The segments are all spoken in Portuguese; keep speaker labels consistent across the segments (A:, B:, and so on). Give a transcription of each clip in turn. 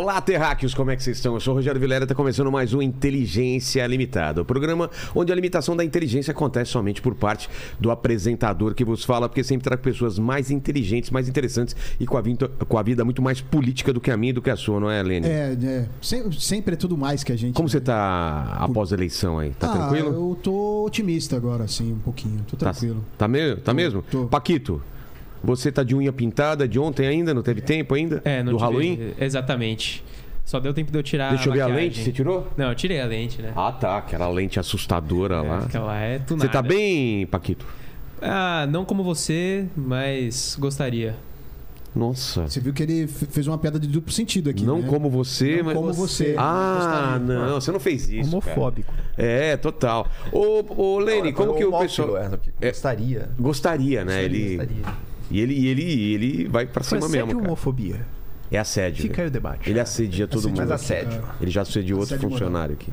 A: Olá, terráqueos, como é que vocês estão? Eu sou o Rogério Vilera, está começando mais um Inteligência Limitada, o programa onde a limitação da inteligência acontece somente por parte do apresentador que vos fala, porque sempre trago pessoas mais inteligentes, mais interessantes e com a, vida, com a vida muito mais política do que a minha e do que a sua, não é, Lene?
B: É, é sempre, sempre é tudo mais que a gente.
A: Como você está após a eleição aí? Tá
B: ah,
A: tranquilo?
B: Eu tô otimista agora, assim, um pouquinho. Tô tranquilo.
A: Tá, tá, me, tá
B: tô,
A: mesmo?
B: Tô.
A: Paquito, você tá de unha pintada de ontem ainda? Não teve tempo ainda?
C: É, não
A: Do
C: tive-
A: Halloween?
C: Exatamente. Só deu tempo de eu tirar
A: Deixa eu ver a
C: maquiagem.
A: lente, você tirou?
C: Não, eu tirei a lente, né?
A: Ah, tá. Aquela lente assustadora
C: É,
A: lá.
C: Aquela é
A: Você
C: tunada.
A: tá bem, Paquito?
C: Ah, não como você, mas gostaria.
A: Nossa.
B: Você viu que ele fe- fez uma piada de duplo sentido aqui.
A: Não
B: né?
A: como você,
B: Não
A: mas.
B: como você.
A: Ah, não, você não fez isso. cara.
D: Homofóbico.
A: É, total. Ô, ô Lene, como que o pessoal.
D: É,
A: É.
D: Gostaria.
A: Gostaria, né? Ele.
D: Gostaria.
A: E ele, e ele, e ele vai pra cima
D: Mas
A: mesmo. Cara.
D: homofobia.
A: É assédio.
D: Fica
A: né?
D: aí o debate.
A: Ele assedia todo
B: Assédio,
A: mundo.
D: Mas assédio.
A: Ele já assediou outro
B: Assédio moral.
A: funcionário aqui.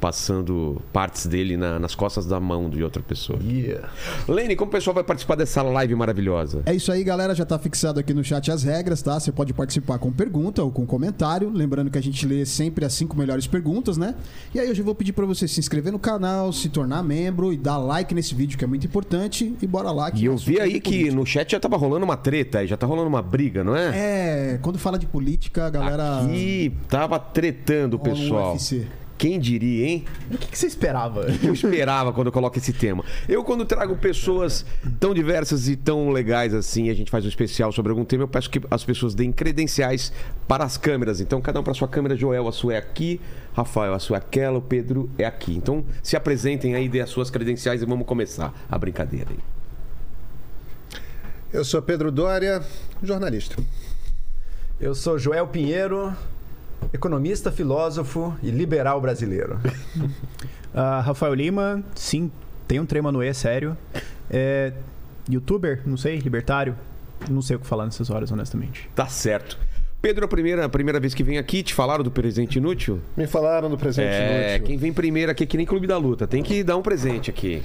A: Passando partes dele na- nas costas da mão de outra pessoa.
D: Yeah.
A: Lene, como o pessoal vai participar dessa live maravilhosa?
B: É isso aí, galera. Já tá fixado aqui no chat as regras, tá? Você pode participar com pergunta ou com comentário. Lembrando que a gente lê sempre as cinco melhores perguntas, né? E aí hoje eu vou pedir pra você se inscrever no canal, se tornar membro e dar like nesse vídeo que é muito importante. E bora lá. que
A: E eu vi aí que
B: política.
A: no chat já tava rolando uma treta, aí já tá rolando uma briga, não é?
B: É, quando fala de política, a galera.
A: Aqui tava tretando o pessoal.
B: UFC.
A: Quem diria, hein?
D: O que, que você esperava?
A: Eu esperava quando eu coloco esse tema. Eu, quando trago pessoas tão diversas e tão legais assim, a gente faz um especial sobre algum tema, eu peço que as pessoas deem credenciais para as câmeras. Então, cada um para sua câmera. Joel, a sua é aqui. Rafael, a sua é aquela. O Pedro é aqui. Então, se apresentem aí, dê as suas credenciais e vamos começar a brincadeira aí.
E: Eu sou Pedro Dória, jornalista.
D: Eu sou Joel Pinheiro, economista, filósofo e liberal brasileiro.
F: Ah, Rafael Lima, sim, tem um trema no E, sério. É, youtuber, não sei, libertário. Não sei o que falar nessas horas, honestamente.
A: Tá certo. Pedro, a primeira, a primeira vez que vem aqui, te falaram do presente inútil?
E: Me falaram do presente
A: É,
E: inútil.
A: quem vem primeiro aqui é que nem Clube da Luta. Tem que dar um presente aqui.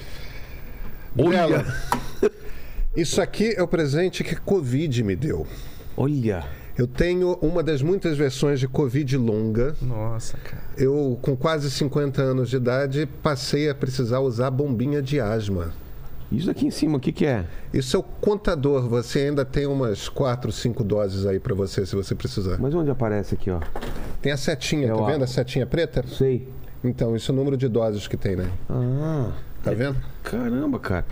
E: Bela. Isso aqui é o presente que a Covid me deu.
A: Olha.
E: Eu tenho uma das muitas versões de Covid longa.
D: Nossa, cara.
E: Eu, com quase 50 anos de idade, passei a precisar usar bombinha de asma.
A: Isso aqui em cima, o que, que é?
E: Isso é o contador. Você ainda tem umas 4, 5 doses aí pra você, se você precisar.
A: Mas onde aparece aqui, ó?
E: Tem a setinha,
A: É
E: tá vendo
A: a-
E: a setinha preta?
A: Sei.
E: Então, isso é o número de doses que tem, né?
A: Ah,
E: Tá vendo?
A: caramba, cara.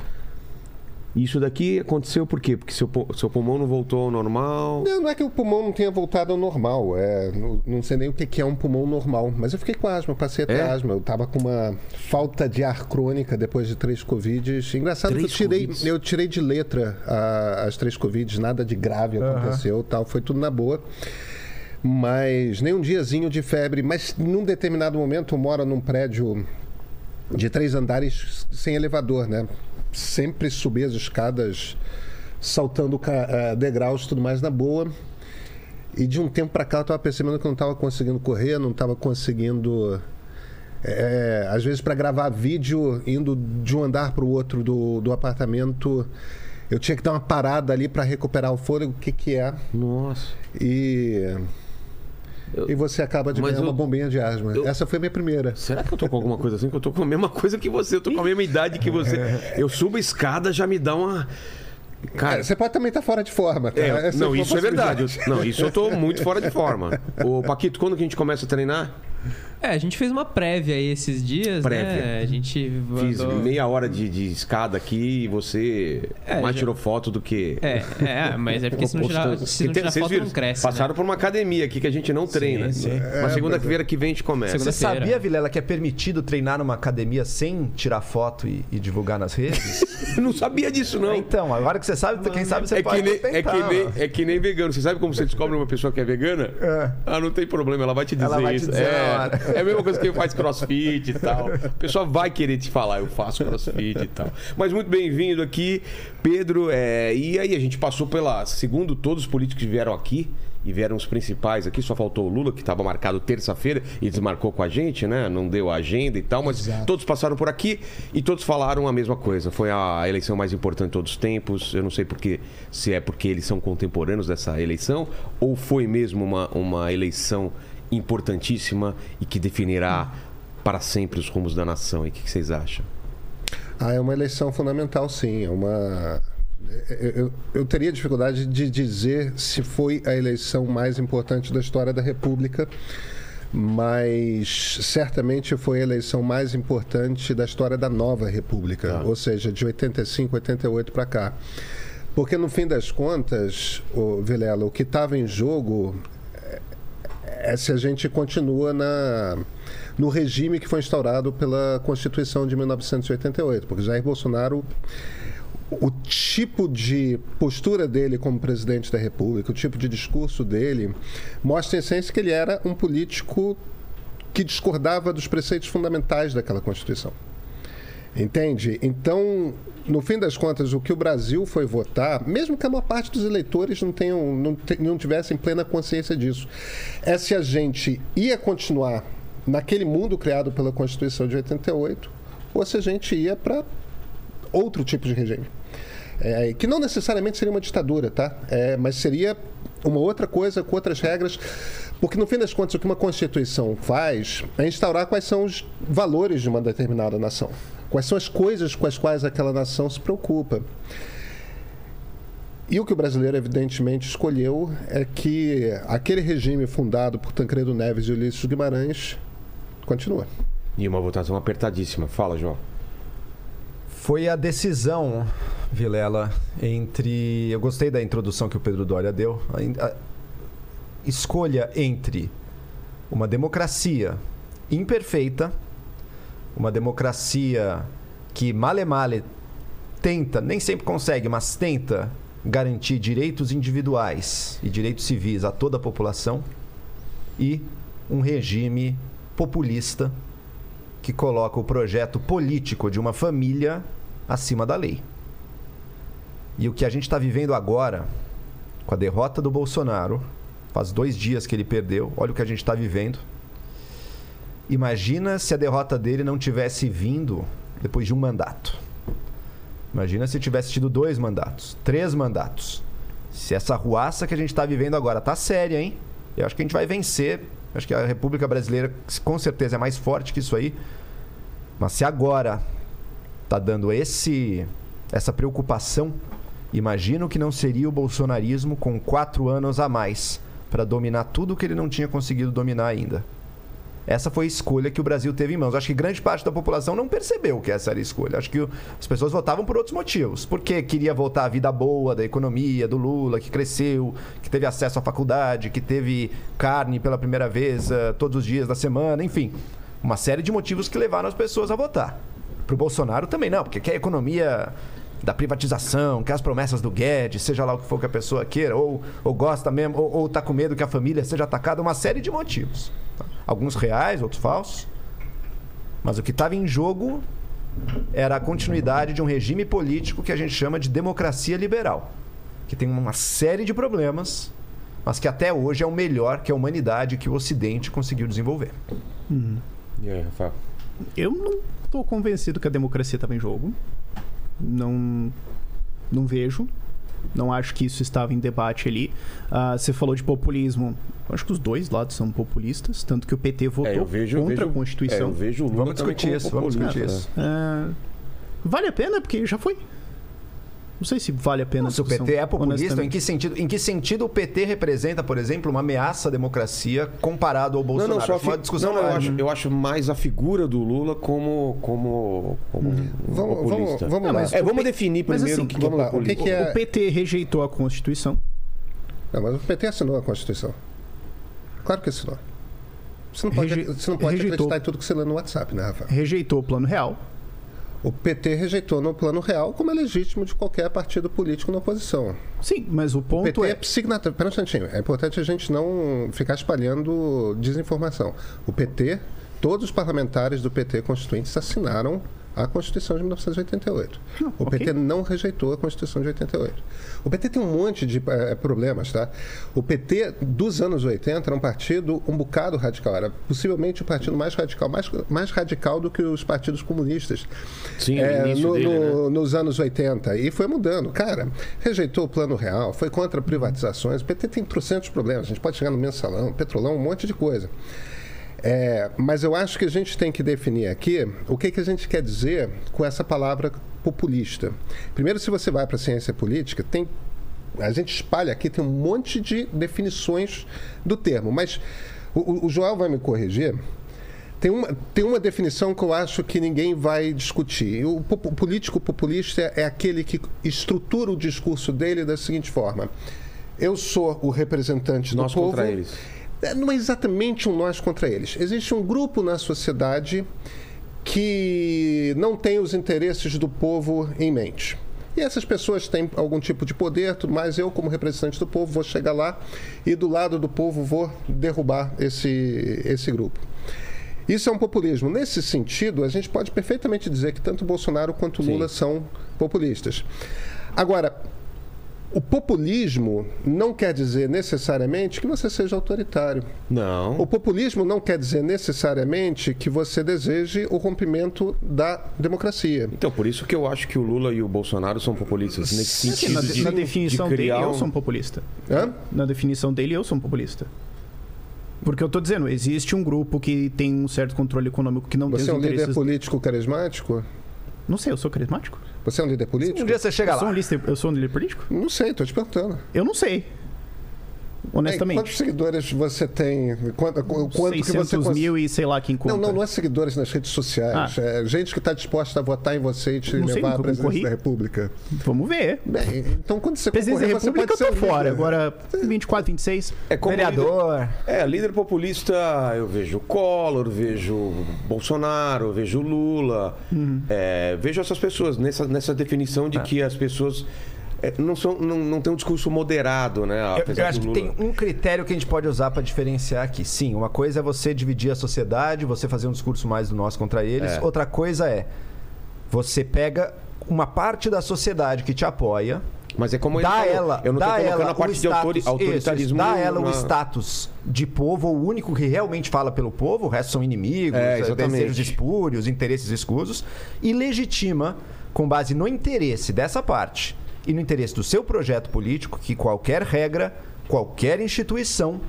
A: Isso daqui aconteceu por quê? Porque seu, seu pulmão não voltou ao normal.
E: Não, não é que o pulmão não tenha voltado ao normal. É, não, não sei nem o que que é um pulmão normal. Mas eu fiquei com asma, passei a ter
A: É?
E: asma. Eu tava com uma falta de ar crônica depois de três Covids. Engraçado
A: Três
E: que eu tirei,
A: Covids?
E: eu tirei de letra a- as três Covids, nada de grave aconteceu tal. Foi tudo na boa. Mas nem um diazinho de febre. Mas num determinado momento eu moro num prédio de três andares sem elevador, né? Sempre subir as escadas, saltando eh, degraus, tudo mais na boa. E de um tempo pra cá eu tava percebendo que eu não tava conseguindo correr, não tava conseguindo. eh, às vezes para gravar vídeo indo de um andar para o outro do, do apartamento, eu tinha que dar uma parada ali para recuperar o fôlego, o que que é?
A: Nossa.
E: E
A: Eu-
E: e você acaba de
A: Mas
E: ganhar
A: eu-
E: uma bombinha de asma.
A: eu-
E: Essa foi a minha primeira.
A: Será que eu tô com alguma coisa assim? Que eu tô com a mesma coisa que você. Eu tô com a mesma idade que você. Eu subo a escada, já me dá uma. Cara,
E: Você pode também estar fora de forma. Tá?
A: É,
E: Essa
A: não, isso é verdade. Eu- Não, isso eu tô muito fora de forma. Ô, Paquito, quando que a gente começa a treinar?
C: É, a gente fez uma prévia aí esses dias,
A: Prévia.
C: né? A gente
A: Fiz
C: mandou...
A: meia hora de, de escada aqui e você
C: É,
A: mais
C: já-
A: tirou foto do que.
C: É, é, mas é porque se não tirar, se não
A: tem-
C: tirar
A: vocês
C: foto
A: viram,
C: não cresce,
A: Passaram
C: né?
A: por uma academia aqui que a gente não treina.
C: sim.
A: Mas segunda-feira que vem a gente começa.
D: Você sabia, Vilela, que é permitido treinar numa academia sem tirar foto e, e divulgar nas redes?
A: Não sabia disso, não.
D: Então, agora que você sabe, quem sabe você
A: É que,
D: pode
A: nem, é,
D: tentar,
A: que nem, é que nem vegano. Você sabe como você descobre uma pessoa que é vegana?
D: É.
A: Ah, não tem problema, ela vai te dizer
D: Ela vai te
A: isso.
D: dizer na
A: é,
D: hora.
A: é a mesma coisa que faz crossfit e tal. A pessoa vai querer te falar, eu faço crossfit e tal. Mas muito bem-vindo aqui, Pedro. é, e aí, a gente passou pela. Segundo todos os políticos que vieram aqui, e vieram os principais aqui, só faltou o Lula, que estava marcado terça-feira e desmarcou com a gente, né? Não deu a agenda e tal, mas
B: Exato.
A: todos passaram por aqui e todos falaram a mesma coisa. Foi a eleição mais importante de todos os tempos. Eu não sei porque, se é porque eles são contemporâneos dessa eleição ou foi mesmo uma, uma eleição importantíssima e que definirá para sempre os rumos da nação. E o que, que vocês acham?
E: Ah, é uma eleição fundamental, sim. É uma. Eu, eu- eu teria dificuldade de dizer se foi a eleição mais importante da história da República, mas certamente foi a eleição mais importante da história da nova República,
A: Tá.
E: ou seja, de 85, 88 para cá. Porque no fim das contas, o Vilela, o que estava em jogo é se a gente continua na, no regime que foi instaurado pela Constituição de 1988, porque Jair Bolsonaro, o tipo de postura dele como presidente da República, o tipo de discurso dele, mostra em essência que ele era um político que discordava dos preceitos fundamentais daquela Constituição. Entende? Então, no fim das contas, o que o Brasil foi votar, mesmo que a maior parte dos eleitores não, tenham, não, não tivessem plena consciência disso, é se a gente ia continuar naquele mundo criado pela Constituição de 88 ou se a gente ia para outro tipo de regime. É, que não necessariamente seria uma ditadura, tá? É, mas seria uma outra coisa, com outras regras. Porque, no fim das contas, o que uma Constituição faz é instaurar quais são os valores de uma determinada nação. Quais são as coisas com as quais aquela nação se preocupa. E o que o brasileiro, evidentemente, escolheu é que aquele regime fundado por Tancredo Neves e Ulisses Guimarães continua.
A: E uma votação apertadíssima. Fala, João.
D: Foi a decisão, Vilela, entre. Eu gostei da introdução que o Pedro Doria deu. Escolha entre uma democracia imperfeita, uma democracia que male male tenta, nem sempre consegue, mas tenta garantir direitos individuais e direitos civis a toda a população, e um regime populista que coloca o projeto político de uma família acima da lei. E o que a gente está vivendo agora, com a derrota do Bolsonaro, faz dois dias que ele perdeu, olha o que a gente está vivendo. Imagina se a derrota dele não tivesse vindo depois de um mandato. Imagina se tivesse tido dois mandatos, três mandatos. Se essa ruaça que a gente está vivendo agora tá séria, hein? Eu acho que a gente vai vencer. Eu acho que a República Brasileira com certeza é mais forte que isso aí. Mas se agora tá dando esse essa preocupação, imagino que não seria o bolsonarismo com quatro anos a mais para dominar tudo que ele não tinha conseguido dominar ainda. Essa foi a escolha que o Brasil teve em mãos. Acho que grande parte da população não percebeu que essa era a escolha. Acho que o- as pessoas votavam por outros motivos. Porque queria voltar à vida boa da economia, do Lula, que cresceu, que teve acesso à faculdade, que teve carne pela primeira vez eh, todos os dias da semana, enfim. Uma série de motivos que levaram as pessoas a votar. Pro Bolsonaro também não, porque quer economia da privatização, quer as promessas do Guedes, seja lá o que for que a pessoa queira, ou, ou gosta mesmo, ou, ou tá com medo que a família seja atacada, uma série de motivos. tá? Alguns reais, outros falsos. Mas o que estava em jogo era a continuidade de um regime político que a gente chama de democracia liberal, que tem uma série de problemas, mas que até hoje é o melhor que a humanidade, que o Ocidente conseguiu desenvolver.
A: E aí, Rafael?
F: Eu não estou convencido que a democracia estava em jogo. Não, não vejo. Não acho que isso estava em debate ali. Ah, você falou de populismo. Acho que os dois lados são populistas, tanto que o PT votou
A: É, eu vejo,
F: contra
A: vejo,
F: a Constituição.
A: É, eu vejo o Lula
D: Vamos discutir isso, vamos discutir isso.
F: Ah, vale a pena, porque já foi. Não sei se vale a pena. a
D: Se o PT é populista, em que sentido? Em que sentido o PT representa, por exemplo, uma ameaça à democracia comparado ao
A: Não,
D: Bolsonaro?
A: não, só a
D: Acho uma
A: fi-
D: discussão
A: não, não, eu, acho, eu acho mais a figura do Lula como, como, como um
E: Vamos, vamos,
A: populista.
E: vamos
F: Não,
E: lá.
F: mas
A: É, vamos
F: P-
A: definir
F: mas
A: primeiro
F: assim,
A: o que,
E: vamos
A: que é
E: lá, o que que é-
F: O PT rejeitou a Constituição.
E: Não, mas o PT assinou a Constituição. Claro que assinou. Você não pode,
F: Reje-
E: você não pode
F: rejeitou.
E: acreditar em tudo que você lê no WhatsApp, né, Rafa?
F: Rejeitou o Plano Real.
E: O PT rejeitou no plano real, como é legítimo de qualquer partido político na oposição.
F: Sim, mas o
E: O
F: ponto
E: PT
F: é.
E: é signatário. Pera um instantinho. É importante a gente não ficar espalhando desinformação. O PT, todos os parlamentares do PT constituintes assinaram a Constituição de 1988. o
F: ok.
E: PT não rejeitou a Constituição de 88. O PT tem um monte de eh, problemas, tá? O PT dos anos 80 era um partido um bocado radical, era possivelmente o partido mais radical, mais, mais radical do que os partidos comunistas.
A: Sim,
E: É,
A: no
E: no-
A: dele,
E: no-
A: né?
E: nos anos 80. E foi mudando. Cara, rejeitou o plano real, foi contra privatizações. O PT tem trocentos problemas. A gente pode chegar no mensalão, petrolão, um monte de coisa. É, mas eu acho que a gente tem que definir aqui o que, que a gente quer dizer com essa palavra populista. Primeiro, se você vai para a ciência política, tem a gente espalha aqui, tem um monte de definições do termo, mas o, o- Joel vai me corrigir. Tem uma, tem uma definição que eu acho que ninguém vai discutir. O, político populista é aquele que estrutura o discurso dele da seguinte forma: eu sou o representante
A: Nós
E: do povo.
A: contra eles.
E: É, Não é exatamente um nós contra eles. Existe um grupo na sociedade que não tem os interesses do povo em mente. E essas pessoas têm algum tipo de poder, mais. Eu, como representante do povo, vou chegar lá e do lado do povo vou derrubar esse, esse grupo. Isso é um populismo. Nesse sentido, a gente pode perfeitamente dizer que tanto Bolsonaro quanto Lula são populistas. Agora, o populismo não quer dizer necessariamente que você seja autoritário.
A: Não.
E: O populismo não quer dizer necessariamente que você deseje o rompimento da democracia.
A: Então, por isso que eu acho que o Lula e o Bolsonaro são populistas. Nesse
F: Assim,
A: sentido
F: na,
A: de,
F: na definição
A: de
F: dele,
A: criar
F: eu
A: um...
F: sou um populista.
E: Hã?
F: Na definição dele, eu sou um populista. Porque eu tô dizendo, existe um grupo que tem um certo controle econômico que não
E: Você é
F: tem
E: um
F: os
E: líder
F: interesses...
E: político carismático?
F: Não sei, eu sou carismático?
E: Você é um líder político?
D: Um dia você chega
F: Eu sou, um
D: lá.
F: líder, eu sou um líder político?
E: Não sei, estou te perguntando.
F: Eu não sei.
E: Ei,
F: Honestamente.
E: quantos seguidores você tem? Quanto, qu- quanto que
F: 600
E: você cons-
F: mil e sei lá quem conta.
E: Não, não, não é seguidores nas redes sociais.
F: Ah.
E: É gente que está disposta a votar em você e te
F: Não
E: levar à presidência
F: concorri.
E: da República.
F: Vamos ver.
E: Bem, então quando você
F: Presidência da
E: você
F: República eu
E: pode
F: tô
E: ser um
F: fora.
E: líder.
F: Agora, 24, 26.
A: É como
D: Vereador.
A: Líder, é, líder populista, eu vejo Collor, vejo Bolsonaro, vejo Lula.
F: Uhum.
A: É, vejo essas pessoas nessa, nessa definição de que as pessoas é, não, são, não, não têm um discurso moderado, né?
D: Eu, eu acho que
A: Lula.
D: tem um critério que a gente pode usar para diferenciar aqui. Sim, uma coisa é você dividir a sociedade, você fazer um discurso mais do nós contra eles.
A: É.
D: Outra coisa é você pega uma parte da sociedade que te apoia,
A: Mas é como ele
D: dá
A: falou,
D: ela,
A: eu não
D: dá ela
A: a parte
D: o
A: de
D: status,
A: autoritarismo.
D: isso, dá ela o status de povo, o único que realmente fala pelo povo, o resto são inimigos,
A: É, exatamente.
D: desejos espúrios, interesses escusos, e legitima, com base no interesse dessa parte e no interesse do seu projeto político, que qualquer regra, qualquer instituição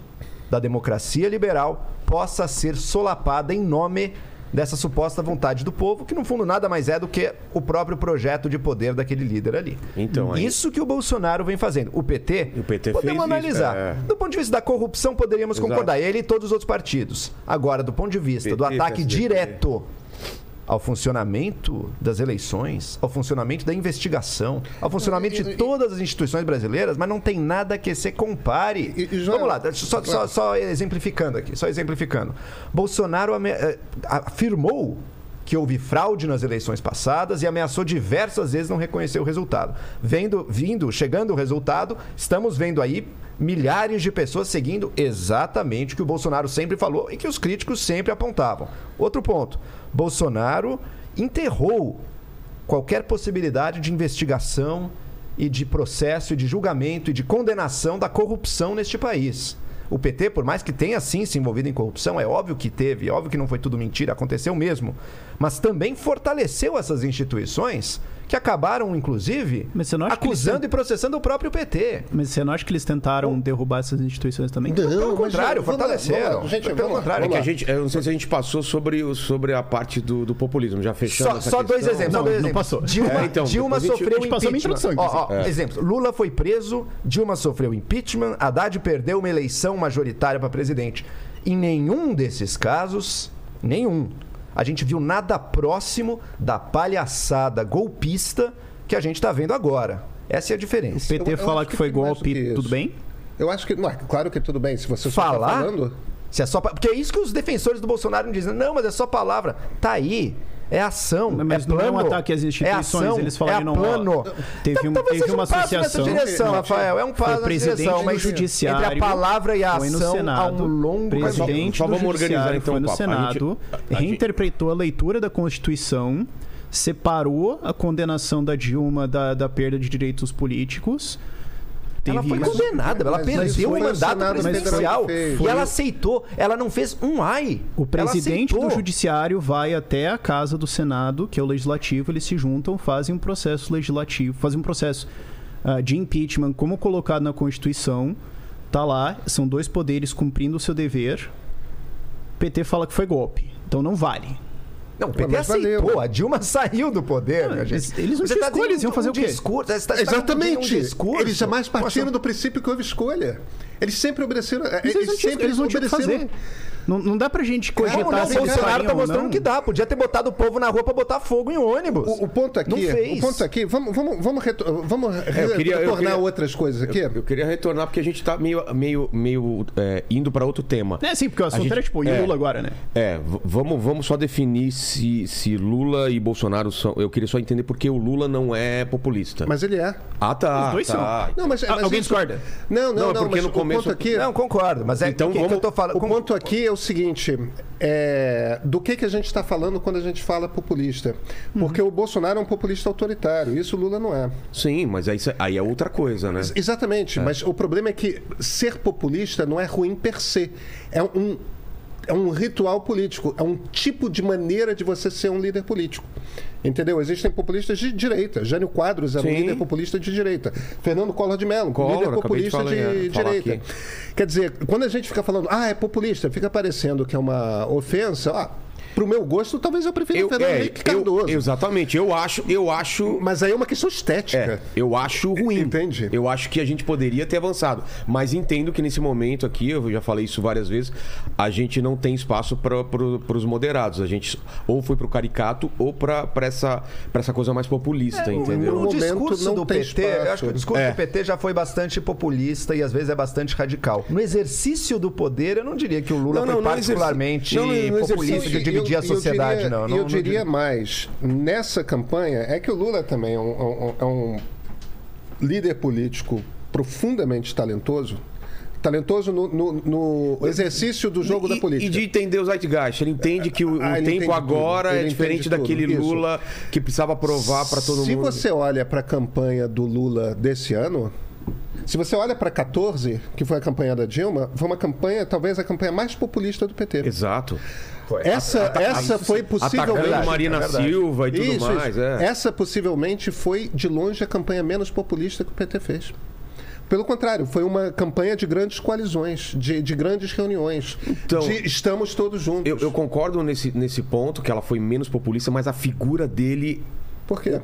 D: da democracia liberal possa ser solapada em nome dessa suposta vontade do povo, que no fundo nada mais é do que o próprio projeto de poder daquele líder ali.
A: Então, aí-
D: isso que o Bolsonaro vem fazendo. O PT,
A: O PT
D: podemos
A: fez isso,
D: analisar.
A: é.
D: Do ponto de vista da corrupção, poderíamos
A: Exato.
D: concordar. Ele e todos os outros partidos. Agora, do ponto de vista do
A: PT,
D: ataque
A: PSDB.
D: direto ao funcionamento das eleições, ao funcionamento da investigação, ao funcionamento de todas as instituições brasileiras, mas não tem nada que se compare.
E: E- Joel-
D: Vamos lá, só, só- só exemplificando aqui, só exemplificando. Bolsonaro eh, afirmou que houve fraude nas eleições passadas e ameaçou diversas vezes não reconhecer o resultado. Vendo, vindo, chegando o resultado, estamos vendo aí milhares de pessoas seguindo exatamente o que o Bolsonaro sempre falou e que os críticos sempre apontavam. Outro ponto: Bolsonaro enterrou qualquer possibilidade de investigação e de processo e de julgamento e de condenação da corrupção neste país. O PT, por mais que tenha sim se envolvido em corrupção, é óbvio que teve, é óbvio que não foi tudo mentira, aconteceu mesmo, mas também fortaleceu essas instituições que acabaram, inclusive,
F: Mas você não acha que eles
D: acusando e processando o próprio PT.
F: Mas você não acha que eles tentaram derrubar essas instituições também?
E: Não,
D: Pelo contrário,
E: vamos
D: fortaleceram.
E: vamos lá, gente,
D: Pelo contrário,
A: É que
E: vamos
A: a
E: lá.
A: gente, eu não sei se a gente passou sobre, sobre a parte do, do populismo, já fechando
D: Só,
A: essa
D: só dois exemplos.
F: Não,
D: só dois
F: não
D: exemplos.
F: passou.
D: Dilma,
A: É, então,
D: Dilma
A: depois a gente-
D: sofreu
F: gente
D: impeachment. Ó, ó,
A: É.
D: Exemplo. Lula foi preso, Dilma sofreu impeachment, Haddad perdeu uma eleição majoritária para presidente. Em nenhum desses casos, nenhum, a gente viu nada próximo da palhaçada golpista que a gente está vendo agora. Essa é a diferença.
F: PT
E: Eu- eu
F: fala
E: acho
F: que
E: que
F: foi golpe,
E: que
F: tudo bem?
E: Eu acho que. Não, é claro que tudo bem. Se você só tá
D: Falar?
E: falando.
D: Se é só Porque é isso que os defensores do Bolsonaro dizem. Não, mas é só palavra. Tá aí. É ação.
F: Mas
D: é
F: não é um
D: plano,
F: ataque às instituições,
D: É ação,
F: eles falaram
D: é
F: não, ó,
D: plano.
F: teve
D: Então,
F: um- teve uma
D: um
F: associação-
D: nessa direção, Rafael. É um passo nessa
F: presidente
D: direção. Mas
F: judiciário,
D: entre a palavra e a
F: foi no
D: ação há
F: Senado,
D: um longo
F: presidente
A: Só
F: do
A: vamos organizar, então,
F: foi no
A: papo. A
F: Senado,
A: gente- a gente-
F: reinterpretou a leitura da Constituição separou a condenação da Dilma da, da perda de direitos políticos.
D: Ela foi
F: isso.
D: condenada, ela
E: Mas
D: perdeu o mandato
E: Senado
D: presidencial.
E: fez.
D: E ela aceitou, ela não fez um ai.
F: O presidente do judiciário vai até a casa do Senado, que é o legislativo, eles se juntam, fazem um processo legislativo, fazem um processo ah, de impeachment, como colocado na Constituição. Tá lá, são dois poderes cumprindo o seu dever. O PT fala que foi golpe, então não vale.
D: Não, o PT
E: Mas
D: aceitou.
E: valeu.
D: A Dilma saiu do poder,
F: eles-
D: gente.
F: eles não
D: Você
F: tinham
D: tá
F: escolha, eles iam fazer
D: um
F: o quê?
D: Discurso, tá-
E: Exatamente.
D: Um discurso.
E: Eles jamais partiram
D: Poxa,
E: do princípio que houve escolha. Eles sempre obedeceram.
F: Mas eles não tinham,
E: sempre
F: eles não
E: obedeceram-
F: fazer. Não, não dá pra gente
D: Como
F: cogitar
D: não? O
F: se eles
D: Bolsonaro tá mostrando
F: não.
D: que dá. Podia ter botado o povo na rua pra botar fogo em ônibus.
E: O, o ponto aqui,
D: Não fez.
E: o ponto aqui, vamos, vamos, vamos, reto- vamos re-
A: É, eu queria- eu
E: retornar
A: queria-
E: outras coisas aqui.
A: Eu queria retornar porque a gente tá meio, meio, meio é, indo para outro tema.
F: É, sim, porque o assunto
A: gente-
F: era tipo, e o
A: é.
F: Lula agora, né?
A: É, vamos, vamos só definir se, se Lula e Bolsonaro são. Eu queria só entender porque o Lula não é populista.
E: Mas ele é.
A: Ah, tá.
F: Os dois
A: tá.
E: Não, mas,
F: Ah,
E: mas
F: alguém
E: isso-
F: discorda?
E: Não, não,
A: Não,
E: não.
A: porque
E: mas
A: no
E: o
A: começo-
E: ponto aqui,
D: Não, concordo. Mas é
A: Então
D: que, que
A: vamos-
D: eu tô falando.
E: o ponto aqui é o seguinte: é, do que, que a gente está falando quando a gente fala populista? Porque o Bolsonaro é um populista autoritário, isso o Lula não é.
A: Sim, mas aí, aí é outra coisa, né?
E: Exatamente, mas o problema é que ser populista não é ruim per se. É um, é um ritual político, é um tipo de maneira de você ser um líder político. Entendeu? Existem populistas de direita. Jânio Quadros era um líder populista de direita. Fernando Collor de Mello,
A: Collor,
E: líder
A: de
E: populista
A: falar,
E: de,
A: é,
E: direita.
A: aqui.
E: Quer dizer, quando a gente fica falando, ah, é populista, fica parecendo que é uma ofensa. Ah, pro meu gosto, talvez eu prefira o Fernando
A: é,
E: Henrique Cardoso.
A: exatamente. Eu acho, eu acho.
E: Mas aí é uma questão estética.
A: É, eu acho ruim.
E: Entende?
A: Eu acho que a gente poderia ter avançado. Mas entendo que nesse momento aqui, eu já falei isso várias vezes, a gente não tem espaço para pro, os moderados. A gente ou foi pro caricato ou para essa, pra essa coisa mais populista, entendeu?
E: no
D: O
E: momento
D: discurso
E: não
D: do
E: tem
D: PT, eu acho que o discurso
A: É.
D: do PT já foi bastante populista e às vezes é bastante radical. No exercício do poder, eu não diria que o Lula
A: Não, não,
D: foi particularmente
A: não, exercício-
D: populista de
E: E
D: dividir
E: eu-
D: a sociedade,
E: diria-
D: não. Não.
E: eu
D: não
E: diria mais, nessa campanha, é que o Lula também é um, é um- é líder político profundamente talentoso. Talentoso no, no- no exercício do jogo
A: e,
E: da política.
A: E de entender o Zeitgeist. Ele entende que o,
E: Ah,
A: o tempo agora
E: tudo.
A: é diferente
E: tudo.
A: daquele
E: Isso.
A: Lula que precisava provar para todo
E: Se
A: mundo.
E: você olha para a campanha do Lula desse ano, se você olha para 14, que foi a campanha da Dilma, foi uma campanha, talvez a campanha mais populista do PT.
A: Exato.
E: Essa, essa foi possivelmente.
A: Atacando Marina
D: é.
A: Silva e tudo
E: Isso,
A: mais.
E: isso.
A: É.
E: Essa possivelmente foi, de longe, a campanha menos populista que o PT fez. Pelo contrário, foi uma campanha de grandes coalizões, de, de grandes reuniões.
A: Então,
E: de estamos todos juntos.
A: Eu, eu concordo nesse, nesse ponto que ela foi menos populista, mas a figura dele
E: Por quê?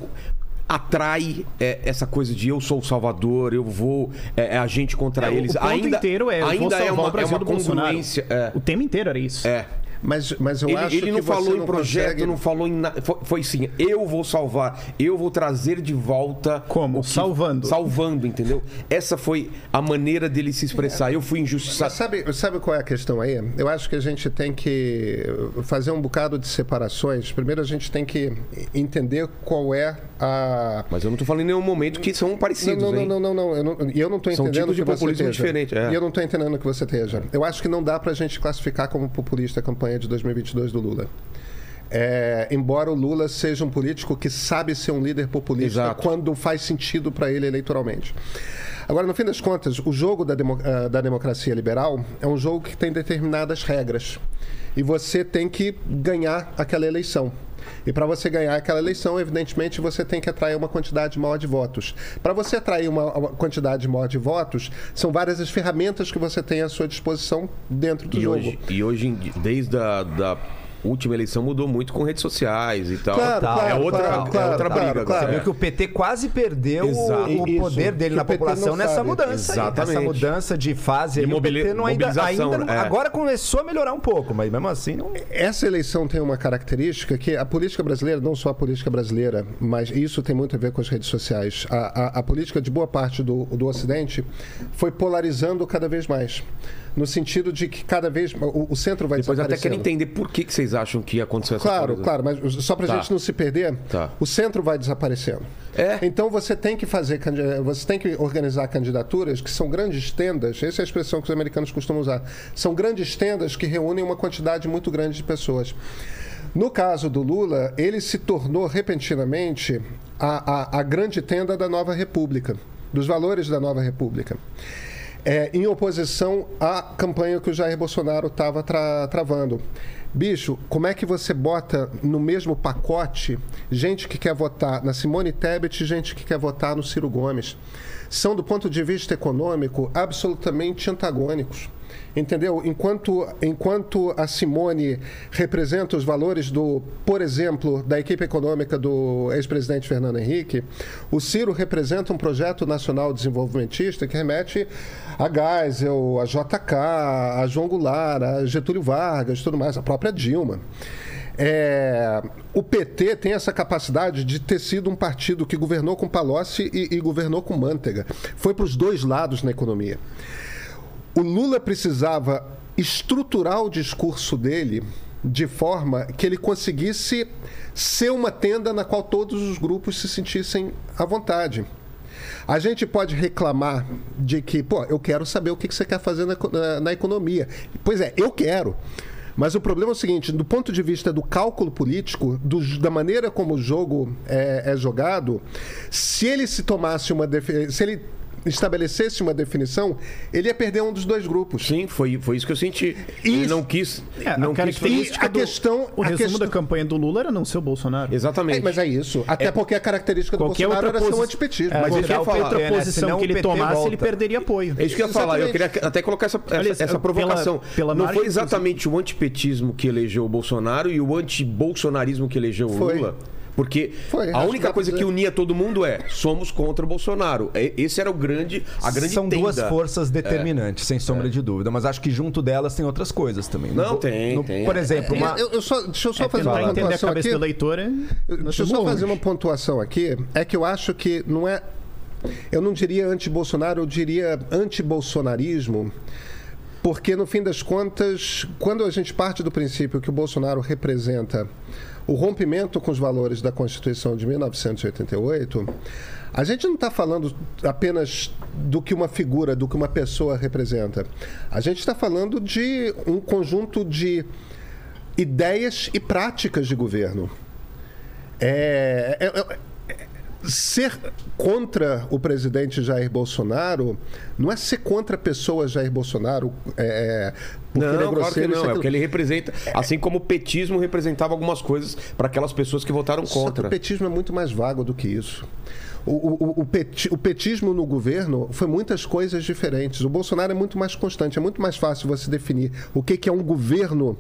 A: atrai é, essa coisa de eu sou o salvador, eu vou é, é a gente contra
F: É,
A: eles.
F: o ponto
A: ainda
F: inteiro é
A: ainda é uma, é uma congruência. É,
F: O tema inteiro era isso.
A: é.
E: Mas, mas eu
A: Ele,
E: acho
A: ele
E: que
A: não
E: você
A: falou em
E: não
A: projeto,
E: consegue-
A: não falou em nada. Foi, foi assim: eu vou salvar, eu vou trazer de volta.
F: Como?
A: que-
F: Salvando.
A: Salvando, entendeu? Essa foi a maneira dele se expressar. Eu fui
E: Mas
A: injustiçado.
E: sabe, sabe qual é a questão aí? Eu acho que a gente tem que fazer um bocado de separações. Primeiro, a gente tem que entender qual é a.
A: Mas eu não tô falando em nenhum momento que são parecidos,
E: não, não,
A: hein?
E: não, não, não, eu não. E eu não estou
A: São
E: entendendo
A: tipos de
E: que você
A: populismo diferente, é.
E: E eu não estou entendendo o que você esteja. Eu acho que não dá para a gente classificar como populista a campanha de 2022 do Lula. É, embora o Lula seja um político que sabe ser um líder populista
A: Exato.
E: quando faz sentido para ele eleitoralmente. Agora, no fim das contas, o jogo da, demo- ah, da democracia liberal é um jogo que tem determinadas regras. E você tem que ganhar aquela eleição. E para você ganhar aquela eleição, evidentemente, você tem que atrair uma quantidade maior de votos. Para você atrair uma uma quantidade maior de votos, são várias as ferramentas que você tem à sua disposição dentro do
A: E
E: jogo.
A: hoje, e hoje, desde a da última eleição, mudou muito com redes sociais e tal.
E: Claro,
D: Total,
E: claro,
A: é outra,
E: claro,
A: é
E: claro,
A: outra
E: claro,
A: briga.
E: claro.
A: agora.
D: Você viu que o PT quase perdeu
A: Exato.
D: o, poder dele na população nessa
E: sabe.
D: mudança. aí.
A: Exatamente.
D: Essa mudança de fase
A: De
D: aí, o
A: mobili-
D: PT não ainda, ainda não-
A: é.
D: agora começou a melhorar um pouco, mas mesmo assim não.
E: Essa eleição tem uma característica que a política brasileira, não só a política brasileira, mas isso tem muito a ver com as redes sociais. A, a- a política de boa parte do, do Ocidente foi polarizando cada vez mais. No sentido de que cada vez o, o centro vai
A: Depois até quero entender por que, que vocês acham que aconteceu essa
E: Claro,
A: coisa.
E: claro, mas só para a
A: Tá.
E: gente não se perder,
A: Tá.
E: o centro vai desaparecendo.
A: É.
E: Então você tem que fazer, você tem que organizar candidaturas que são grandes tendas. Essa é a expressão que os americanos costumam usar. São grandes tendas que reúnem uma quantidade muito grande de pessoas. No caso do Lula, ele se tornou repentinamente a, a, a grande tenda da nova república, dos valores da nova república. É, em oposição à campanha que o Jair Bolsonaro estava tra travando. Bicho, como é que você bota no mesmo pacote gente que quer votar na Simone Tebet e gente que quer votar no Ciro Gomes? São, do ponto de vista econômico, absolutamente antagônicos. Entendeu? Enquanto, enquanto a Simone representa os valores do, por exemplo, da equipe econômica do ex-presidente Fernando Henrique, o Ciro representa um projeto nacional desenvolvimentista que remete a Geisel, a JK, a João Goulart, a Getúlio Vargas, tudo mais, a própria Dilma. É, o PT tem essa capacidade de ter sido um partido que governou com Palocci e, e governou com Manteiga. Foi para os dois lados na economia. O Lula precisava estruturar o discurso dele de forma que ele conseguisse ser uma tenda na qual todos os grupos se sentissem à vontade. A gente pode reclamar de que, pô, eu quero saber o que você quer fazer na, na, na economia. Pois é, eu quero. Mas o problema é o seguinte: do ponto de vista do cálculo político, do, da maneira como o jogo é, é jogado, se ele se tomasse uma. Se ele estabelecesse uma definição, ele ia perder um dos dois grupos.
A: Sim, foi, foi isso que eu senti. Ele não quis.
F: É,
A: não
F: a
A: quis
E: E a
F: do-
E: questão-
F: O
E: a
F: resumo
E: questão-
F: da campanha do Lula era não ser o Bolsonaro.
A: Exatamente.
E: É, mas é isso. Até porque a característica do
F: Qualquer
E: Bolsonaro
F: outra
E: era ser um
F: posi-
E: antipetismo.
F: É,
E: Mas
F: qualquer
A: falar.
F: outra
D: É, né?
F: posição que ele tomasse, ele
D: volta.
F: perderia apoio.
A: É isso que eu ia falar. Eu queria até colocar essa, essa,
F: Aliás,
A: essa
F: pela-
A: provocação.
F: pela
A: não
F: margem,
A: foi exatamente o antipetismo que elegeu o Bolsonaro e o antibolsonarismo que elegeu o
E: Foi.
A: Porque
E: Foi,
A: a
E: que
A: única
E: dá
A: coisa que unia todo mundo é somos contra o Bolsonaro. É- Esse era o grande, a grande
D: São duas
A: tenda.
D: forças determinantes, sem sombra de dúvida. Mas acho que junto delas tem outras coisas também.
A: Não, tem, tem.
D: Por exemplo, uma...
E: Eu, eu só, deixa eu só
F: É,
E: fazer uma pontuação
F: cabeça
E: aqui.
F: é...
E: Deixa eu só fazer uma pontuação aqui. É que eu acho que não é. Eu não diria anti-Bolsonaro, eu diria anti-bolsonarismo. Porque, no fim das contas, quando a gente parte do princípio que o Bolsonaro representa o rompimento com os valores da Constituição de 1988, a gente não está falando apenas do que uma figura, do que uma pessoa representa. A gente está falando de um conjunto de ideias e práticas de governo. É, é- é- ser contra o presidente Jair Bolsonaro não é ser contra a pessoa Jair Bolsonaro. É, porque
A: Não,
E: ele é
A: claro que
E: grosseiro, isso,
A: não. É o que ele representa. Assim como o petismo representava algumas coisas para aquelas pessoas que votaram contra.
E: o petismo é muito mais vago do que isso. O, o- o petismo no governo foi muitas coisas diferentes. O Bolsonaro é muito mais constante. É muito mais fácil você definir o que, que é um governo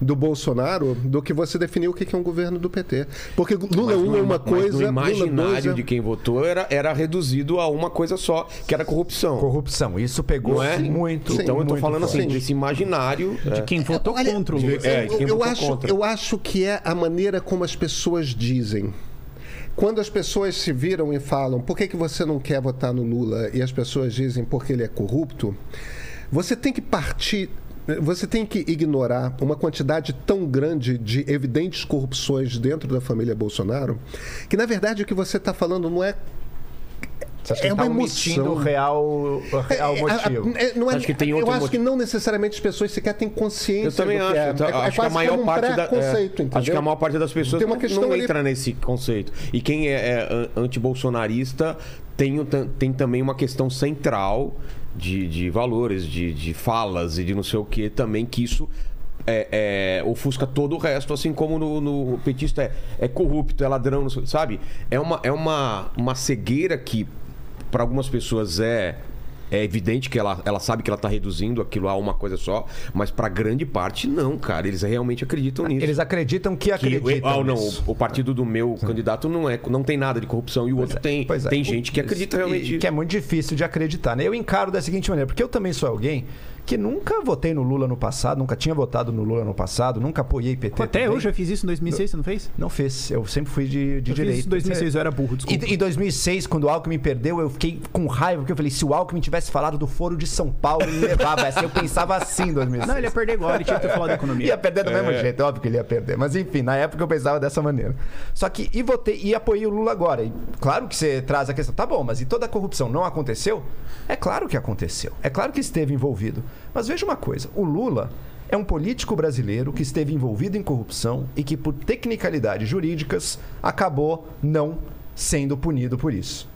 E: do Bolsonaro do que você definir o que, é um governo do PT. Porque Lula 1 é uma
A: Mas
E: coisa,
A: no
E: Lula
A: imaginário
E: 2 é...
A: de quem votou era, era reduzido a uma coisa só, que era corrupção.
D: Corrupção. Isso pegou
A: Não é?
D: muito.
A: então eu tô
D: muito
A: falando assim,
D: forte.
A: desse imaginário.
F: De
A: é.
F: quem votou
E: Olha,
F: contra o Lula.
A: É, de quem
E: eu, eu
A: votou
E: acho,
A: contra.
E: eu acho que é a maneira como as pessoas dizem. Quando as pessoas se viram e falam por que, que você não quer votar no Lula e as pessoas dizem porque ele é corrupto, você tem que partir. Você tem que ignorar uma quantidade tão grande de evidentes corrupções dentro da família Bolsonaro, que na verdade o que você está falando não é.
D: Você acha que
E: é
D: tá
E: uma
D: omitindo
E: emoção.
D: o real, o real
E: É,
D: motivo.
E: é, é, não é-
A: Acho que tem
E: eu
A: outro
E: acho
A: motivo.
E: que não necessariamente as pessoas sequer têm consciência
A: Eu também
E: do
A: acho.
E: que é.
A: então,
E: é, é
A: acho que a maior
E: um
A: parte da. é, acho que a maior parte das pessoas não, não
E: ali-
A: entra nesse conceito. E quem é, é an- antibolsonarista tem, tem também uma questão central de, de valores, de, de falas e de não sei o que também, que isso. É, é, ofusca todo o resto, assim como no, no petista é, é corrupto, é ladrão, sabe? É uma, é uma, uma cegueira que para algumas pessoas é é evidente que ela, ela sabe que ela tá reduzindo aquilo a uma coisa só, mas para grande parte não, cara. Eles realmente acreditam nisso.
D: Eles acreditam que
A: que,
D: acreditam
A: ah, não, o, o partido do meu candidato não é, não tem nada de corrupção e o outro tem,
D: Pois é.
A: tem gente que acredita realmente.
D: e Que é muito difícil de acreditar, né? Eu encaro da seguinte maneira, porque eu também sou alguém que nunca votei no Lula no passado, nunca tinha votado no Lula no passado, nunca apoiei PT.
F: Até
D: também.
F: eu já fiz isso em 2006, você não fez?
D: Não fiz, eu sempre fui de, de
F: Eu fiz
D: direita.
F: isso em 2006, eu era burro, desculpa.
D: E em 2006, quando o Alckmin perdeu, eu fiquei com raiva, porque eu falei, se o Alckmin tivesse falado do foro de São Paulo, ele levava essa. Eu pensava assim em 2006.
F: Não, ele ia perder igual, ele tinha que ter falado da economia.
D: Ia perder do mesmo jeito, é óbvio que ele ia perder. Mas enfim, na época eu pensava dessa maneira. Só que, e votei, e apoiei o Lula agora. E claro que você traz a questão, tá bom, mas e toda a corrupção não aconteceu? É claro que aconteceu. É claro que esteve envolvido. Mas veja uma coisa, o Lula, é um político brasileiro que esteve envolvido em corrupção e que, por tecnicalidades jurídicas, acabou não sendo punido por isso.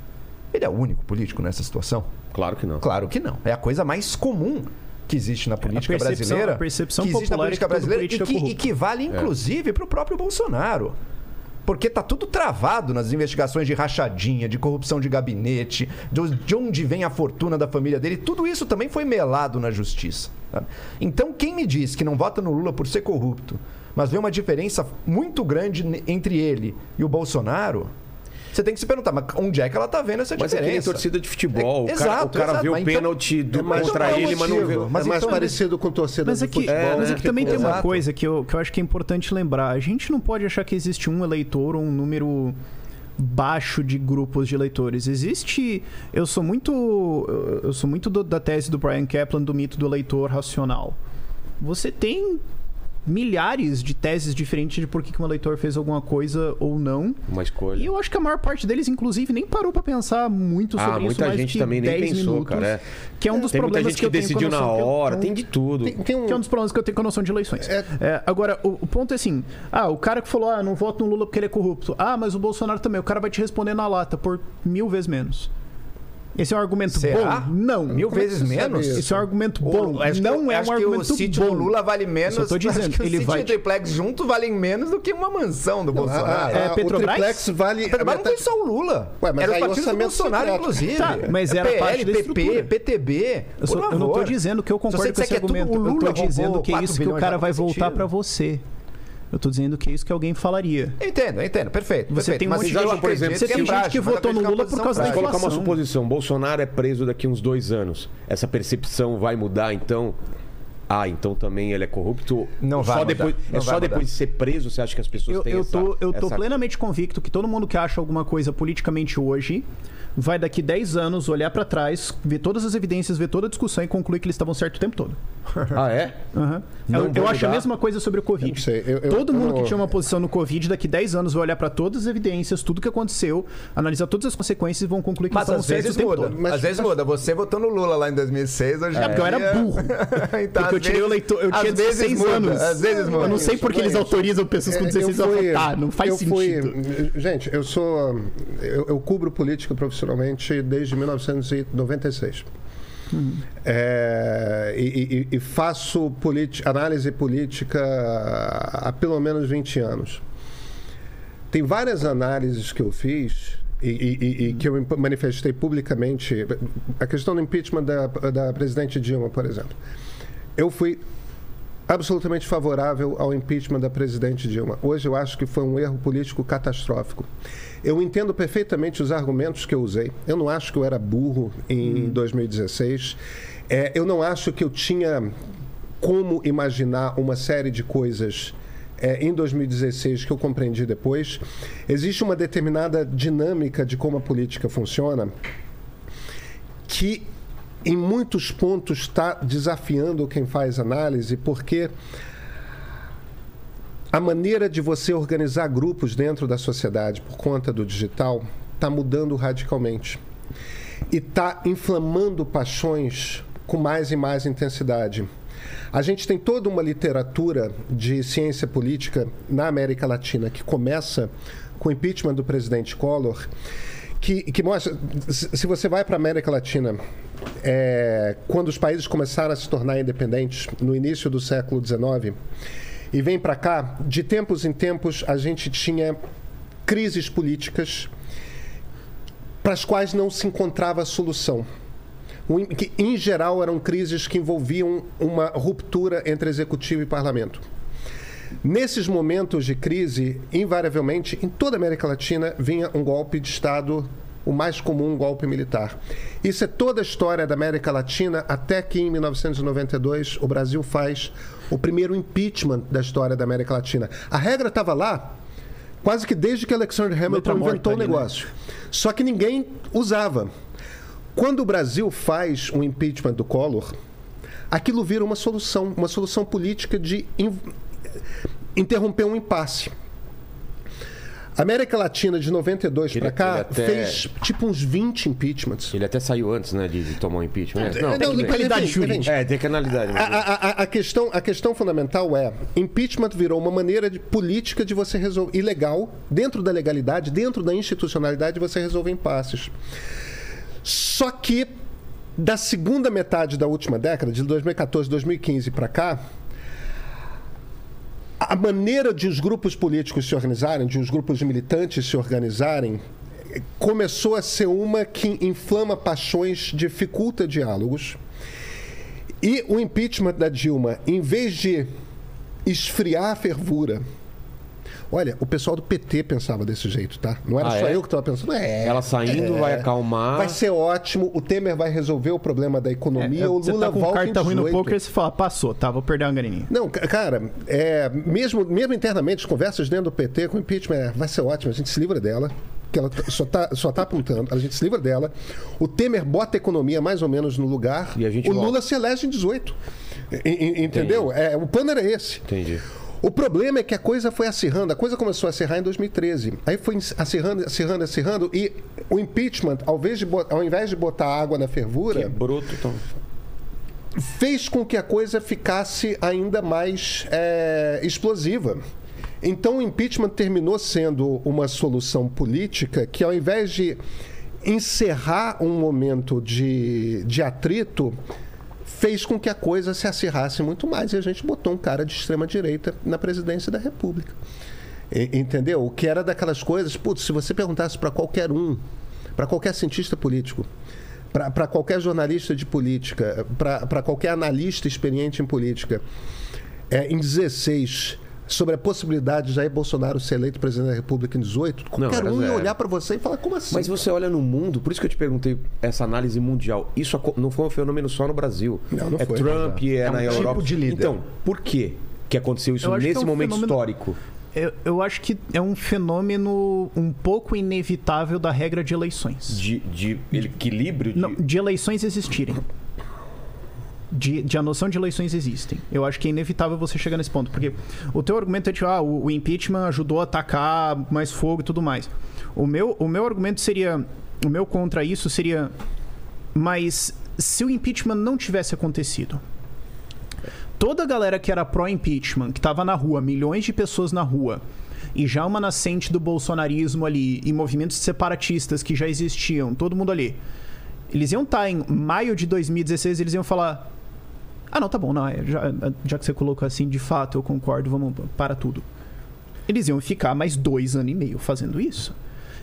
D: Ele é o único político nessa situação?
A: Claro que não.
D: Claro que não. É a coisa mais comum que existe na política
F: percepção-
D: brasileira.
F: a percepção
D: que existe na
F: é
D: política
F: que todo
D: brasileira e
F: político é
D: que, e que vale, inclusive, para o próprio Bolsonaro. Porque tá tudo travado nas investigações de rachadinha, de corrupção de gabinete, de de onde vem a fortuna da família dele. Tudo isso também foi melado na justiça. sabe? Então, quem me diz que não vota no Lula por ser corrupto, mas vê uma diferença muito grande entre ele e o Bolsonaro, você tem que se perguntar, mas onde é que ela tá vendo essa
A: Mas é que nem
D: diferença?
A: torcida de futebol.
D: É-
A: o cara,
D: exato,
A: o cara
D: exato,
A: vê o
D: então-
A: pênalti do
E: É
A: contra
D: então é
A: ele, mas não vê.
E: motivo,
D: Mas
E: é mais
D: então-
E: parecido com torcida
F: Mas
E: de
F: é que,
E: futebol.
F: mas é
E: né?
F: que também tem uma coisa que eu, que eu acho que é importante lembrar. A gente não pode achar que existe um eleitor ou um número baixo de grupos de eleitores. Existe. Eu sou muito. eu- Eu sou muito do- da tese do Brian Kaplan do mito do eleitor racional. Você tem milhares de teses diferentes de por que que um eleitor fez alguma coisa ou não.
A: Uma escolha.
F: E eu acho que a maior parte deles, inclusive, nem parou pra pensar muito sobre
A: Ah,
F: isso.
A: muita gente
F: que
A: também nem
F: 10
A: pensou,
F: minutos,
A: cara, é.
F: Que é um dos
A: Tem muita
F: problemas
A: gente
F: que,
A: que, decidiu na hora,
F: eu-
A: tem de tudo.
E: Tem, tem um,
F: que é um dos problemas que eu tenho com a noção de eleições.
E: É.
F: É, agora, o, o ponto é assim: ah, o cara que falou, ah, não voto no Lula porque ele é corrupto. Ah, mas o Bolsonaro também. O cara vai te responder na lata por mil vezes menos. Esse é um argumento
D: Será?
F: bom? Não.
D: Mil
E: Como é que
D: vezes menos?
E: isso?
F: Esse é um argumento
D: O-
F: bom.
D: acho que-
F: não é
D: acho
F: um
D: que
F: argumento
D: o sítio
F: bom.
D: do Lula vale menos.
F: Eu tô dizendo,
D: acho que o
F: ele
D: sítio
F: vai
D: e o triplex junto valem menos do que uma mansão do
E: a-
D: Bolsonaro.
E: a-
F: É,
E: a- o
F: Petrobras?
E: triplex vale.
D: Mas não
E: metade-
D: só o Lula.
E: Ué, mas
D: era o partido do Bolsonaro,
E: secreto.
D: inclusive.
F: Tá, mas era
D: PL,
F: parte da
D: PP. PTB.
F: Eu, só- eu não tô dizendo que eu concordo com esse
D: que é
F: argumento.
D: o
F: eu tô
D: Lula
F: dizendo que é
D: 4
F: isso que o cara
D: não
F: vai voltar pra você. Eu tô dizendo que é isso que alguém falaria.
D: Eu entendo, eu entendo. Perfeito.
F: Você
D: perfeito.
F: tem um
D: Mas
F: monte de-
A: por exemplo,
F: você
D: que
F: tem gente que votou no Lula por causa da
A: Vamos
D: frágil.
A: colocar uma
F: inflação.
A: suposição. Bolsonaro é preso daqui uns dois anos. Essa percepção vai mudar, então. Ah, então também ele é corrupto.
D: Não
A: só
D: vai mudar.
A: depois,
D: Não
A: É só
D: mudar.
A: depois de ser preso, você acha que as pessoas
F: Eu,
A: têm
F: eu
A: essa,
F: tô, eu tô
A: essa-
F: plenamente convicto que todo mundo que acha alguma coisa politicamente hoje vai daqui 10 anos olhar pra trás, ver todas as evidências, ver toda a discussão e concluir que eles estavam certo o tempo todo.
A: Ah, é? Não
F: Eu, eu acho a mesma coisa sobre o Covid.
E: Eu sei, eu- eu-
F: Todo
E: eu
F: mundo que tinha uma posição no Covid, daqui 10 anos vai olhar pra todas as evidências, tudo que aconteceu, analisar todas as consequências e vão concluir que
D: Mas
F: eles
D: às
F: estavam certos
D: vezes
F: o tempo
D: muda.
F: todo.
E: Mas-
D: às vezes muda. Você votou no Lula lá em 2006, hoje
F: É, porque eu era burro.
D: então,
F: Porque eu tirei o
D: vezes-
F: leitor, eu tinha
D: vezes
F: 16
D: muda,
F: anos.
D: Às vezes muda.
F: Eu não sei porque
E: é
F: eles
E: isso.
F: autorizam pessoas com
E: É,
F: 16
E: eu
F: anos a votar. Não faz
E: eu fui-
F: sentido.
E: gente, eu sou. Eu, eu cubro política profissionalmente desde 1996.
F: Hum.
E: É, e, e- e faço análise política há pelo menos 20 anos. Tem várias análises que eu fiz e, e- que eu manifestei publicamente. A questão do impeachment da, da presidente Dilma, por exemplo. Eu fui absolutamente favorável ao impeachment da presidente Dilma. Hoje eu acho que foi um erro político catastrófico. Eu entendo perfeitamente os argumentos que eu usei. Eu não acho que eu era burro em 2016. É, eu não acho que eu tinha como imaginar uma série de coisas é, em 2016 que eu compreendi depois. Existe uma determinada dinâmica de como a política funciona que em muitos pontos está desafiando quem faz análise, porque a maneira de você organizar grupos dentro da sociedade por conta do digital está mudando radicalmente e está inflamando paixões com mais e mais intensidade. A gente tem toda uma literatura de ciência política na América Latina que começa com o impeachment do presidente Collor, que, que mostra, se você vai para a América Latina, é, quando os países começaram a se tornar independentes, no início do século XIX, e vem para cá, de tempos em tempos a gente tinha crises políticas para as quais não se encontrava solução. Que, em geral, eram crises que envolviam uma ruptura entre executivo e parlamento. Nesses momentos de crise, invariavelmente, em toda a América Latina, vinha um golpe de Estado, o mais comum, um golpe militar. Isso é toda a história da América Latina, até que em 1992 o Brasil faz o primeiro impeachment da história da América Latina. A regra estava lá quase que desde que Alexander Hamilton inventou o
F: né?
E: negócio. Só que ninguém usava. Quando o Brasil faz um impeachment do Collor, aquilo vira uma solução, uma solução política de in- interromper um impasse. América Latina de 92
A: Ele-
E: pra cá
A: até-
E: fez tipo uns 20 impeachments.
A: Ele até saiu antes, né, de, de tomar o impeachment. É,
E: Não,
A: tudo bem.
F: qualidade jurídica.
A: É, tem canalidade.
E: A, a- a- a questão, a questão fundamental é: impeachment virou uma maneira de, política de você resolver. ilegal, dentro da legalidade, dentro da institucionalidade, você resolver impasses. Só que, da segunda metade da última década, de 2014, 2015 para cá, a maneira de os grupos políticos se organizarem, de os grupos militantes se organizarem, começou a ser uma que inflama paixões, dificulta diálogos. E o impeachment da Dilma, em vez de esfriar a fervura. Olha, o pessoal do PT pensava desse jeito, tá? Não era
A: Ah,
E: só
A: é?
E: eu que estava pensando. É,
A: Ela saindo
E: é.
A: vai acalmar.
E: Vai ser ótimo. O Temer vai resolver o problema da economia. o
F: você
E: Lula
F: tá com
E: volta
F: carta ruim no
E: 18.
F: poker, você fala, passou, tá, vou perder uma graninha.
E: Não, ca- cara, é, mesmo, mesmo internamente, as conversas dentro do PT com o impeachment, é, vai ser ótimo, a gente se livra dela. Que ela só tá, só tá apontando, a gente se livra dela. O Temer bota a economia mais ou menos no lugar.
A: E a gente
E: o
A: volta.
E: Lula se elege em 18. E- e- entendeu? É, o plano era esse.
A: Entendi.
E: O problema é que a coisa foi acirrando. A coisa começou a acirrar em 2013. Aí foi acirrando, acirrando, acirrando. E o impeachment, ao invés de, bo- ao invés de botar água na fervura,
A: Quebrou total.
E: fez com que a coisa ficasse ainda mais é, explosiva. Então o impeachment terminou sendo uma solução política que, ao invés de encerrar um momento de, de atrito, fez com que a coisa se acirrasse muito mais. E a gente botou um cara de extrema-direita na presidência da República. E- Entendeu? O que era daquelas coisas, putz, se você perguntasse para qualquer um, para qualquer cientista político, para qualquer jornalista de política, para qualquer analista experiente em política, é, em 16, sobre a possibilidade de Jair Bolsonaro ser eleito presidente da República em 18, qualquer
A: era
E: um ia
A: zero.
E: olhar para você e falar, como assim?
A: Mas você olha no mundo, por isso que eu te perguntei essa análise mundial. Isso não foi um fenômeno só no Brasil.
E: Não, não
A: é
E: foi.
A: Trump, é,
D: É um
A: na
D: tipo
A: Europa.
D: de líder.
A: Então, por que que aconteceu isso
F: que
A: nesse
F: é um
A: momento
F: fenômeno-
A: histórico?
F: Eu, eu acho que é um fenômeno um pouco inevitável da regra de eleições.
A: De, de equilíbrio? De...
F: Não, de eleições existirem. De, de a noção de eleições existem. Eu acho que é inevitável você chegar nesse ponto. Porque o teu argumento é tipo, ah, o, o impeachment ajudou a atacar mais fogo e tudo mais. O meu, o meu argumento seria. O meu contra isso seria. Mas se o impeachment não tivesse acontecido, toda a galera que era pró-impeachment, que tava na rua, milhões de pessoas na rua, e já uma nascente do bolsonarismo ali, e movimentos separatistas que já existiam, todo mundo ali. Eles iam estar em maio de 2016, eles iam falar: Ah, não, tá bom, não, é, já, já que você colocou assim, de fato, eu concordo, vamos para tudo. Eles iam ficar mais dois anos e meio fazendo isso.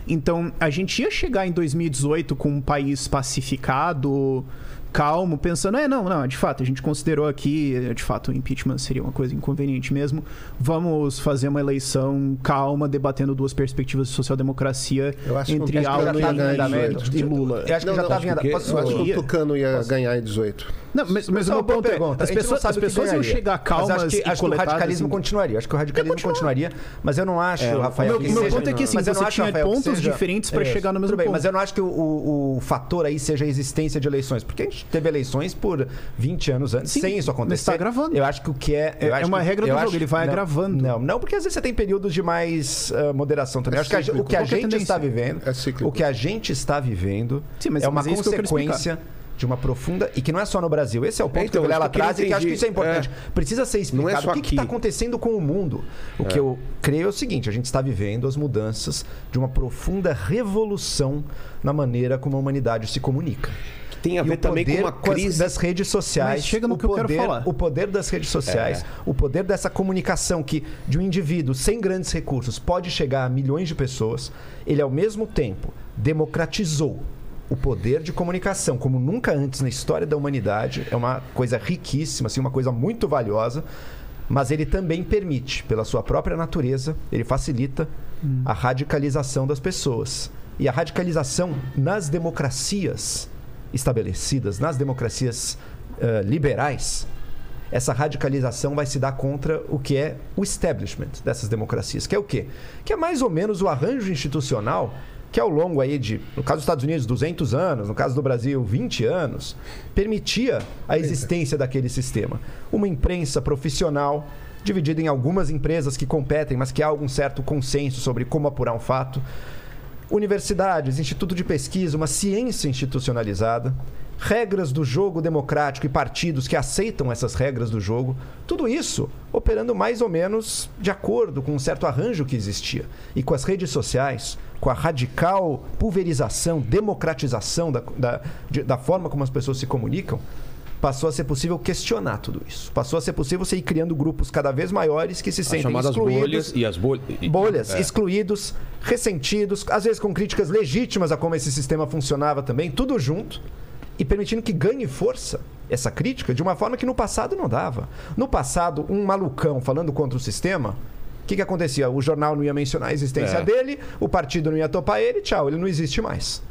F: Então, a gente ia chegar em 2018 com um país pacificado, calmo, pensando, é, não, não, de fato, a gente considerou aqui, de fato, o impeachment seria uma coisa inconveniente mesmo. Vamos fazer uma eleição calma, debatendo duas perspectivas de social-democracia entre Alckmin
E: já tá
F: e,
E: 18.
F: e Lula.
D: Eu acho que já vindo.
A: que-
D: Posso,
E: Eu acho que o Tucano ia ganhar em 18.
F: Não, mas, mas o
D: uma
F: meu
D: boa
F: ponto é,
D: pergunta.
F: as pessoas, as pessoas iam chegar
D: Mas
F: calmas
D: acho que,
F: e
D: acho que o radicalismo
F: em-
D: continuaria. Acho que o radicalismo
F: continuar.
D: continuaria, mas eu não acho,
A: É,
D: Rafael.
F: meu,
D: que
F: meu
D: seja-
F: ponto é que assim,
D: mas eu não
F: você
D: acho,
F: tinha pontos
D: seja-
F: diferentes para
D: Isso,
F: chegar no mesmo ponto.
D: Mas eu não acho que o, o- o fator aí seja a existência de eleições, porque a gente teve eleições por 20 anos antes,
F: Sim,
D: sem isso acontecer.
F: mas tá gravando.
D: Eu acho que o que é.
F: É-
D: eu
F: é
D: acho
F: uma
D: que-
F: regra do jogo, ele vai
D: não,
F: agravando.
D: Não, não, porque às vezes você tem períodos de mais ah, moderação também.
E: É
D: acho que a, o que a
F: Qual que é a
D: gente está vivendo.
E: É
D: o que a gente está vivendo
F: Sim, mas-
D: é uma
F: mas é isso que eu quero
D: consequência. De uma profunda. E que não é só no Brasil. Esse é o ponto
A: É, então,
D: que o Vilela traz e que acho que isso é importante. Precisa ser
A: Não é
D: explicado
A: só
D: o que está acontecendo com o mundo. O que eu creio é o seguinte: a gente está vivendo as mudanças de uma profunda revolução na maneira como a humanidade se comunica.
A: Tem a ver também com
D: poder
A: uma crise.
D: das redes sociais.
F: Mas chega no
D: o
F: que eu quero
D: poder-
F: falar.
D: O poder das redes sociais,
A: É.
D: o poder dessa comunicação que de um indivíduo sem grandes recursos pode chegar a milhões de pessoas, ele ao mesmo tempo democratizou o poder de comunicação como nunca antes na história da humanidade. É uma coisa riquíssima, assim, uma coisa muito valiosa. Mas ele também permite, pela sua própria natureza, ele facilita a radicalização das pessoas. E a radicalização nas democracias estabelecidas, nas democracias eh, liberais, essa radicalização vai se dar contra o que é o establishment dessas democracias, que é o quê? Que é mais ou menos o arranjo institucional que ao longo aí de, no caso dos Estados Unidos, 200 anos, no caso do Brasil, 20 anos, permitia a existência daquele sistema. Uma imprensa profissional dividido em algumas empresas que competem, mas que há algum certo consenso sobre como apurar um fato. Universidades, instituto de pesquisa, uma ciência institucionalizada, regras do jogo democrático e partidos que aceitam essas regras do jogo, tudo isso operando mais ou menos de acordo com um certo arranjo que existia. E com as redes sociais, com a radical pulverização, democratização da, da, de- da forma como as pessoas se comunicam, passou a ser possível questionar tudo isso. Passou a ser possível você ir criando grupos cada vez maiores que se
A: As
D: sentem
A: chamadas
D: excluídos
A: bolhas e as bolhas.
D: bolhas,
A: É.
D: excluídos, ressentidos, às vezes com críticas legítimas a como esse sistema funcionava também, tudo junto e permitindo que ganhe força essa crítica de uma forma que no passado não dava. No passado, um malucão falando contra o sistema, o que, que acontecia? O jornal não ia mencionar a existência
A: É.
D: dele, o partido não ia topar ele, tchau, ele não existe mais.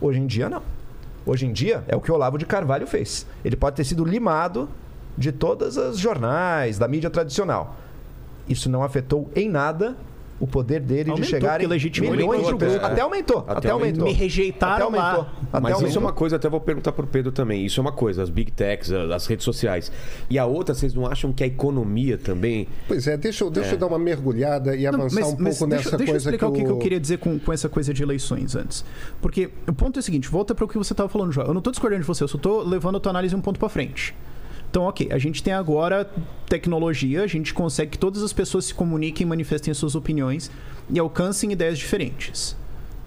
D: Hoje em dia, não. Hoje em dia, é o que o Olavo de Carvalho fez. Ele pode ter sido limado de todas as jornais, da mídia tradicional. Isso não afetou em nada o poder dele
F: Aumentou,
D: de chegar em milhões de
A: ele.
D: grupos.
A: Até-
D: Até aumentou. Até,
A: até
D: aumentou.
F: Me rejeitaram
D: até aumentou.
F: lá.
D: Até
A: Mas
D: aumentou.
A: isso é uma coisa, até vou perguntar pro Pedro também. Isso é uma coisa, as big techs, as redes sociais. E a outra, vocês não acham que a economia também.
E: Pois é, deixa, eu- deixa eu dar uma mergulhada e
F: Não,
E: avançar um pouco
F: deixa,
E: nessa
F: deixa eu
E: coisa
F: explicar
E: que
F: o que, eu
E: o-
F: queria dizer com, com essa coisa de eleições antes. Porque o ponto é o seguinte, volta para o que você estava falando, João. Eu não estou discordando de você, eu só estou levando a tua análise um ponto para frente. Então, ok, a gente tem agora tecnologia, a gente consegue que todas as pessoas se comuniquem, manifestem suas opiniões e alcancem ideias diferentes.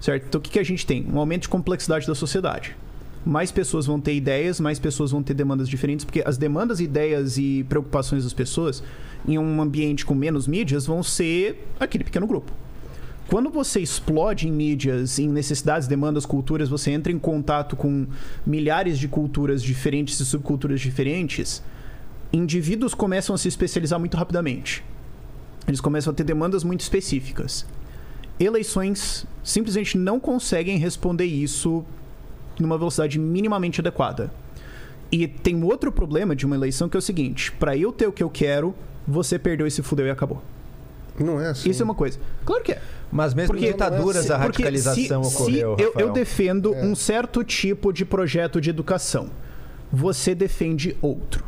F: Certo? Então, o que, que a gente tem? Um aumento de complexidade da sociedade. Mais pessoas vão ter ideias, mais pessoas vão ter demandas diferentes, porque as demandas, ideias e preocupações das pessoas em um ambiente com menos mídias vão ser aquele pequeno grupo. Quando você explode em mídias, em necessidades, demandas, culturas, você entra em contato com milhares de culturas diferentes e subculturas diferentes, indivíduos começam a se especializar muito rapidamente. Eles começam a ter demandas muito específicas. Eleições simplesmente não conseguem responder isso numa velocidade minimamente adequada. E tem outro problema de uma eleição que é o seguinte: para eu ter o que eu quero, você perdeu e se fudeu e acabou.
E: Não é assim.
F: Isso é uma coisa. Claro que é.
D: Mas mesmo
F: Porque-
D: em ditaduras a
F: Porque
D: radicalização
F: se, se
D: ocorreu,
F: eu, eu
D: Rafael.
F: defendo um certo tipo de projeto de educação. Você defende outro.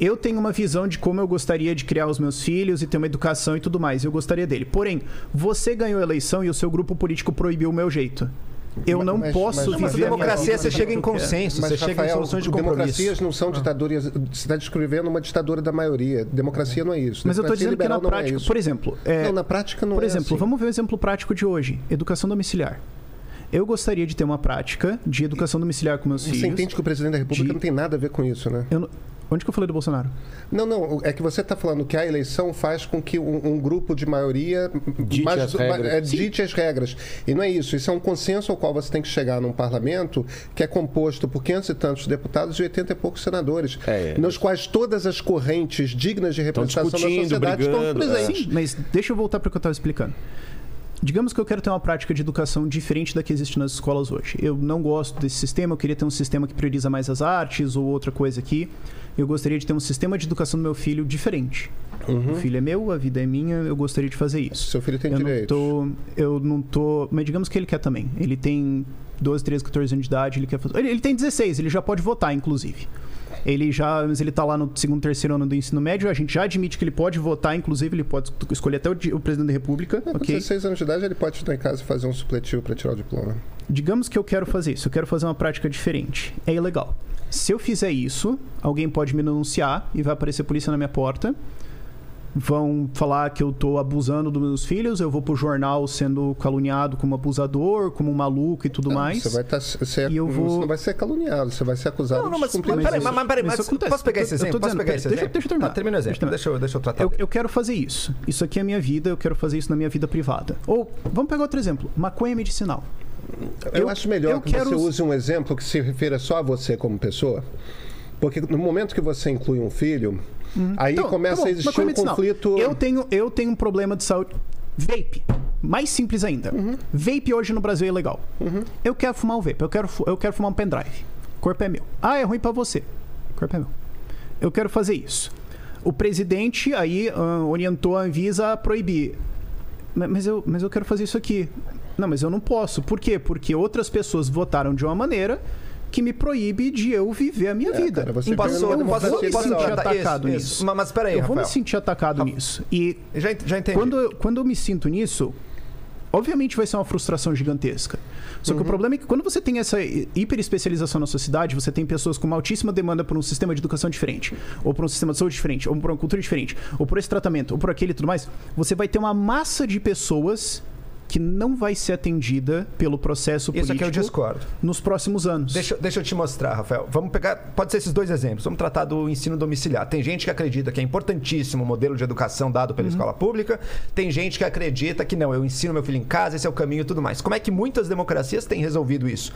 F: Eu tenho uma visão de como eu gostaria de criar os meus filhos e ter uma educação e tudo mais. Eu gostaria dele. Porém, você ganhou a eleição e o seu grupo político proibiu o meu jeito. Eu não
E: mas-
F: posso
E: mas-
D: Não, mas a
F: viver
D: democracia você chega em consenso,
E: Mas,
D: você chega em
E: Rafael,
D: soluções de
E: democracias
D: compromisso.
E: não são ditaduras. Você está descrevendo uma ditadura da maioria. Democracia não é isso.
F: Mas eu
E: Democracia
F: dizendo que na
E: é
F: prática,
E: isso.
F: por exemplo, é,
E: Não, na prática não
F: por
E: é
F: exemplo,
E: assim.
F: vamos ver um exemplo prático de hoje: educação domiciliar. Eu gostaria de ter uma prática de educação domiciliar com meus
E: Você
F: filhos.
E: entende que o presidente da República
F: de-
E: não tem nada a ver com isso, né?
F: Eu não- Onde que eu falei do Bolsonaro?
E: Não, não. É que você está falando que a eleição faz com que um, um grupo de maioria
A: Dite
E: mais-
A: as regras.
E: é, dite as regras. E não é isso. Isso é um consenso ao qual você tem que chegar num parlamento que é composto por 500 e tantos deputados e 80 e poucos senadores,
A: É.
E: nos quais todas as correntes dignas de representação da
A: discutindo,
E: sociedade estão
A: brigando, é.
E: presentes.
F: Sim, mas deixa eu voltar para o que eu estava explicando. Digamos que eu quero ter uma prática de educação diferente da que existe nas escolas hoje. Eu não gosto desse sistema, eu queria ter um sistema que prioriza mais as artes ou outra coisa aqui. Eu gostaria de ter um sistema de educação do meu filho diferente. O filho é meu, a vida é minha, eu gostaria de fazer isso.
E: Seu filho tem
F: eu
E: direitos.
F: Não tô, eu não tô. Mas digamos que ele quer também. Ele tem 12, 13, 14 anos de idade, ele quer fazer. Ele, ele tem 16, ele já pode votar, inclusive. Ele já. Mas ele tá lá no segundo, terceiro ano do ensino médio, a gente já admite que ele pode votar, inclusive, ele pode escolher até o, o presidente da República.
E: É, com
F: ok?
E: 16 anos de idade, ele pode estar em casa e fazer um supletivo para tirar o diploma.
F: Digamos que eu quero fazer isso, eu quero fazer uma prática diferente. É ilegal. Se eu fizer isso, alguém pode me denunciar e vai aparecer polícia na minha porta. Vão falar que eu tô abusando dos meus filhos, eu vou pro jornal sendo caluniado como abusador, como um maluco e tudo
E: Não,
F: mais.
E: Você vai estar. Você,
F: E eu vou-
E: você não vai ser caluniado, você vai ser acusado
D: Não, não,
E: de
D: mas,
E: descumprir
D: mas peraí, mas, mas peraí,
F: Mas
D: mas
F: acontece.
D: posso pegar esse
F: Eu tô- eu tô
D: exemplo?
F: Dizendo,
D: pegar esse
F: deixa-
D: exemplo?
F: deixa eu terminar.
D: Tá, termina o exemplo.
F: Deixa eu
D: Deixa eu, deixa eu tratar.
F: Eu, eu quero fazer isso. Isso aqui é a minha vida, eu quero fazer isso na minha vida privada. Ou, vamos pegar outro exemplo: maconha medicinal.
E: Eu,
F: Eu-
E: acho melhor
F: eu
E: que
F: quero
E: você
F: us-
E: use um exemplo que se refira só a você como pessoa. Porque no momento que você inclui um filho, aí
F: Então,
E: começa
F: tá bom,
E: a existir um conflito.
F: Eu tenho, eu tenho um problema de saúde. Vape. Mais simples ainda.
E: Uhum.
F: Vape hoje no Brasil é ilegal. Eu quero fumar um vape, eu quero, eu quero fumar um pendrive. O corpo é meu. Ah, é ruim pra você. O corpo é meu. Eu quero fazer isso. O presidente aí ah, orientou a Anvisa a proibir. Ma- Mas eu, mas eu quero fazer isso aqui. Não, mas eu não posso. Por quê? Porque outras pessoas votaram de uma maneira que me proíbe de eu viver a minha
E: É,
F: vida.
E: cara, você pega
F: eu
E: uma
F: vou me sentir atacado
D: Isso,
F: nisso.
D: isso. Mas- mas peraí,
F: eu vou me
D: Rafael.
F: sentir atacado nisso. E
D: Já, já entendi.
F: quando, eu- quando eu me sinto nisso, obviamente vai ser uma frustração gigantesca. Só
D: Uhum.
F: que o problema é que quando você tem essa hi- hiperespecialização na sociedade, você tem pessoas com uma altíssima demanda por um sistema de educação diferente, ou por um sistema de saúde diferente, ou por uma cultura diferente, ou por esse tratamento, ou por aquele e tudo mais, você vai ter uma massa de pessoas que não vai ser atendida pelo processo
D: Isso aqui eu
F: político
D: discordo.
F: nos próximos anos.
D: Deixa, deixa eu te mostrar, Rafael. Vamos pegar. Pode ser esses dois exemplos. Vamos tratar do ensino domiciliar. Tem gente que acredita que é importantíssimo o modelo de educação dado pela escola pública. Tem gente que acredita que não, eu ensino meu filho em casa, esse é o caminho e tudo mais. Como é que muitas democracias têm resolvido isso?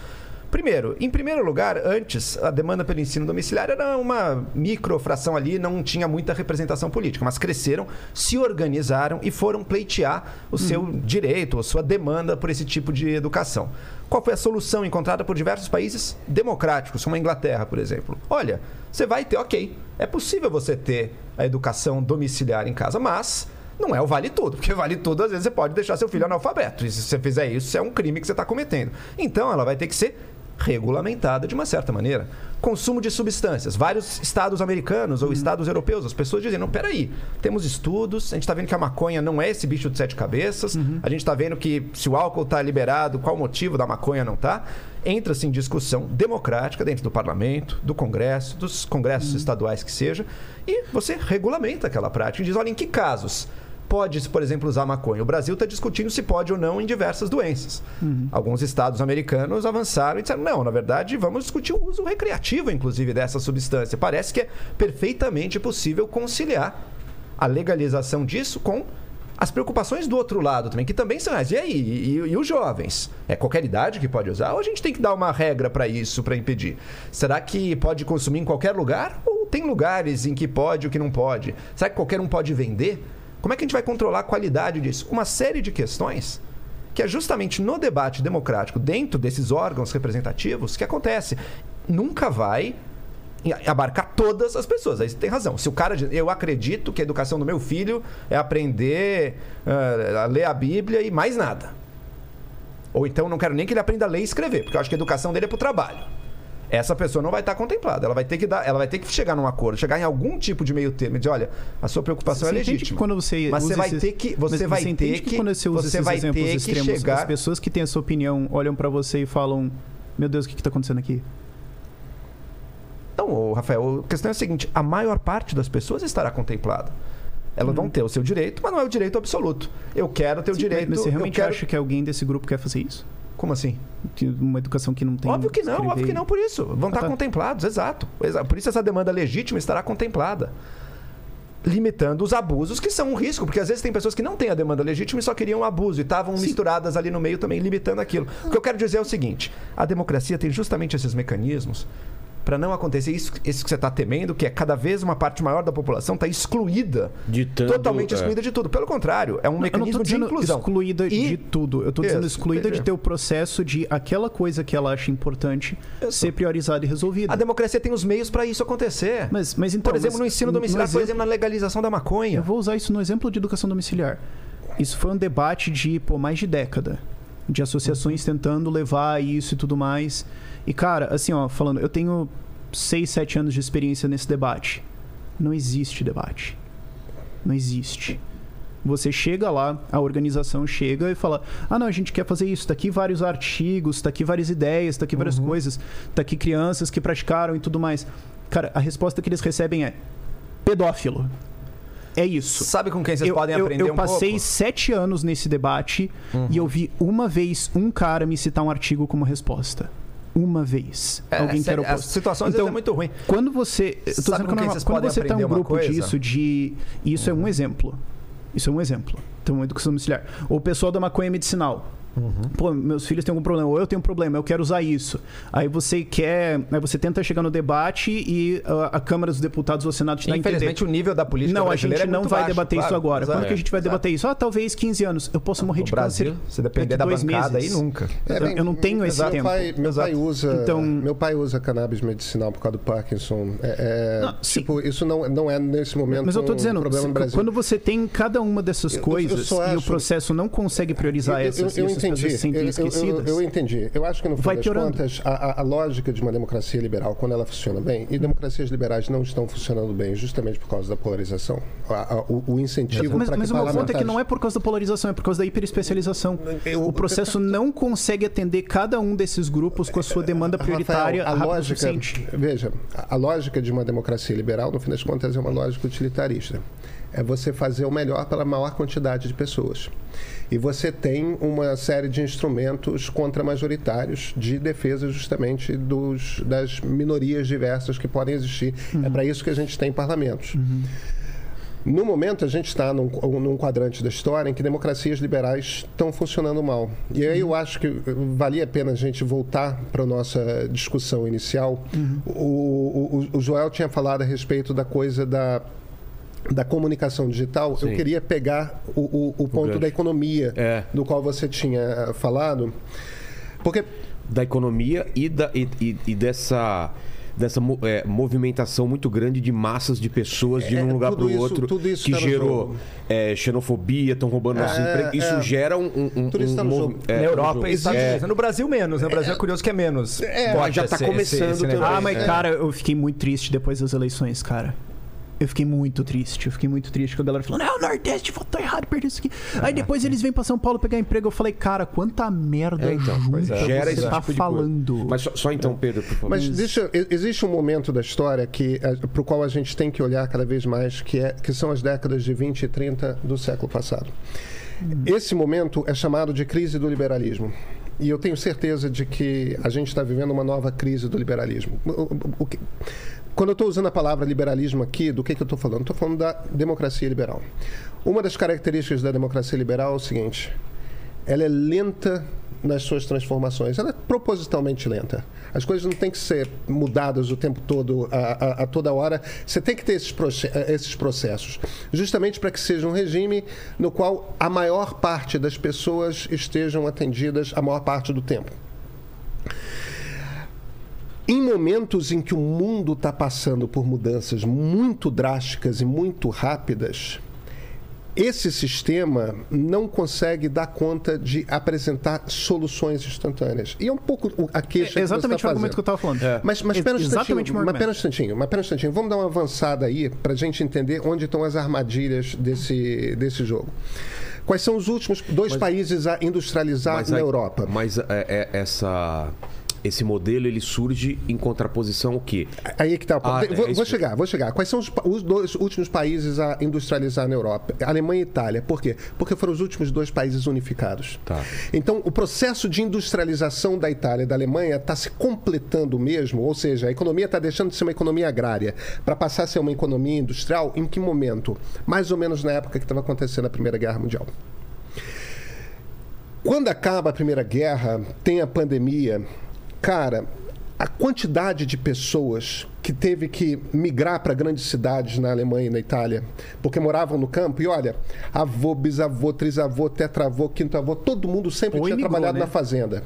D: Primeiro, em primeiro lugar, antes, a demanda pelo ensino domiciliar era uma microfração ali, não tinha muita representação política, mas cresceram, se organizaram e foram pleitear o seu direito, a sua demanda por esse tipo de educação. Qual foi a solução encontrada por diversos países democráticos, como a Inglaterra, por exemplo? Olha, você vai ter, ok, é possível você ter a educação domiciliar em casa, mas não é o vale tudo, porque vale tudo, às vezes você pode deixar seu filho analfabeto. E se você fizer isso, é um crime que você está cometendo. Então ela vai ter que ser regulamentada de uma certa maneira. Consumo de substâncias. Vários estados americanos ou estados europeus, as pessoas dizem: não, peraí, temos estudos, a gente está vendo que a maconha não é esse bicho de sete cabeças, a gente está vendo que se o álcool está liberado, qual o motivo da maconha não está. Entra-se em discussão democrática dentro do parlamento, do Congresso, dos congressos estaduais que seja, e você regulamenta aquela prática e diz: olha, em que casos? Pode, por exemplo, usar maconha. O Brasil está discutindo se pode ou não em diversas doenças. Alguns estados americanos avançaram e disseram: não, na verdade, vamos discutir o uso recreativo, inclusive, dessa substância. Parece que é perfeitamente possível conciliar a legalização disso com as preocupações do outro lado também, que também são as. E aí? E, e os jovens? É qualquer idade que pode usar? Ou a gente tem que dar uma regra para isso, para impedir? Será que pode consumir em qualquer lugar? Ou tem lugares em que pode e o que não pode? Será que qualquer um pode vender? Como é que a gente vai controlar a qualidade disso? Uma série de questões que é justamente no debate democrático, dentro desses órgãos representativos, que acontece. Nunca vai abarcar todas as pessoas. Aí você tem razão. Se o cara diz, eu acredito que a educação do meu filho é aprender uh, a ler a Bíblia e mais nada. Ou então não quero nem que ele aprenda a ler e escrever, porque eu acho que a educação dele é para o trabalho. Essa pessoa não vai estar contemplada. Ela vai ter que dar, ela vai ter que chegar num acordo, chegar em algum tipo de meio termo dizer, olha, a sua preocupação
F: Você
D: é legítima.
F: que quando você
D: mas você vai
F: esses-
D: ter que, você vai
F: você
D: ter
F: entende
D: que,
F: quando você usa
D: você
F: esses
D: vai
F: exemplos
D: ter que
F: extremos,
D: chegar
F: as pessoas que têm essa opinião olham pra você e falam: Meu Deus, o que, que tá acontecendo aqui?
D: Então, Rafael, a questão é a seguinte: a maior parte das pessoas estará contemplada. Elas vão ter o seu direito, mas não é o direito absoluto. Eu quero ter o
F: Sim, mas-
D: direito.
F: Mas você realmente
D: quero...
F: acha que alguém desse grupo quer fazer isso?
D: Como assim?
F: Uma educação que não tem.
D: óbvio que não,
F: escrever
D: óbvio que não por isso. Vão estar
F: tá.
D: contemplados, exato. Exa- Por isso essa demanda legítima estará contemplada. Limitando os abusos, que são um risco, porque às vezes tem pessoas que não têm a demanda legítima e só queriam o abuso e estavam misturadas ali no meio também, limitando aquilo. O que eu quero dizer é o seguinte: a democracia tem justamente esses mecanismos para não acontecer isso, isso que você está temendo, que é cada vez uma parte maior da população está excluída,
A: De tanto,
D: totalmente
A: é.
D: excluída de tudo. Pelo contrário, é um
F: Eu não
D: mecanismo
F: tô
D: de
F: dizendo
D: inclusão.
F: excluída
D: E-
F: de tudo. Eu tô dizendo
D: Isso,
F: excluída
D: entendi.
F: de ter o processo de aquela coisa que ela acha importante
D: Isso.
F: ser priorizada e resolvida.
D: A democracia tem os meios para isso acontecer.
F: Mas, mas então.
D: por exemplo,
F: mas
D: no ensino
F: no
D: domiciliar, por
F: exemplo-
D: exemplo, na legalização da maconha.
F: Eu vou usar isso no exemplo de educação domiciliar. Isso foi um debate de pô, mais de década. De associações tentando levar isso e tudo mais. E, cara, assim, ó, falando, eu tenho 6, 7 anos de experiência nesse debate. Não existe debate. Não existe. Você chega lá, a organização chega e fala: Ah, não, a gente quer fazer isso. Tá aqui vários artigos, tá aqui várias ideias, tá aqui várias coisas, tá aqui crianças que praticaram e tudo mais. Cara, a resposta que eles recebem é: pedófilo. É isso.
D: Sabe com quem vocês
F: eu,
D: podem
F: eu-
D: aprender
F: eu
D: um
F: passei
D: pouco? Uhum.
F: sete anos nesse debate e eu vi uma vez um cara me citar um artigo como resposta. Uma vez.
D: É,
F: Alguém que era
D: sério,
F: oposto.
D: A situação às
F: Então,
D: é muito ruim.
F: Quando você. Eu tô
D: Sabe
F: dizendo quando, você tá
D: aprender
F: um grupo
D: coisa?
F: disso de. Isso é um exemplo. Isso é um exemplo. Então, educação domiciliar. Ou o pessoal da maconha medicinal.
D: Uhum.
F: Pô, meus filhos têm algum problema, ou eu tenho um problema, eu quero usar isso. Aí você quer. Aí você tenta chegar no debate e uh, a Câmara dos Deputados ou o Senado te dá a entender.
D: Infelizmente, o nível da política
F: Não, a gente
D: é
F: não vai
D: baixo,
F: debater isso
D: claro.
F: agora.
D: Exato.
F: Quando que a gente vai
D: Exato.
F: debater isso? Ah, talvez 15 anos. Eu posso morrer
D: No
F: de
D: Brasil,
F: câncer.
D: se depender
F: daqui
D: da
F: dois
D: bancada
F: meses.
D: aí, nunca.
E: É,
F: Eu- eu não tenho esse
E: meu
F: tempo.
E: Pai, meu
D: Exato.
E: pai usa,
F: Então-
E: meu pai usa cannabis medicinal por causa do Parkinson. É, é,
F: Não, sim.
E: tipo, isso não, não é nesse momento
F: Mas eu tô
E: um
F: dizendo,
E: problema no Brasil.
F: quando você tem cada uma dessas
E: Eu- eu
F: coisas
E: só
F: e o processo não consegue priorizar
E: Eu- eu-
F: essas,
E: eu entendi.
F: sentem
E: Eu, eu- eu, eu entendi. Eu acho que no fim
F: Vai
E: das
F: piorando.
E: contas, a, a- lógica de uma democracia liberal, quando ela funciona bem, e democracias liberais não estão funcionando bem justamente por causa da polarização. A- a- o, o incentivo
F: Mas,
E: para
F: mas
E: que
F: o meu ponto é que não é por causa da polarização, é por causa da hiperespecialização. O processo não consegue atender cada um desses grupos com a sua demanda prioritária
E: Rafael, a lógica, veja, a a lógica de uma democracia liberal, no fim das contas, é uma lógica utilitarista. É você fazer o melhor pela maior quantidade de pessoas. E você tem uma série de instrumentos contra-majoritários de defesa justamente dos, das minorias diversas que podem existir. É para isso que a gente tem parlamentos. No momento, a gente está num, num quadrante da história em que democracias liberais estão funcionando mal. E aí eu acho que valia a pena a gente voltar para a nossa discussão inicial. O, o- o Joel tinha falado a respeito da coisa da, da comunicação digital.
A: Sim.
E: Eu queria pegar o, o- o ponto
A: gancho.
E: da economia,
A: É.
E: do qual você tinha eh, falado. Porque
A: Da economia e, da, e, e- e dessa. Dessa é, movimentação muito grande de massas de pessoas de
E: É,
A: um lugar para o
E: isso-
A: outro
E: tudo isso
A: que
E: tá
A: gerou
E: jogo.
A: é, xenofobia, estão roubando nosso emprego. Isso
E: é.
A: gera um, um, um,
E: Tudo isso tá
A: um
E: no
A: movi-
E: jogo.
A: é,
D: Na
A: tá
D: Europa e Estados
A: É.
D: Unidos. No Brasil, menos. No Brasil é curioso que é menos.
A: Mas já tá começando também.
F: Ah, mas
A: É.
F: cara, eu fiquei muito triste depois das eleições, cara. Eu fiquei muito triste, eu fiquei muito triste com a galera falando, não, o Nordeste votou errado, perdeu isso aqui. Aí depois eles vêm pra São Paulo pegar emprego, eu falei, cara, quanta merda
A: É, então,
F: junta
A: é. Gera
F: você tá
A: tipo
F: falando.
A: Mas só, só então, Pedro, por favor.
E: Mas deixa, existe um momento da história que para o qual a gente tem que olhar cada vez mais, que, é, que são as décadas de 20 e 30 do século passado. Esse momento é chamado de crise do liberalismo. E eu tenho certeza de que a gente está vivendo uma nova crise do liberalismo. O- o- o que- quando eu estou usando a palavra liberalismo aqui, do que, que eu estou falando? Estou falando da democracia liberal. Uma das características da democracia liberal é o seguinte: ela é lenta nas suas transformações. Ela é propositalmente lenta. As coisas não têm que ser mudadas o tempo todo, a, a- a toda hora. Você tem que ter esses, esses processos, justamente para que seja um regime no qual a maior parte das pessoas estejam atendidas a maior parte do tempo. Em momentos em que o mundo está passando por mudanças muito drásticas e muito rápidas, esse sistema não consegue dar conta de apresentar soluções instantâneas. E é um pouco o- a queixa
F: É exatamente
E: que
F: o argumento que eu
E: está
F: tava falando.
E: Mas, mas um
F: Exatamente
E: mas um instantinho, mas espera um instantinho. Vamos dar uma avançada aí para a gente entender onde estão as armadilhas desse, desse jogo. Quais são os últimos dois países a industrializar
A: Mas
E: na
A: aí-
E: Europa?
A: Mas é, é, essa, esse modelo ele surge em contraposição ao quê?
E: Aí que tá. o ponto.
A: Ah, é
E: vou,
A: isso.
E: vou chegar, vou chegar. Quais são os, os dois últimos países a industrializar na Europa? Alemanha e Itália. Por quê? Porque foram os últimos dois países unificados.
A: Tá.
E: Então, o processo de industrialização da Itália e da Alemanha está se completando mesmo, ou seja, a economia está deixando de ser uma economia agrária para passar a ser uma economia industrial. Em que momento? Mais ou menos na época que estava acontecendo a Primeira Guerra Mundial. Quando acaba a Primeira Guerra, tem a pandemia, cara, a quantidade de pessoas que teve que migrar para grandes cidades na Alemanha e na Itália, porque moravam no campo, e olha, avô, bisavô, trisavô, tetravô, quinto avô, todo mundo sempre
F: Ou
E: tinha
F: imigrou,
E: trabalhado
F: né?
E: na fazenda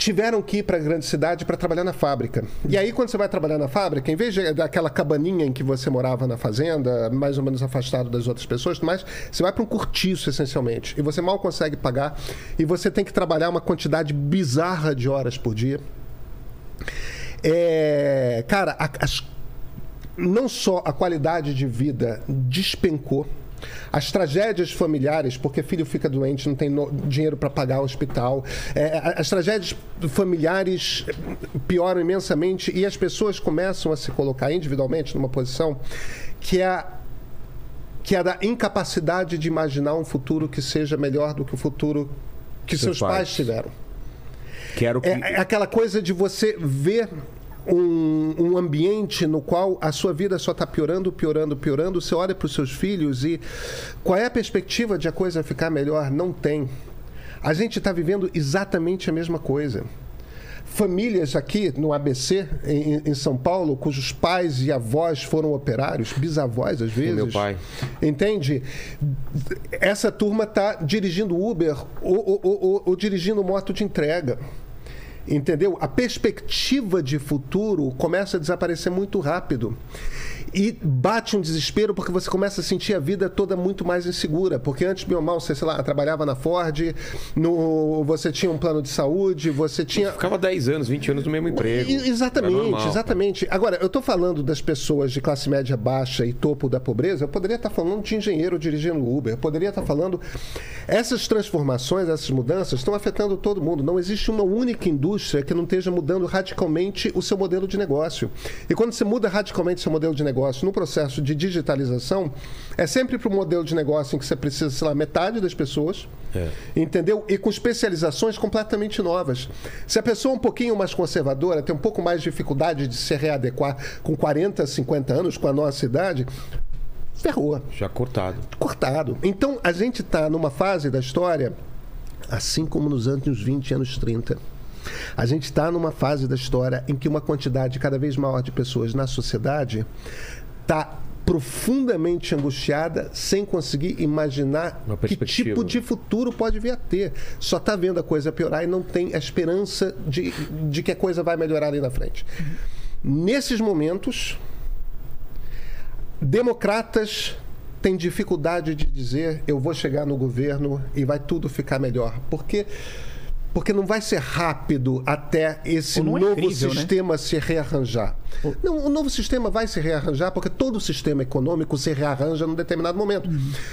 E: tiveram que ir para a grande cidade para trabalhar na fábrica. E aí, quando você vai trabalhar na fábrica, em vez daquela cabaninha em que você morava na fazenda, mais ou menos afastado das outras pessoas, mas você vai para um cortiço, essencialmente. E você mal consegue pagar. E você tem que trabalhar uma quantidade bizarra de horas por dia. É, cara, a- não só a qualidade de vida despencou, as tragédias familiares, porque filho fica doente, não tem no- dinheiro para pagar o hospital, é, as tragédias familiares pioram imensamente e as pessoas começam a se colocar individualmente numa posição que é a que é da incapacidade de imaginar um futuro que seja melhor do que o futuro que
A: Seus
E: seus pais
A: pais.
E: tiveram.
A: Quero que.
E: É, é aquela coisa de você ver um, um ambiente no qual a sua vida só está piorando, piorando, piorando. Você olha para os seus filhos e qual é a perspectiva de a coisa ficar melhor? Não tem. A gente está vivendo exatamente a mesma coisa. Famílias aqui no ABC, em, em São Paulo, cujos pais e avós foram operários, bisavós às vezes.
A: meu pai.
E: Entende? Essa turma está dirigindo Uber ou, ou- ou- ou- ou dirigindo moto de entrega. Entendeu? A perspectiva de futuro começa a desaparecer muito rápido. E bate um desespero porque você começa a sentir a vida toda muito mais insegura. Porque antes, bem ou mal, você, sei lá, trabalhava na Ford, no, você tinha um plano de saúde, você tinha.
A: Ficava 10 anos, 20 anos no mesmo emprego.
E: E- Exatamente,
A: normal,
E: exatamente. Agora, eu estou falando das pessoas de classe média baixa e topo da pobreza, eu poderia estar falando de engenheiro dirigindo Uber, eu poderia estar falando. Essas transformações, essas mudanças estão afetando todo mundo. Não existe uma única indústria que não esteja mudando radicalmente o seu modelo de negócio. E quando você muda radicalmente seu modelo de negócio no processo de digitalização, é sempre para um modelo de negócio em que você precisa, sei lá, metade das pessoas. Entendeu? E com especializações completamente novas. Se a pessoa é um pouquinho mais conservadora, tem um pouco mais de dificuldade de se readequar com 40, 50 anos, com a nossa idade, ferrou
A: Já cortado.
E: cortado. Então, a gente está numa fase da história, assim como nos anos 20 anos 30. A gente está numa fase da história em que uma quantidade cada vez maior de pessoas na sociedade está profundamente angustiada sem conseguir imaginar que tipo de futuro pode vir a ter. Só está vendo a coisa piorar e não tem a esperança de, de que a coisa vai melhorar ali na frente. Nesses momentos, democratas têm dificuldade de dizer eu vou chegar no governo e vai tudo ficar melhor. Porque porque não vai ser rápido até esse
F: é
E: novo
F: crível, né?
E: sistema se rearranjar. Não, o novo sistema vai se rearranjar porque todo sistema econômico se rearranja num determinado momento.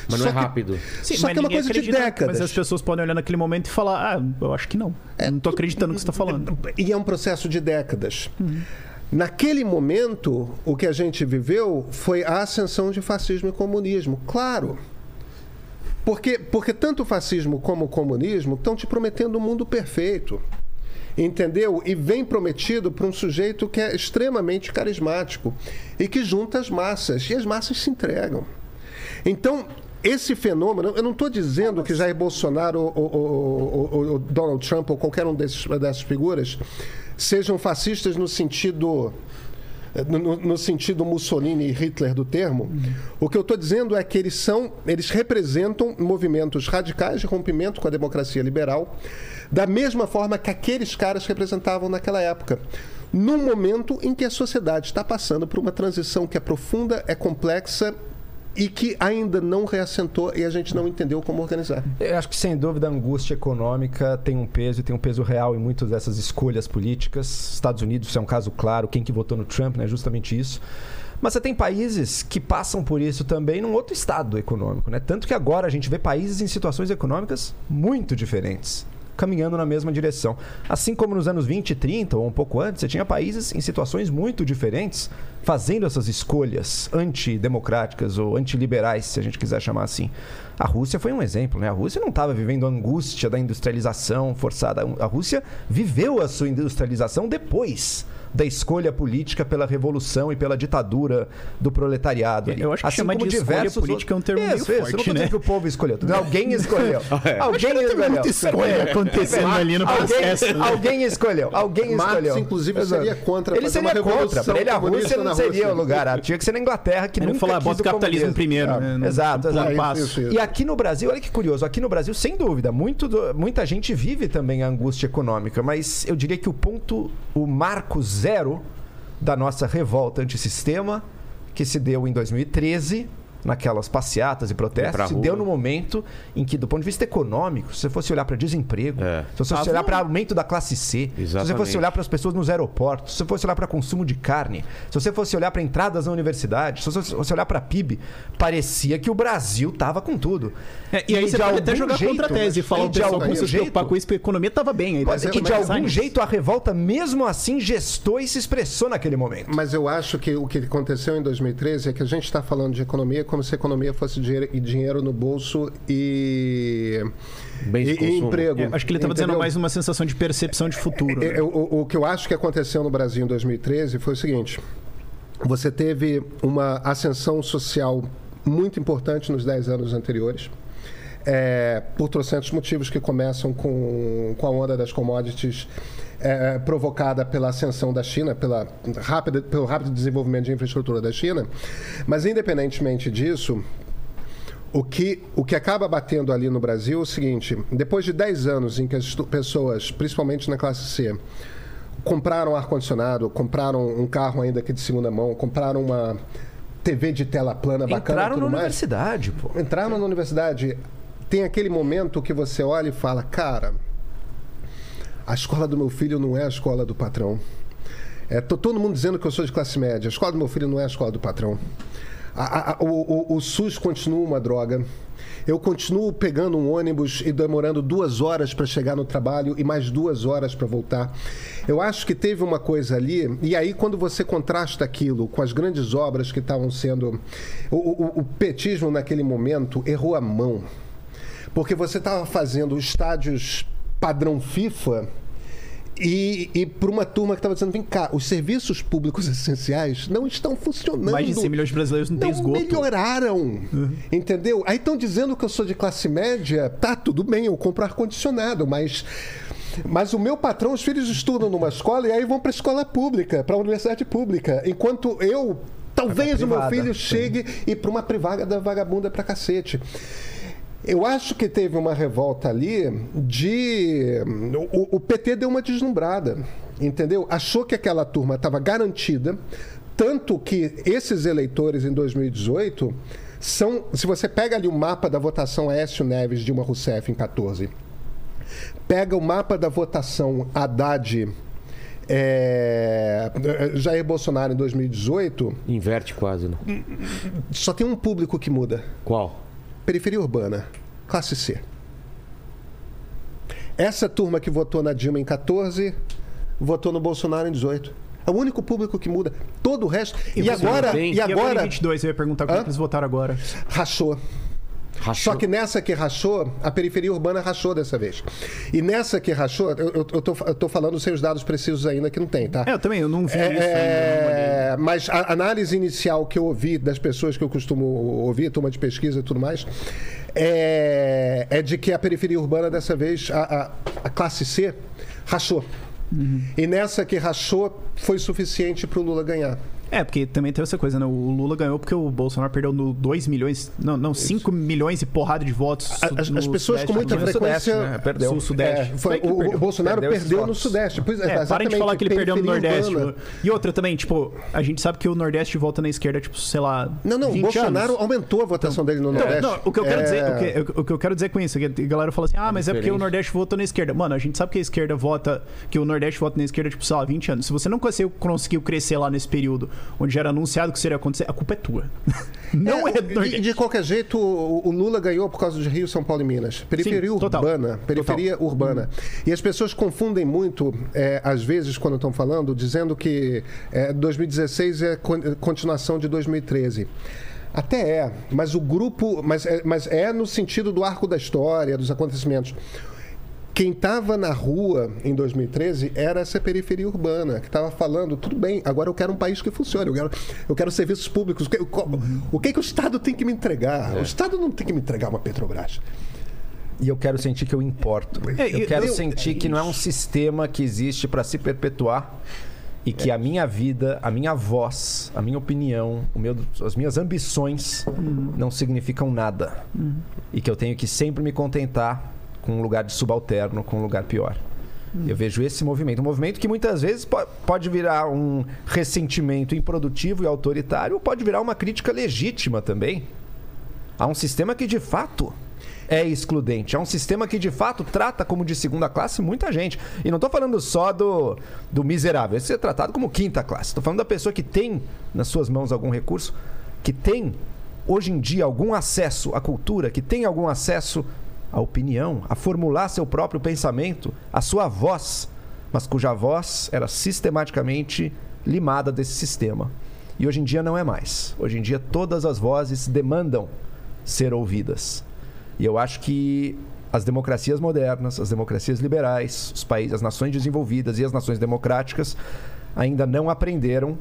A: Mas não é
E: que-
A: rápido.
F: Sim,
E: Só
F: mas
E: que é uma coisa de décadas.
F: Mas as pessoas podem olhar naquele momento e falar, ah, eu acho que não. não tô acreditando no que você tá falando.
E: E é um processo de décadas. Naquele momento, o que a gente viveu foi a ascensão de fascismo e comunismo. Claro. Porque, porque tanto o fascismo como o comunismo estão te prometendo um mundo perfeito. Entendeu? E vem prometido por um sujeito que é extremamente carismático e que junta as massas. E as massas se entregam. Então, esse fenômeno, eu não estou dizendo que Jair Bolsonaro ou Donald Trump ou qualquer um desses, dessas figuras sejam fascistas no sentido. No, no- no sentido Mussolini e Hitler do termo, o que eu estou dizendo é que eles são, eles representam movimentos radicais de rompimento com a democracia liberal, da mesma forma que aqueles caras representavam naquela época. Num momento em que a sociedade está passando por uma transição que é profunda, é complexa e que ainda não reassentou e a gente não entendeu como organizar.
D: Eu acho que sem dúvida a angústia econômica tem um peso e tem um peso real em muitas dessas escolhas políticas. Estados Unidos é um caso claro, quem que votou no Trump, né? Justamente isso. Mas você tem países que passam por isso também num outro estado econômico, né? Tanto que agora a gente vê países em situações econômicas muito diferentes, caminhando na mesma direção. Assim como nos anos 20 e 30, ou um pouco antes, você tinha países em situações muito diferentes fazendo essas escolhas antidemocráticas ou antiliberais, se a gente quiser chamar assim. A Rússia foi um exemplo, né? A Rússia não estava vivendo a angústia da industrialização forçada. A Rússia viveu a sua industrialização depois da escolha política pela revolução e pela ditadura do proletariado. ali.
F: Eu acho que chamar de escolha política é um termo meio
D: Isso, isso. Eu não
F: forte,
D: dizendo
F: né?
D: que o povo escolheu. Alguém escolheu. Alguém
F: Tem
D: escolheu.
F: muita escolha acontecendo ali no
D: Alguém,
F: processo. né?
D: alguém escolheu. Alguém
E: Marx,
D: escolheu.
E: inclusive,
D: Exato.
E: seria contra
D: Ele seria
E: uma
D: contra. Para ele, a Rússia não seria
E: Rússia.
D: o lugar. Ah, Tinha que ser na Inglaterra, que
F: Ele
D: nunca quis
F: bota o capitalismo primeiro.
D: Ah,
F: né? Não-
D: Exato,
F: não pula
D: exato.
E: Isso, isso.
D: E aqui no Brasil, olha que curioso, aqui no Brasil, sem dúvida, muito do- muita gente vive também a angústia econômica, mas eu diria que o ponto, o marco zero da nossa revolta antissistema, que se deu em 2013, naquelas passeatas e protestos, se deu no momento em que, do ponto de vista econômico, se você fosse olhar para desemprego,
A: É.
D: se você fosse
F: Tava-
D: olhar para aumento da classe C, se você
A: Exatamente.
D: fosse olhar para as pessoas nos aeroportos, se você fosse olhar para consumo de carne, se você fosse olhar para entradas na universidade, se você fosse olhar para PIB, parecia que o Brasil tava com tudo.
F: É, e aí
D: E
F: você
D: de
F: pode até jogar
D: jeito,
F: contra a tese e falar o
D: de
F: pessoal
D: algum
F: não se preocupar
D: jeito-
F: com isso, porque a economia tava bem. Aí
D: Mas
F: deve
D: é que de algum jeito a revolta, mesmo assim, gestou e se expressou naquele momento.
E: Mas eu acho que o que aconteceu em 2013 é que a gente está falando de economia como se a economia fosse dinheiro, e dinheiro no bolso e,
A: Bens
E: e- e emprego.
F: É, acho que ele estava dizendo mais uma sensação de percepção de futuro.
E: É,
F: né?
E: o, o que eu acho que aconteceu no Brasil em 2013 foi o seguinte: você teve uma ascensão social muito importante nos 10 anos anteriores. é, por trocentos motivos que começam com, com a onda das commodities é, provocada pela ascensão da China, pela rápida, pelo rápido desenvolvimento de infraestrutura da China. Mas, independentemente disso, o que, o que acaba batendo ali no Brasil é o seguinte: depois de 10 anos em que as pessoas, principalmente na classe C, compraram ar-condicionado, compraram um carro ainda que de segunda mão, compraram uma, TV de tela plana bacana
D: Entraram na
E: mais.
D: universidade, pô.
E: Entraram na universidade, tem aquele momento que você olha e fala, cara, a escola do meu filho não é a escola do patrão. É, tô todo mundo dizendo que eu sou de classe média. A escola do meu filho não é a escola do patrão. A- a- o, o- o SUS continua uma droga. Eu continuo pegando um ônibus e demorando duas horas para chegar no trabalho e mais duas horas para voltar. Eu acho que teve uma coisa ali, e aí quando você contrasta aquilo com as grandes obras que estavam sendo. O- o petismo naquele momento errou a mão. Porque você estava fazendo estádios padrão FIFA e, e para uma turma que estava dizendo: vem cá, os serviços públicos essenciais não estão funcionando.
F: Mais de 100 milhões de brasileiros não tem
E: Não
F: esgoto.
E: melhoraram. Entendeu? Aí estão dizendo que eu sou de classe média. Tá, tudo bem, eu compro ar-condicionado, mas. Mas o meu patrão, os filhos estudam numa escola e aí vão para escola pública, para a universidade pública. Enquanto eu, talvez o meu
D: privada,
E: filho
D: sim.
E: chegue e para uma privada da vagabunda pra cacete. Eu acho que teve uma revolta ali de. O, o PT deu uma deslumbrada, entendeu? Achou que aquela turma estava garantida, tanto que esses eleitores em 2018 são. Se você pega ali o mapa da votação Aécio Neves Dilma Rousseff em 14, pega o mapa da votação Haddad. é, Jair Bolsonaro em 2018,
A: Inverte quase, né?
E: só tem um público que muda.
A: Qual?
E: Periferia urbana, classe C. Essa turma que votou na Dilma em 14, votou no Bolsonaro em 18. É o único público que muda. Todo o resto. E,
F: você
E: agora, e
F: E agora,
E: agora
F: em 22, eu ia perguntar como
E: Hã?
F: é eles votaram agora.
E: rachou.
A: Rachou.
E: Só que nessa que rachou, a periferia urbana rachou dessa vez. E nessa que rachou, eu, eu, eu, tô, eu tô falando sem os dados precisos ainda que não tem, tá?
F: É, eu também, eu não vi
E: É,
F: isso ainda.
E: é, mas a análise inicial que eu ouvi das pessoas que eu costumo ouvir, turma de pesquisa e tudo mais, é, é de que a periferia urbana dessa vez, a, a- a classe C, rachou.
F: Uhum.
E: E nessa que rachou, foi suficiente para o Lula ganhar.
F: É, porque também tem essa coisa, né? O Lula ganhou porque o Bolsonaro perdeu no 2 milhões, não, não, 5 milhões e porrada de votos.
E: A- As, as pessoas com
F: Sudeste,
E: muita frequência.
D: Sudeste, né? Perdeu.
F: Sul-Sudeste.
E: É, foi-
F: Foi que
E: o,
F: perdeu.
E: Bolsonaro
D: Perdeu
E: perdeu no. Sudeste. Pois,
F: É, parem de falar que ele perdeu no Nordeste.
E: urbana.
F: E outra também, tipo, a gente sabe que o Nordeste volta na esquerda, tipo, sei lá.
E: Não, não, o
F: 20
E: Bolsonaro
F: anos.
E: aumentou a votação dele no
F: Não,
E: Nordeste.
F: não, o que eu quero
E: É,
F: dizer, o que, o que eu quero dizer com isso, é que a galera fala assim: "Ah, mas é porque o. Nordeste votou na esquerda". Mano, a gente sabe que a esquerda vota, que o Nordeste vota na esquerda tipo, sei lá, 20 anos. Se você não conseguiu crescer lá nesse período onde já era anunciado que isso iria acontecer, a culpa é tua. Não é,
E: É,
F: do
E: de,
F: Nordeste.
E: de qualquer jeito, o, o Lula ganhou por causa de Rio, São Paulo e Minas. Periferia
F: Sim, total.
E: urbana. Periferia urbana. E as pessoas confundem muito, é, às vezes, quando estão falando, dizendo que é, 2016 é con- continuação de 2013. Até é, mas o grupo. Mas é, mas é no sentido do arco da história, dos acontecimentos. Quem estava na rua em 2013 era essa periferia urbana, que estava falando, tudo bem, agora eu quero um país que funcione, eu quero, eu quero serviços públicos. O que, o- que, que o Estado tem que me entregar? O Estado não tem que me entregar uma Petrobras.
D: E eu quero sentir que eu importo.
F: É,
D: eu quero
E: eu-
D: sentir que não é um sistema que existe para se perpetuar e que a minha vida, a minha voz, a minha opinião, meu, as minhas ambições não significam nada. E que eu tenho que sempre me contentar com um lugar de subalterno, com um lugar pior. Eu vejo esse movimento. Um movimento que muitas vezes po- pode virar um ressentimento improdutivo e autoritário, ou pode virar uma crítica legítima também. Há um sistema que de fato é excludente. É um sistema que de fato trata como de segunda classe muita gente. E não estou falando só do, do miserável. Esse é tratado como quinta classe. Estou falando da pessoa que tem nas suas mãos algum recurso, que tem hoje em dia algum acesso à cultura, que tem algum acesso à opinião, a formular seu próprio pensamento, a sua voz, mas cuja voz era sistematicamente limada desse sistema. E hoje em dia não é mais. Hoje em dia todas as vozes demandam ser ouvidas. E eu acho que as democracias modernas, as democracias liberais, os países, as nações desenvolvidas e as nações democráticas ainda não aprenderam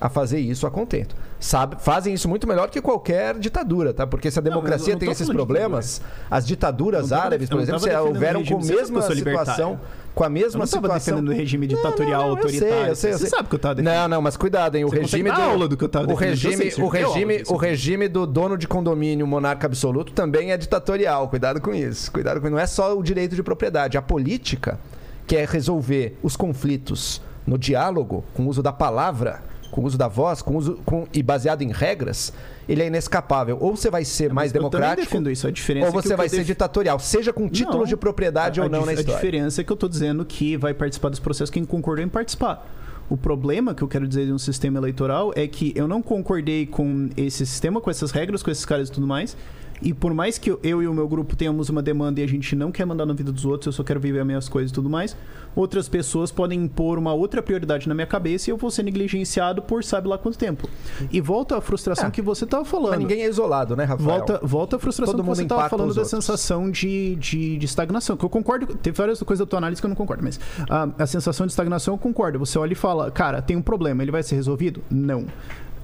D: a fazer isso a contento. Sabe, fazem isso muito melhor que qualquer ditadura, tá? Porque se a
F: eu
D: democracia
F: não
D: tem esses
F: falando de
D: problemas, as ditaduras
F: Eu não
D: árabes,
F: eu
D: por
F: não
D: exemplo, se houveram
F: o
D: com a
F: você
D: mesma
F: eu
D: situação, com a
F: Eu
D: mesma
F: não tava
D: situação.
F: defendendo o regime
D: Não,
F: ditatorial
D: não, não, eu sei,
F: autoritário.
D: eu sei, eu
F: Você
D: sei.
F: sabe que eu tava defendendo.
D: Não, não, mas cuidado, hein? O
F: Você
D: regime do
F: aula do que eu tava
D: o
F: defendendo, eu sei,
D: regime,
F: você
D: o
F: aula
D: regime, o regime do dono de condomínio, monarca absoluto, também é ditatorial. Cuidado com isso. Cuidado com não é só o direito de propriedade, a política que é resolver os conflitos no diálogo, com o uso da palavra, com o uso da voz, com uso com, e baseado em regras, ele é inescapável. Ou você vai ser mais
F: Eu também
D: democrático,
F: defendo isso. A diferença
D: ou
F: é
D: você
F: que
D: vai
F: eu
D: ser
F: def-
D: ditatorial, seja com título
F: Não.
D: de propriedade
F: A-
D: ou
F: a
D: não
F: dif-
D: na história.
F: A diferença é que eu tô dizendo que vai participar dos processos quem concordou em participar. O problema que eu quero dizer de um sistema eleitoral é que eu não concordei com esse sistema, com essas regras, com esses caras e tudo mais. E por mais que eu, e o meu grupo tenhamos uma demanda e a gente não quer mandar na vida dos outros, eu só quero viver as minhas coisas e tudo mais, outras pessoas podem impor uma outra prioridade na minha cabeça e eu vou ser negligenciado por sabe lá quanto tempo. E volta à frustração
D: É.
F: que você tava falando.
D: Mas ninguém é isolado, né, Rafael?
F: Volta, volta a frustração
D: Todo
F: que você estava falando da
D: outros.
F: sensação de, de, de estagnação. Que eu concordo. Teve várias coisas da tua análise que eu não concordo, mas ah, a sensação de estagnação eu concordo. Você olha e fala, cara, tem um problema, ele vai ser resolvido? Não.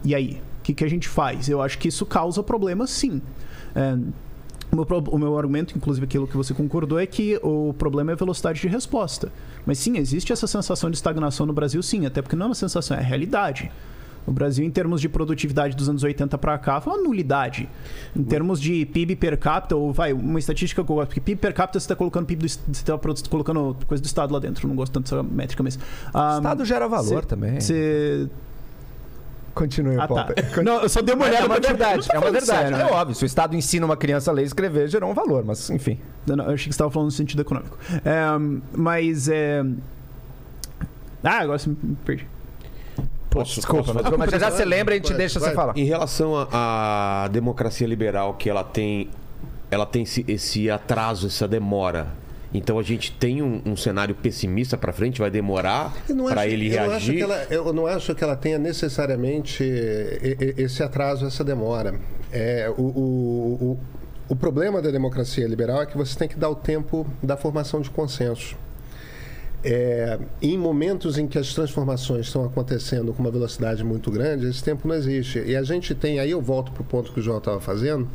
F: E aí? O que, que a gente faz? Eu acho que isso causa problema, sim. É, o meu, o meu argumento, inclusive aquilo que você concordou, é que o problema é a velocidade de resposta. Mas sim, existe essa sensação de estagnação no Brasil, sim, até porque não é uma sensação, é realidade. O Brasil, em termos de produtividade dos anos 80 para cá, foi uma nulidade. Em termos de PIB per capita, ou vai, uma estatística que eu gosto, porque PIB per capita você está colocando PIB do, você tá produ- colocando coisa do Estado lá dentro, não gosto tanto dessa métrica, mas.
D: O
F: ah,
D: Estado gera valor
F: cê-
D: também.
F: Você.
D: Continue,
F: Ah, tá. Não, eu só dei uma
D: Mas
F: olhada
D: é uma verdade, é uma verdade.
F: sério,
D: é
F: né?
D: óbvio, se o Estado ensina uma criança a ler e escrever, gerou um valor, mas enfim.
F: Não, não, eu achei que você estava falando no sentido econômico. É, mas é. Ah, agora você me perdi.
A: Posso,
D: Desculpa, mas, mas já você lembra, a gente
E: Vai,
D: deixa
E: vai.
D: você falar.
A: Em relação à à democracia liberal, que ela tem, ela tem esse, esse atraso, essa demora. Então a gente tem um, um cenário pessimista para frente, vai demorar
E: não
A: para ele
E: eu não acho
A: reagir.
E: que ela- eu não acho que ela tenha necessariamente esse atraso, essa demora. É, o, o, o, o problema da democracia liberal é que você tem que dar o tempo da formação de consenso. É, em momentos em que as transformações estão acontecendo com uma velocidade muito grande, esse tempo não existe. E a gente tem, aí eu volto para o ponto que o João estava fazendo,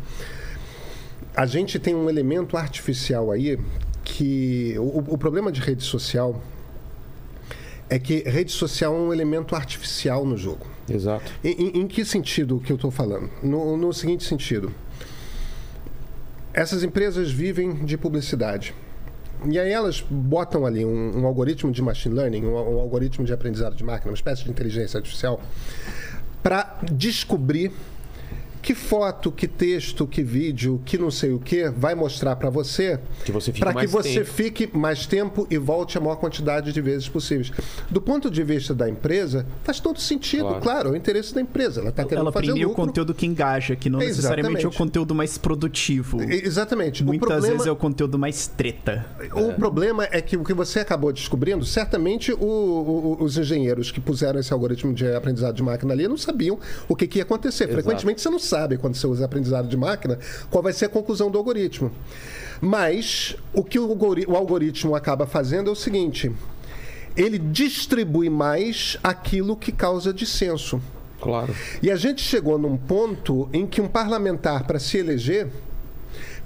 E: a gente tem um elemento artificial aí que. O, o problema de rede social é que rede social é um elemento artificial no jogo.
A: Exato.
E: Em, em- que sentido que eu estou falando? No, no seguinte sentido. Essas empresas vivem de publicidade. E aí elas botam ali um, um algoritmo de machine learning, um, um algoritmo de aprendizado de máquina, uma espécie de inteligência artificial, para descobrir que foto, que texto, que vídeo, que não sei o que vai mostrar para você,
A: Que você fique
E: para que você
A: tempo.
E: fique mais tempo e volte a maior quantidade de vezes possíveis. Do ponto de vista da empresa, faz todo sentido,
A: Claro.
E: claro, é o interesse da empresa. Ela está querendo
F: Ela
E: fazer
F: premia o
E: lucro.
F: conteúdo que engaja, que não necessariamente é o conteúdo mais produtivo.
E: Exatamente.
F: Muitas
E: problema,
F: vezes é o conteúdo mais treta.
E: o problema é que o que você acabou descobrindo, certamente o- o- os engenheiros que puseram esse algoritmo de aprendizado de máquina ali não sabiam o que, que ia acontecer. Frequentemente você não sabe quando você usa aprendizado de máquina qual vai ser a conclusão do algoritmo. Mas o que o algori- o algoritmo acaba fazendo é o seguinte: ele distribui mais aquilo que causa dissenso.
A: Claro.
E: E a gente chegou num ponto em que um parlamentar, para se eleger,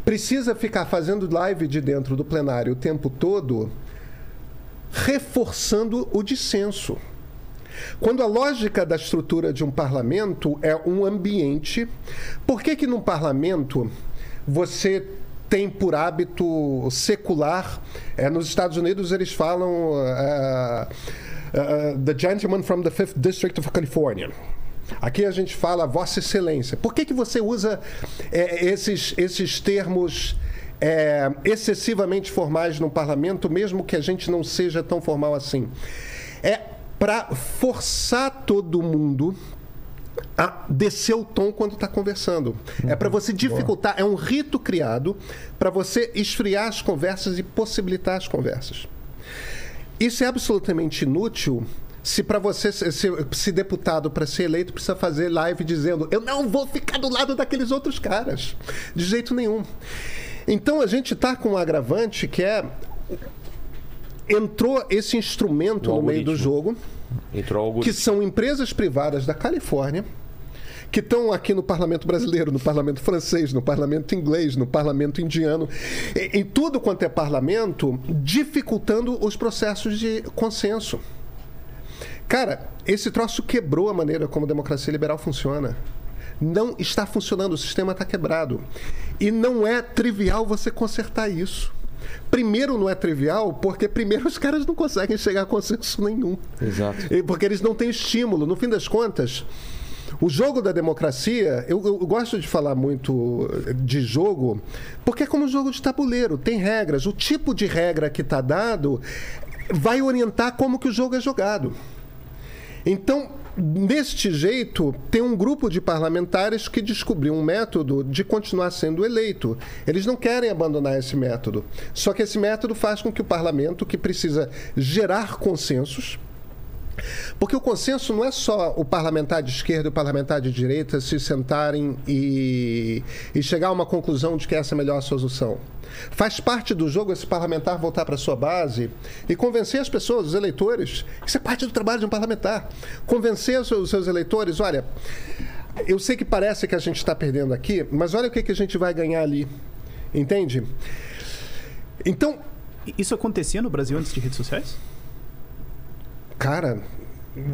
E: precisa ficar fazendo live de dentro do plenário o tempo todo, reforçando o dissenso. Quando a lógica da estrutura de um parlamento é um ambiente, por que que num parlamento você tem por hábito secular? É, nos Estados Unidos eles falam uh, uh, the gentleman from the fifth district of California. Aqui a gente fala Vossa Excelência. Por que, que você usa é, esses, esses termos é, excessivamente formais no parlamento, mesmo que a gente não seja tão formal assim? É para forçar todo mundo a descer o tom quando está conversando. É para você dificultar, é um rito criado para você esfriar as conversas e possibilitar as conversas. Isso é absolutamente inútil se para você se, se, se deputado para ser eleito precisa fazer live dizendo eu não vou ficar do lado daqueles outros caras de jeito nenhum. Então a gente está com um agravante que é entrou esse instrumento no meio do jogo que são empresas privadas da Califórnia que estão aqui no parlamento brasileiro, no parlamento francês, no parlamento inglês, no parlamento indiano, em, em tudo quanto é parlamento, dificultando os processos de consenso. Cara, esse troço quebrou a maneira como a democracia liberal funciona. Não está funcionando, o sistema está quebrado. E não é trivial você consertar isso. Primeiro, não é trivial, porque primeiro os caras não conseguem chegar a consenso nenhum.
A: Exato.
E: Porque eles não têm estímulo. No fim das contas, o jogo da democracia, eu, eu gosto de falar muito de jogo, porque é como um jogo de tabuleiro, tem regras. O tipo de regra que está dado vai orientar como que o jogo é jogado. Então, deste jeito, tem um grupo de parlamentares que descobriu um método de continuar sendo eleito. Eles não querem abandonar esse método. Só que esse método faz com que o parlamento, que precisa gerar consensos, porque o consenso não é só o parlamentar de esquerda e o parlamentar de direita se sentarem e, e chegar a uma conclusão de que essa é a melhor solução. Faz parte do jogo esse parlamentar voltar para sua base e convencer as pessoas, os eleitores, isso é parte do trabalho de um parlamentar. Convencer os seus, eleitores, olha, eu sei que parece que a gente está perdendo aqui, mas olha o que, que a gente vai ganhar ali. Entende? Então,
F: Isso acontecia no Brasil antes de redes sociais?
E: Cara,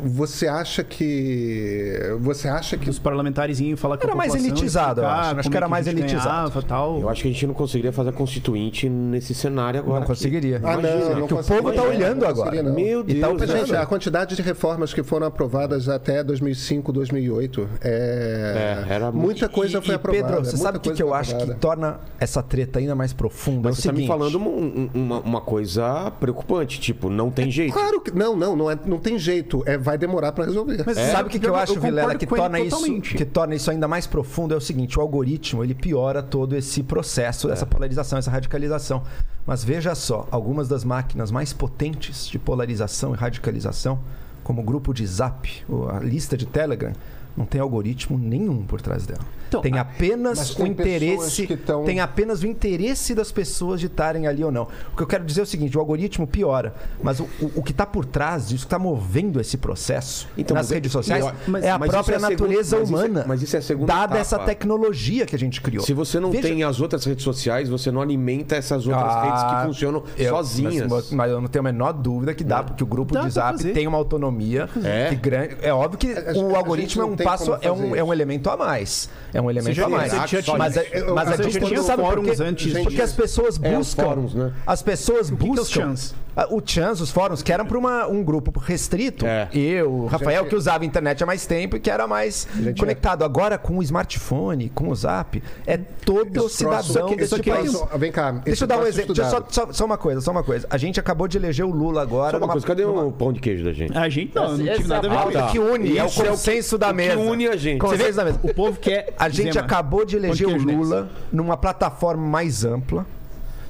E: você acha que. Você acha que
F: Os parlamentares iam falar com
D: Era mais elitizado, eu acho. Acho que era
F: é
D: mais elitizado.
F: ganhava, tal.
A: Eu acho que a gente não conseguiria fazer a constituinte nesse cenário agora.
D: Não conseguiria.
E: Ah, não,
A: Imagina,
E: não
D: que o povo tá
E: não
D: olhando agora.
E: não.
A: Meu
D: E tá
A: Deus,
D: opinando.
E: Gente, a quantidade de reformas que foram aprovadas até 2005, 2008, é...
A: É, era muito-
E: muita coisa
D: E-
E: foi
D: e,
E: aprovada.
D: Pedro, você sabe o que, que eu acho que torna essa treta ainda mais profunda?
A: Mas
D: é o
A: você tá me falando um- um- uma, uma coisa preocupante, tipo, não tem jeito.
E: Claro que não, não, não, é, não tem jeito. É, vai demorar para resolver.
F: Mas
D: Sabe o que, que eu,
F: eu
D: acho,
F: concordo
D: Vilela, que torna, isso,
F: totalmente.
D: que torna isso ainda mais profundo? É o seguinte: o algoritmo ele piora todo esse processo, essa polarização, essa radicalização. Mas veja só, algumas das máquinas mais potentes de polarização e radicalização, como o grupo de Zap, ou a lista de Telegram, não tem algoritmo nenhum por trás dela.
F: Então,
D: tem
F: a-
D: apenas o
E: tem pessoas
D: interesse,
E: que tão-
D: tem apenas o interesse das pessoas de estarem ali ou não. O que eu quero dizer é o seguinte: o algoritmo piora, mas o, o, o que está por trás disso, que está movendo esse processo
A: Então,
D: nas
A: mas é-
D: redes sociais,
A: mas-
D: é a própria
A: é a segunda-
D: natureza
A: mas isso é-
D: humana.
A: mas isso é a segunda
D: Dada
A: etapa.
D: essa tecnologia que a gente criou.
A: Se você não
D: Veja-
A: tem as outras redes sociais, você não alimenta essas outras
D: Ah,
A: redes que funcionam
D: eu-
A: sozinhas.
D: Mas, mas eu não tenho a menor dúvida que dá, porque o grupo
F: Dá
D: de Zap tem uma autonomia
A: É?
D: que grande. É óbvio que
E: A- a
D: o
E: gente
D: algoritmo é um passo, é um, é um elemento a mais. É um elemento
F: já-
D: a mais.
F: você já tinha-
D: mas a,
E: eu-
D: mas a discussão
F: tinha
D: sabe por
F: fóruns
D: quê?
F: antes
E: de-
D: Porque as pessoas
A: É,
D: buscam.
A: fóruns, né?
D: As pessoas
F: é
D: buscam. Ah, O Chans, os fóruns, que eram para um grupo restrito.
A: É.
D: Eu, o Rafael,
E: Gente-
D: que usava a internet há mais tempo e que era mais
E: Gente,
D: conectado. Agora, com o smartphone, com o Zap, é todo
E: Esse
D: cidadão
E: esse
D: desse país.
E: troço- Vem cá.
D: Deixa eu dar um
E: troço
D: exemplo. Só, só, só uma coisa, só uma coisa. A gente acabou de eleger o Lula agora.
A: Só uma
D: numa-
A: coisa, cadê
D: numa-
A: o pão de queijo da gente?
F: A gente não, não
C: Essa-
F: tive nada a ver com
C: é
F: isso.
D: que une, é o
A: é o
D: consenso da
A: o que
D: mesa.
A: une a gente.
D: Consenso da mesa.
F: O povo quer.
D: A gente
F: Zema,
D: acabou de eleger o Lula numa plataforma mais ampla.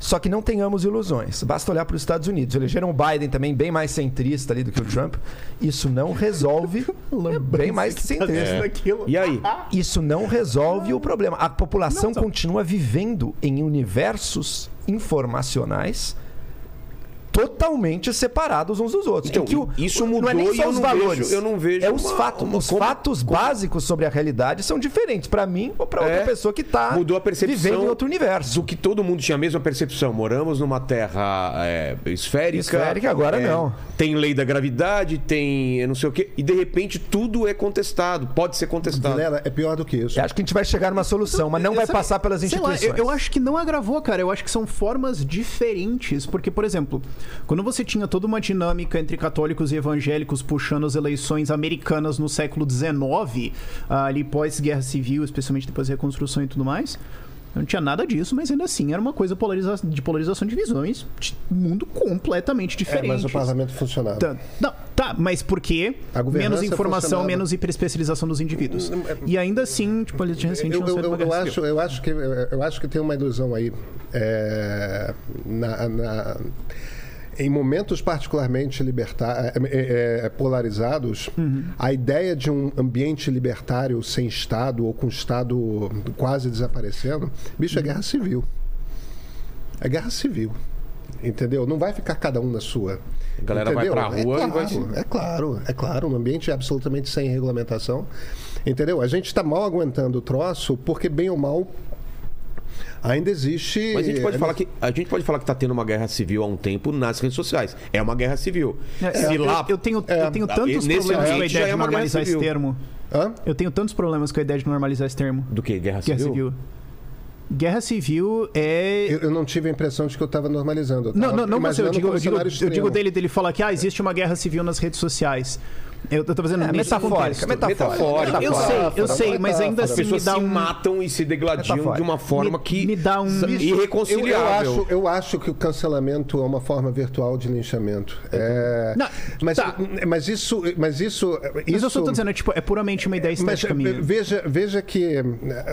D: Só que não tenhamos ilusões. Basta olhar para os Estados Unidos. Elegeram o Biden também bem mais centrista ali do que o Trump. Isso não resolve. é bem mais que centrista.
F: Daquilo.
A: E aí?
D: Isso não resolve o problema. A população
F: Não, só-
D: continua vivendo em universos informacionais totalmente separados uns dos outros.
A: Então,
D: Em que o-
A: isso
D: não é
A: mudou
D: nem só
A: eu
D: os valores.
A: vejo- eu não vejo
D: É os
A: uma-
D: fatos.
A: uma-
D: os
A: como-
D: fatos básicos sobre a realidade são diferentes para mim ou para outra
A: É.
D: pessoa que está
A: Mudou a percepção
D: vivendo em outro universo.
A: do que todo mundo tinha a mesma percepção. Moramos numa terra é, esférica.
D: Esférica, agora
A: é,
D: não.
A: Tem lei da gravidade, tem eu não sei o quê. E de repente tudo é contestado. Pode ser contestado.
E: Vilela, é pior do que isso.
D: Eu acho que a gente vai chegar numa solução, mas não vai
F: Sabe-
D: passar pelas
F: sei lá,
D: instituições.
F: eu, eu acho que não agravou, cara. Eu acho que são formas diferentes. Porque, por exemplo, quando você tinha toda uma dinâmica entre católicos e evangélicos puxando as eleições americanas no século XIX, ali pós-guerra civil, especialmente depois da reconstrução e tudo mais. Não tinha nada disso, mas ainda assim era uma coisa polariza de polarização de visões de mundo completamente
E: É,
F: diferente.
E: mas o parlamento funcionava.
F: Tá, não, tá, mas por quê? Menos informação,
E: funcionava.
F: menos hiperespecialização dos indivíduos. E ainda assim, tipo, eles recente
E: Eu, eu, eu, eu acho, eu, acho que, eu acho que tem uma ilusão aí. é, na- na- em momentos particularmente libertar, é, é, é, polarizados,
F: Uhum.
E: a ideia de um ambiente libertário sem Estado ou com o Estado quase desaparecendo, bicho,
F: Uhum.
E: é guerra civil. É guerra civil. Entendeu? Não vai ficar cada um na sua.
A: A galera vai
E: Entendeu?
A: pra rua
E: é
A: e vai
E: claro, É claro, é claro. Um ambiente absolutamente sem regulamentação. Entendeu? A gente está mal aguentando o troço porque, bem ou mal, ainda existe.
A: Mas a gente pode falar que a gente pode falar que tá tendo uma guerra civil há um tempo nas redes sociais. É uma guerra civil.
F: É,
A: Se
F: eu,
A: lá
F: eu tenho,
E: é,
F: eu tenho tantos
A: nesse
F: problemas com a ideia
A: é
F: de
A: guerra
F: normalizar esse
A: civil.
F: termo.
E: Hã?
F: Eu tenho tantos problemas com a ideia de normalizar esse termo.
A: do que guerra
F: Guerra
A: civil?
F: civil. Guerra civil é.
E: Eu, eu não tive a impressão de que eu estava normalizando. Eu
F: Não,
E: tava
F: não, não você, eu digo, eu digo, eu digo dele, dele falar que ah, existe uma guerra civil nas redes sociais. Eu, tô fazendo
D: É, metafórica, metafórica.
A: Metafórica.
F: Eu sei, eu sei, mas ainda
A: As
F: assim me
A: pessoas
F: dá
A: se
F: um.
A: matam e se degladiam
D: Metafórica.
A: de uma forma
F: me,
A: que
F: me dá um.
E: Eu, eu,
A: irreconciliável.
E: acho, eu acho que o cancelamento é uma forma virtual de linchamento. É,
F: Não,
E: mas,
F: tá.
E: mas isso, mas isso,
F: Mas
E: isso
F: eu só tô dizendo, é, tipo, é puramente uma ideia
E: Mas
F: estética minha.
E: veja, veja que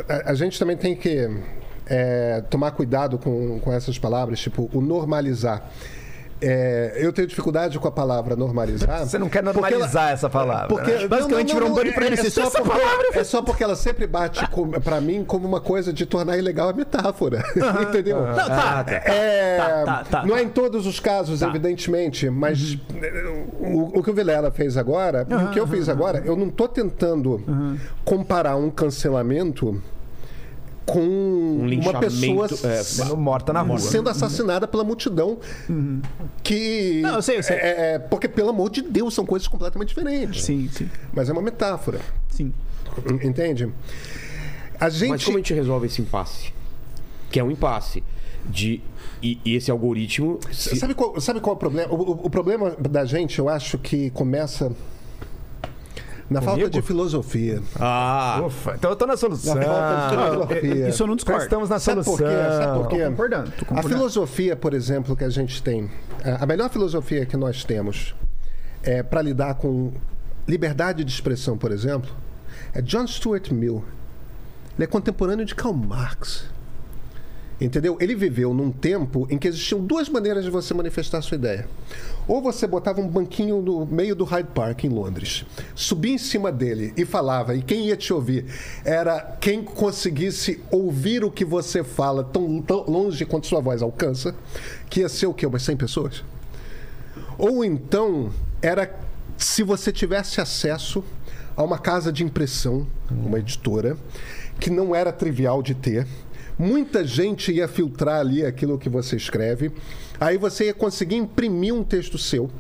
E: a, a gente também tem que é, tomar cuidado com, com essas palavras, tipo, o normalizar. É, eu tenho dificldade com a palavra normalizar.
D: Você não quer normalizar
E: ela-
D: essa palavra.
E: Porque,
D: né?
F: Basicamente virou um Bunny pra ele,
E: é,
F: se
E: só porque,
F: palavra-
E: é só porque ela sempre bate com, pra mim como uma coisa de tornar ilegal a metáfora. Entendeu?
F: Não, tá,
E: É,
F: Tá, tá, tá,
E: não
F: tá.
E: é em todos os casos, evidentemente, mas o, o que o Vilela fez agora, e o que eu fiz agora, eu não estou tentando comparar um cancelamento com uma
A: linchamento,
E: pessoa
A: é,
D: Sendo morta na rua.
E: sendo assassinada pela multidão que
F: Não, eu sei, eu sei.
E: É, é, porque pelo amor de Deus são coisas completamente diferentes
F: Sim, sim,
E: mas é uma metáfora
F: sim.
E: entende a gente
A: Mas como a gente resolve esse impasse? Que é um impasse de e, e esse algoritmo se-
E: Sabe qual, sabe qual é o problema? O, o- o problema da gente, eu acho que começa na falta
D: Comigo?
E: de filosofia.
A: Ah,
D: Ufa, então eu tô na
E: Na
D: solução.
E: falta de filosofia.
F: Isso eu não discordo.
D: estamos na
E: Sabe
D: solução.
E: por quê? Sabe por quê?
F: Tô concordando, tô
E: A
F: concordando.
E: filosofia, por exemplo, que a gente tem, a a melhor filosofia que nós temos é para lidar com liberdade de expressão, por exemplo, é John Stuart Mill. Ele é contemporâneo de Karl Marx. Entendeu? Ele viveu num tempo em que existiam duas maneiras de você manifestar sua ideia. Ou você botava um banquinho no meio do Hyde Park em Londres, subia em cima dele e falava, e quem ia te ouvir era quem conseguisse ouvir o que você fala tão, tão longe quanto sua voz alcança, que ia ser o quê? Umas 100 pessoas? Ou então era se você tivesse acesso a uma casa de impressão, uma editora, que não era trivial de ter. Muita gente ia filtrar ali aquilo que você escreve. Aí você ia conseguir imprimir um texto seu.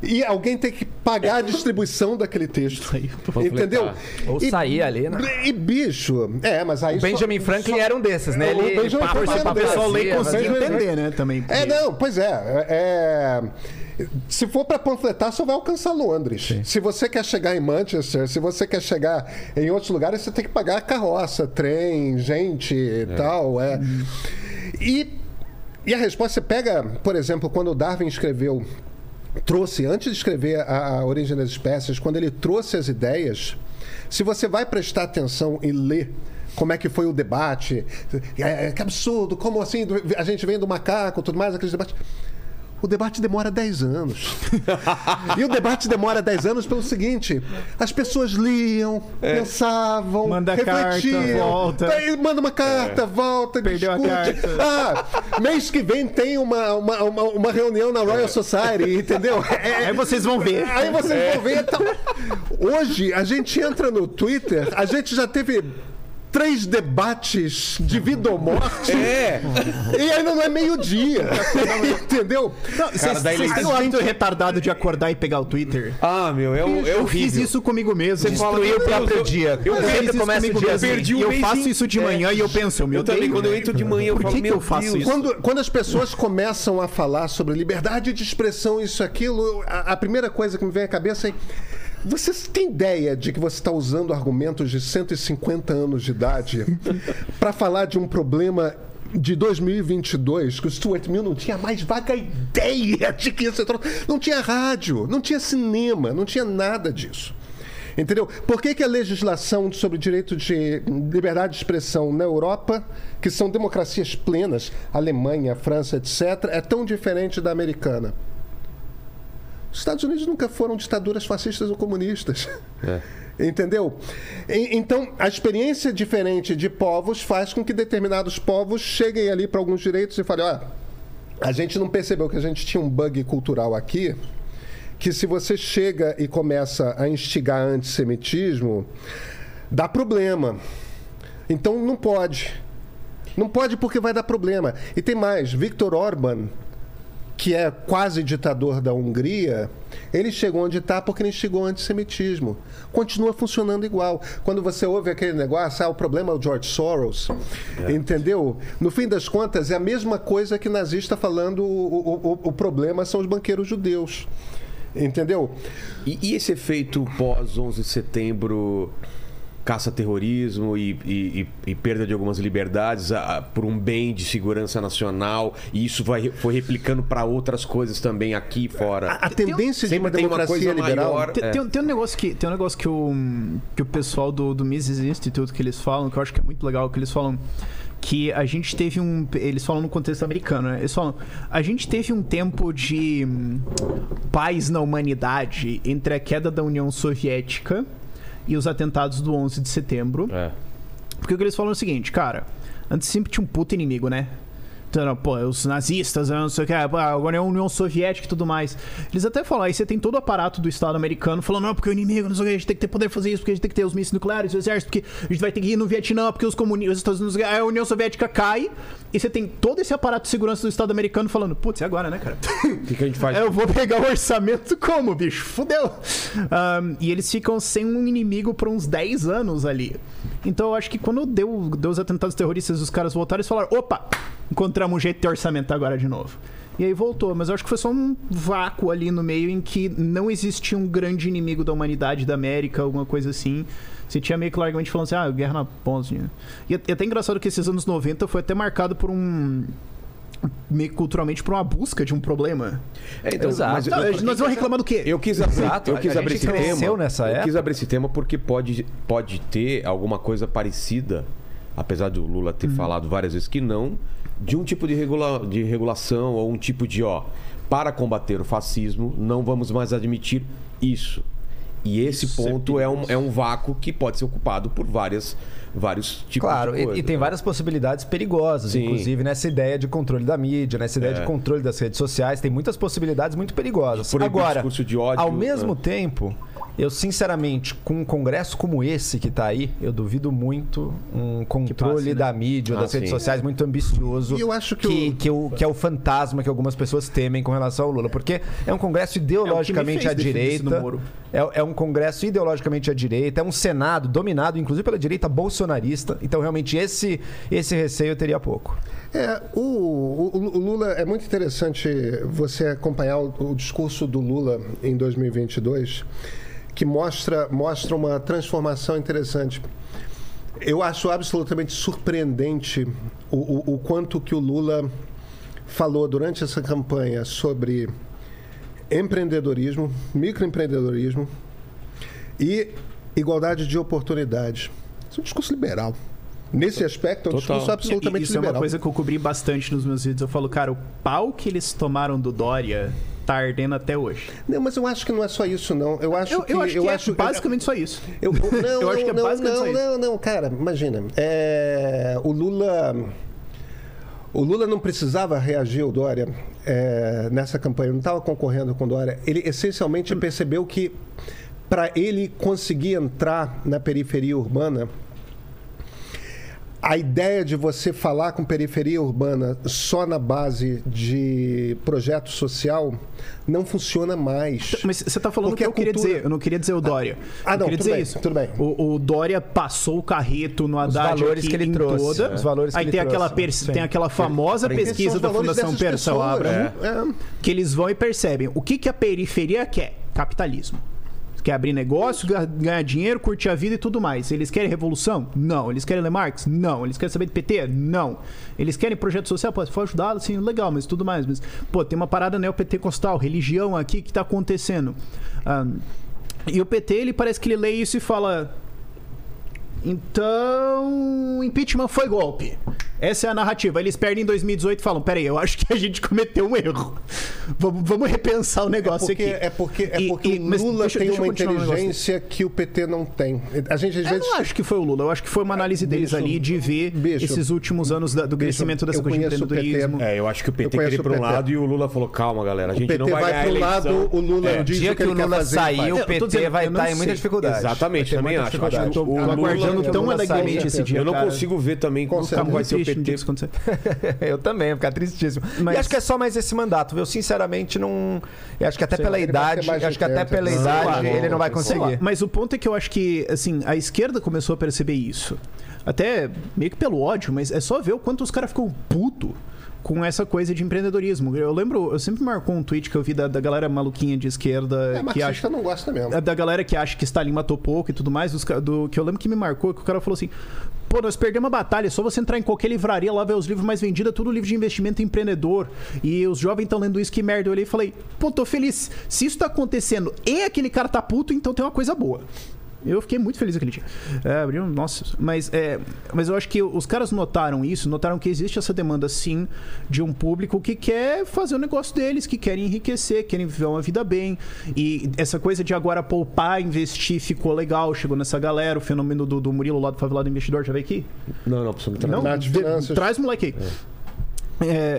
E: E alguém tem que pagar a distribuição daquele texto. Entendeu?
D: Ou
E: E-
D: sair ali, né?
E: E bicho, é, mas aí.
D: O Benjamin
E: só-
D: Franklin
E: só-
D: era um desses, né?
E: O
D: Ele papel
E: desses.
F: O pessoal lê e
D: vazia.
F: entender, né? Também.
E: É, não, pois é. é- se for para panfletar, só vai alcançar Londres. Se você quer chegar em Manchester, se você quer chegar em outros lugares, você tem que pagar carroça, trem, gente e tal. É. E, e a resposta, você pega, por exemplo, quando Darwin escreveu, trouxe, antes de escrever a, a Origem das Espécies, quando ele trouxe as ideias, se você vai prestar atenção e ler como é que foi o debate, é, que absurdo, como assim, a gente vem do macaco, tudo mais, aqueles debates. O debate demora 10 anos. e o debate demora 10 anos pelo seguinte: as pessoas liam, pensavam,
F: Manda carta,
E: refletiam.
F: volta.
E: daí manda uma carta, volta,
F: Perdeu a
E: discute.
F: carta.
E: Ah, mês que vem tem uma, uma, uma, uma reunião na Royal Society, entendeu? É-
F: Aí vocês vão ver.
E: Aí vocês vão ver. Então, hoje, a gente entra no Twitter, a gente já teve três debates de vida ou morte.
A: É.
E: E ainda não é meio-dia. Entendeu?
F: Não, vocês têm o hábito retardado de acordar e pegar o Twitter?
A: Ah, meu, é, o- é
F: eu fiz isso comigo mesmo.
A: Você fala, meu Deus,
D: próprio
A: eu-
D: dia.
A: Eu,
F: Eu
D: começa
F: comigo
D: o dia
F: mesmo.
D: assim.
A: perdi um
F: eu faço isso de manhã e eu penso, eu me
A: Eu também, quando eu entro de manhã, eu
F: Por
A: falo,
F: que que
A: meu
F: eu faço
A: Deus.
F: isso?
E: Quando, quando as pessoas começam a falar sobre liberdade de expressão, isso, aquilo, a, a primeira coisa que me vem à cabeça é. Você tem ideia de que você está usando argumentos de 150 anos de idade para falar de um problema de 2022 que o Stuart Mill não tinha mais vaga ideia de que isso não tinha rádio, não tinha cinema, não tinha nada disso. Entendeu? Por que, que a legislação sobre direito de liberdade de expressão na Europa, que são democracias plenas, Alemanha, França, etc., é tão diferente da americana? Os Estados Unidos nunca foram ditaduras fascistas ou comunistas. Entendeu? E- Então, a experiência diferente de povos faz com que determinados povos cheguem ali para alguns direitos e falem: olha, a gente não percebeu que a gente tinha um bug cultural aqui, que se você chega e começa a instigar antissemitismo, dá problema. Então não pode. Não pode porque vai dar problema. E tem mais, Viktor Orban, que é quase ditador da Hungria, Ele chegou onde está porque ele chegou o antissemitismo. Continua funcionando igual. Quando você ouve aquele negócio, ah, o problema é o George Soros, entendeu? No fim das contas, é a mesma coisa que nazista falando o, o, o- o problema são os banqueiros judeus. Entendeu?
A: E, e esse efeito pós 11 de setembro, caça-terrorismo e, e- e- e perda de algumas liberdades a- a- por um bem de segurança nacional, e isso vai, foi replicando para outras coisas também aqui e fora.
E: A, a tendência de uma
A: tem uma
E: democracia
A: coisa
E: liberal.
A: maior.
F: Tem,
A: É.
F: tem um- tem um negócio que tem um negócio que o que o pessoal do, do Mises Institute que eles falam, que eu acho que é muito legal, que eles falam que a gente teve um eles falam no contexto americano, né? Eles falam, a gente teve um tempo de hum, paz na humanidade entre a queda da União Soviética e os atentados do 11 de setembro.
A: É.
F: Porque o que eles falam é o seguinte, cara, antes sempre tinha um puto inimigo, né? Então, pô, os nazistas, não sei o que, pô, agora é a União Soviética e tudo mais. Eles até falam, aí você tem todo o aparato do Estado americano falando, não, porque o inimigo, não sei o que, a gente tem que ter poder fazer isso, porque a gente tem que ter os mísseis nucleares, o exército, porque a gente vai ter que ir no Vietnã, porque os comunistas, a União Soviética cai, e você tem todo esse aparato de segurança do Estado americano falando, putz, e agora, né, cara?
A: O que, que a gente faz?
F: Eu vou pegar o orçamento como, bicho? Fudeu. Ahn, e eles ficam sem um inimigo por uns 10 anos ali. Então eu acho que quando deu, deu os atentados terroristas, os caras voltaram e falaram: opa, encontramos um jeito de ter orçamento agora de novo. E aí voltou, mas eu acho que foi só um vácuo ali no meio em que não existia um grande inimigo da humanidade, da América, alguma coisa assim. Você tinha meio que largamente falando assim, ah, guerra na Bósnia. E é até engraçado que esses anos 90 foi até marcado por um. Meio culturalmente por uma busca de um problema.
A: É, então,
D: Exato.
A: mas
F: Não,
A: eu-
F: nós vamos reclamar do quê?
A: Eu quis abrir,
D: Exato,
A: eu quis abrir esse tema.
D: nessa
A: eu
D: época.
A: quis abrir esse tema porque pode, pode ter alguma coisa parecida, apesar do Lula
D: Uhum.
A: ter falado várias vezes que não, de um tipo de, regula, de regulação ou um tipo de, ó, para combater o fascismo, não vamos mais admitir isso. E esse
F: Isso é
A: ponto é, um, é um vácuo que pode ser ocupado por várias, vários tipos
D: Claro,
A: de
D: e-
A: coisa.
D: e, tem várias possibilidades perigosas,
A: Sim.
D: inclusive nessa ideia de controle da mídia, nessa ideia
A: É.
D: de controle das redes sociais, tem muitas possibilidades muito perigosas.
A: Proibir
D: Agora,
A: discurso de ódio,
D: ao mesmo
A: né?
D: tempo, eu sinceramente, com um congresso como esse que tá aí, eu duvido muito um controle
F: passe, né?
D: da mídia,
A: Ah,
D: das redes
A: sim.
D: sociais muito ambicioso.
E: E eu acho que
D: que,
E: o-
D: que, o, que é o fantasma que algumas pessoas temem com relação ao Lula, porque é um congresso ideologicamente
F: fez
D: à direita. É, é um congresso ideologicamente à direita, é um Senado dominado, inclusive, pela direita bolsonarista. Então, realmente, esse, esse receio eu teria pouco.
E: É, o, o- o Lula é muito interessante você acompanhar o, o discurso do Lula em 2022, que mostra, mostra uma transformação interessante. Eu acho absolutamente surpreendente o, o- o quanto que o Lula falou durante essa campanha sobre empreendedorismo, microempreendedorismo e igualdade de oportunidades. Isso é um discurso liberal. Nesse aspecto, é um
A: Total.
E: discurso absolutamente
F: Isso é
E: liberal.
F: uma coisa que eu cobri bastante nos meus vídeos. Eu falo, cara, o pau que eles tomaram do Dória tá ardendo até hoje.
E: Não, mas eu acho que não é só isso, não. Eu acho
F: Eu,
E: que.
F: eu acho que é basicamente só isso.
E: Eu, eu- não,
F: eu acho
E: não,
F: que é
E: não,
F: basicamente
E: não,
F: só isso.
E: não, não, cara, imagina. É, o Lula. O Lula não precisava reagir ao Dória é, nessa campanha, não estava concorrendo com o Dória. Ele essencialmente percebeu que para ele conseguir entrar na periferia urbana, a ideia de você falar com periferia urbana só na base de projeto social não funciona mais.
F: Mas você tá falando o
E: Porque
F: que
E: a
F: eu queria
E: cultura-
F: dizer. Eu não queria dizer o Dória.
E: Ah,
F: eu
E: não,
F: queria
E: tudo
F: dizer
E: bem,
F: isso.
E: tudo bem.
F: O, o Dória passou o carreto no Haddad
D: valores
F: aqui
D: que ele
F: em
D: trouxe,
F: toda.
D: é. Os valores que
F: Aí
D: ele
F: tem aquela,
D: trouxe,
F: pers-
D: sim.
F: tem aquela famosa pesquisa
E: os
F: da
E: valores
F: Fundação
E: pessoas,
F: Abraham
E: né?
F: que eles vão e percebem o que, que a periferia quer? Capitalismo. Quer abrir negócio, ga- ganhar dinheiro, curtir a vida e tudo mais. Eles querem revolução? Não. Eles querem ler Marx? Não. Eles querem saber de PT? Não. Eles querem projeto social? Pô, se for ajudar, assim, legal, mas tudo mais. Mas, pô, tem uma parada neopentecostal, religião aqui que tá acontecendo. E o PT, ele parece que ele lê isso e fala. Então, impeachment foi golpe. Essa é a narrativa. Eles perdem em 2018 e falam: peraí, eu acho que a gente cometeu um erro. Vamos, vamos repensar o negócio
E: porque,
F: aqui.
E: é porque, é
F: E-
E: porque
F: e-
E: o Lula
F: deixa-
E: tem
F: deixa eu
E: uma inteligência que o PT não tem. A gente às
F: Eu
E: vezes.
F: não acho que foi o Lula, eu acho que foi uma análise deles
E: Bicho,
F: ali de ver
E: bicho,
F: esses últimos anos da- do crescimento dessa
E: eu
F: coisa de empreendedorismo.
A: É, eu acho que o
E: Eu
A: PT queria ir para um lado e o Lula falou: calma, galera, a
E: O
A: gente
E: PT
A: não vai,
E: vai
A: ganhar a
E: um lado,
A: eleição.
E: o Lula
A: É.
E: diz
D: dia
E: o que,
D: que o Lula sair.
F: Eu
D: o PT
F: dizendo,
D: vai
F: eu
D: estar em muita dificuldade.
A: Exatamente, também acho. o Lula-
F: tão
D: saiu.
F: esse dia.
A: Eu não
F: cara.
A: consigo ver também
E: Com
A: como vai ser o PT.
D: Eu também, ia ficar tristíssimo.
F: Mas-
D: E acho que é só mais esse mandato. Eu sinceramente não. Eu acho que até
E: Sei
D: pela idade, acho que até
E: 80,
D: pela idade ele não vai conseguir.
F: Mas o ponto é que eu acho que, assim, a esquerda começou a perceber isso. Até meio que pelo ódio, mas é só ver o quanto os caras ficam puto com essa coisa de empreendedorismo. Eu lembro, eu sempre marcou um tweet que eu vi da, da galera maluquinha de esquerda
E: É,
F: que acha.
E: não gosta mesmo.
F: É Da galera que acha que Stalin matou pouco e tudo mais, dos do, que eu lembro que me marcou, que o cara falou assim: pô, nós perdemos a batalha, é só você entrar em qualquer livraria lá, ver os livros mais vendidos, é tudo livro de investimento empreendedor. E os jovens estão lendo isso, que merda. Eu olhei e falei: pô, tô feliz. Se isso tá acontecendo e aquele cara tá puto, então tem uma coisa boa. Eu fiquei muito feliz aquele dia. É, abriu, nossa, mas, é, mas eu acho que os caras notaram isso, notaram que existe essa demanda sim de um público que quer fazer o negócio deles, que querem enriquecer, querem viver uma vida bem. E essa coisa de agora poupar, investir ficou legal, chegou nessa galera. O fenômeno do, do Murilo lá do Favelado Investidor, já veio aqui?
A: Não, não, precisa
F: Não, de-
E: Finanças.
F: traz o moleque aí. É,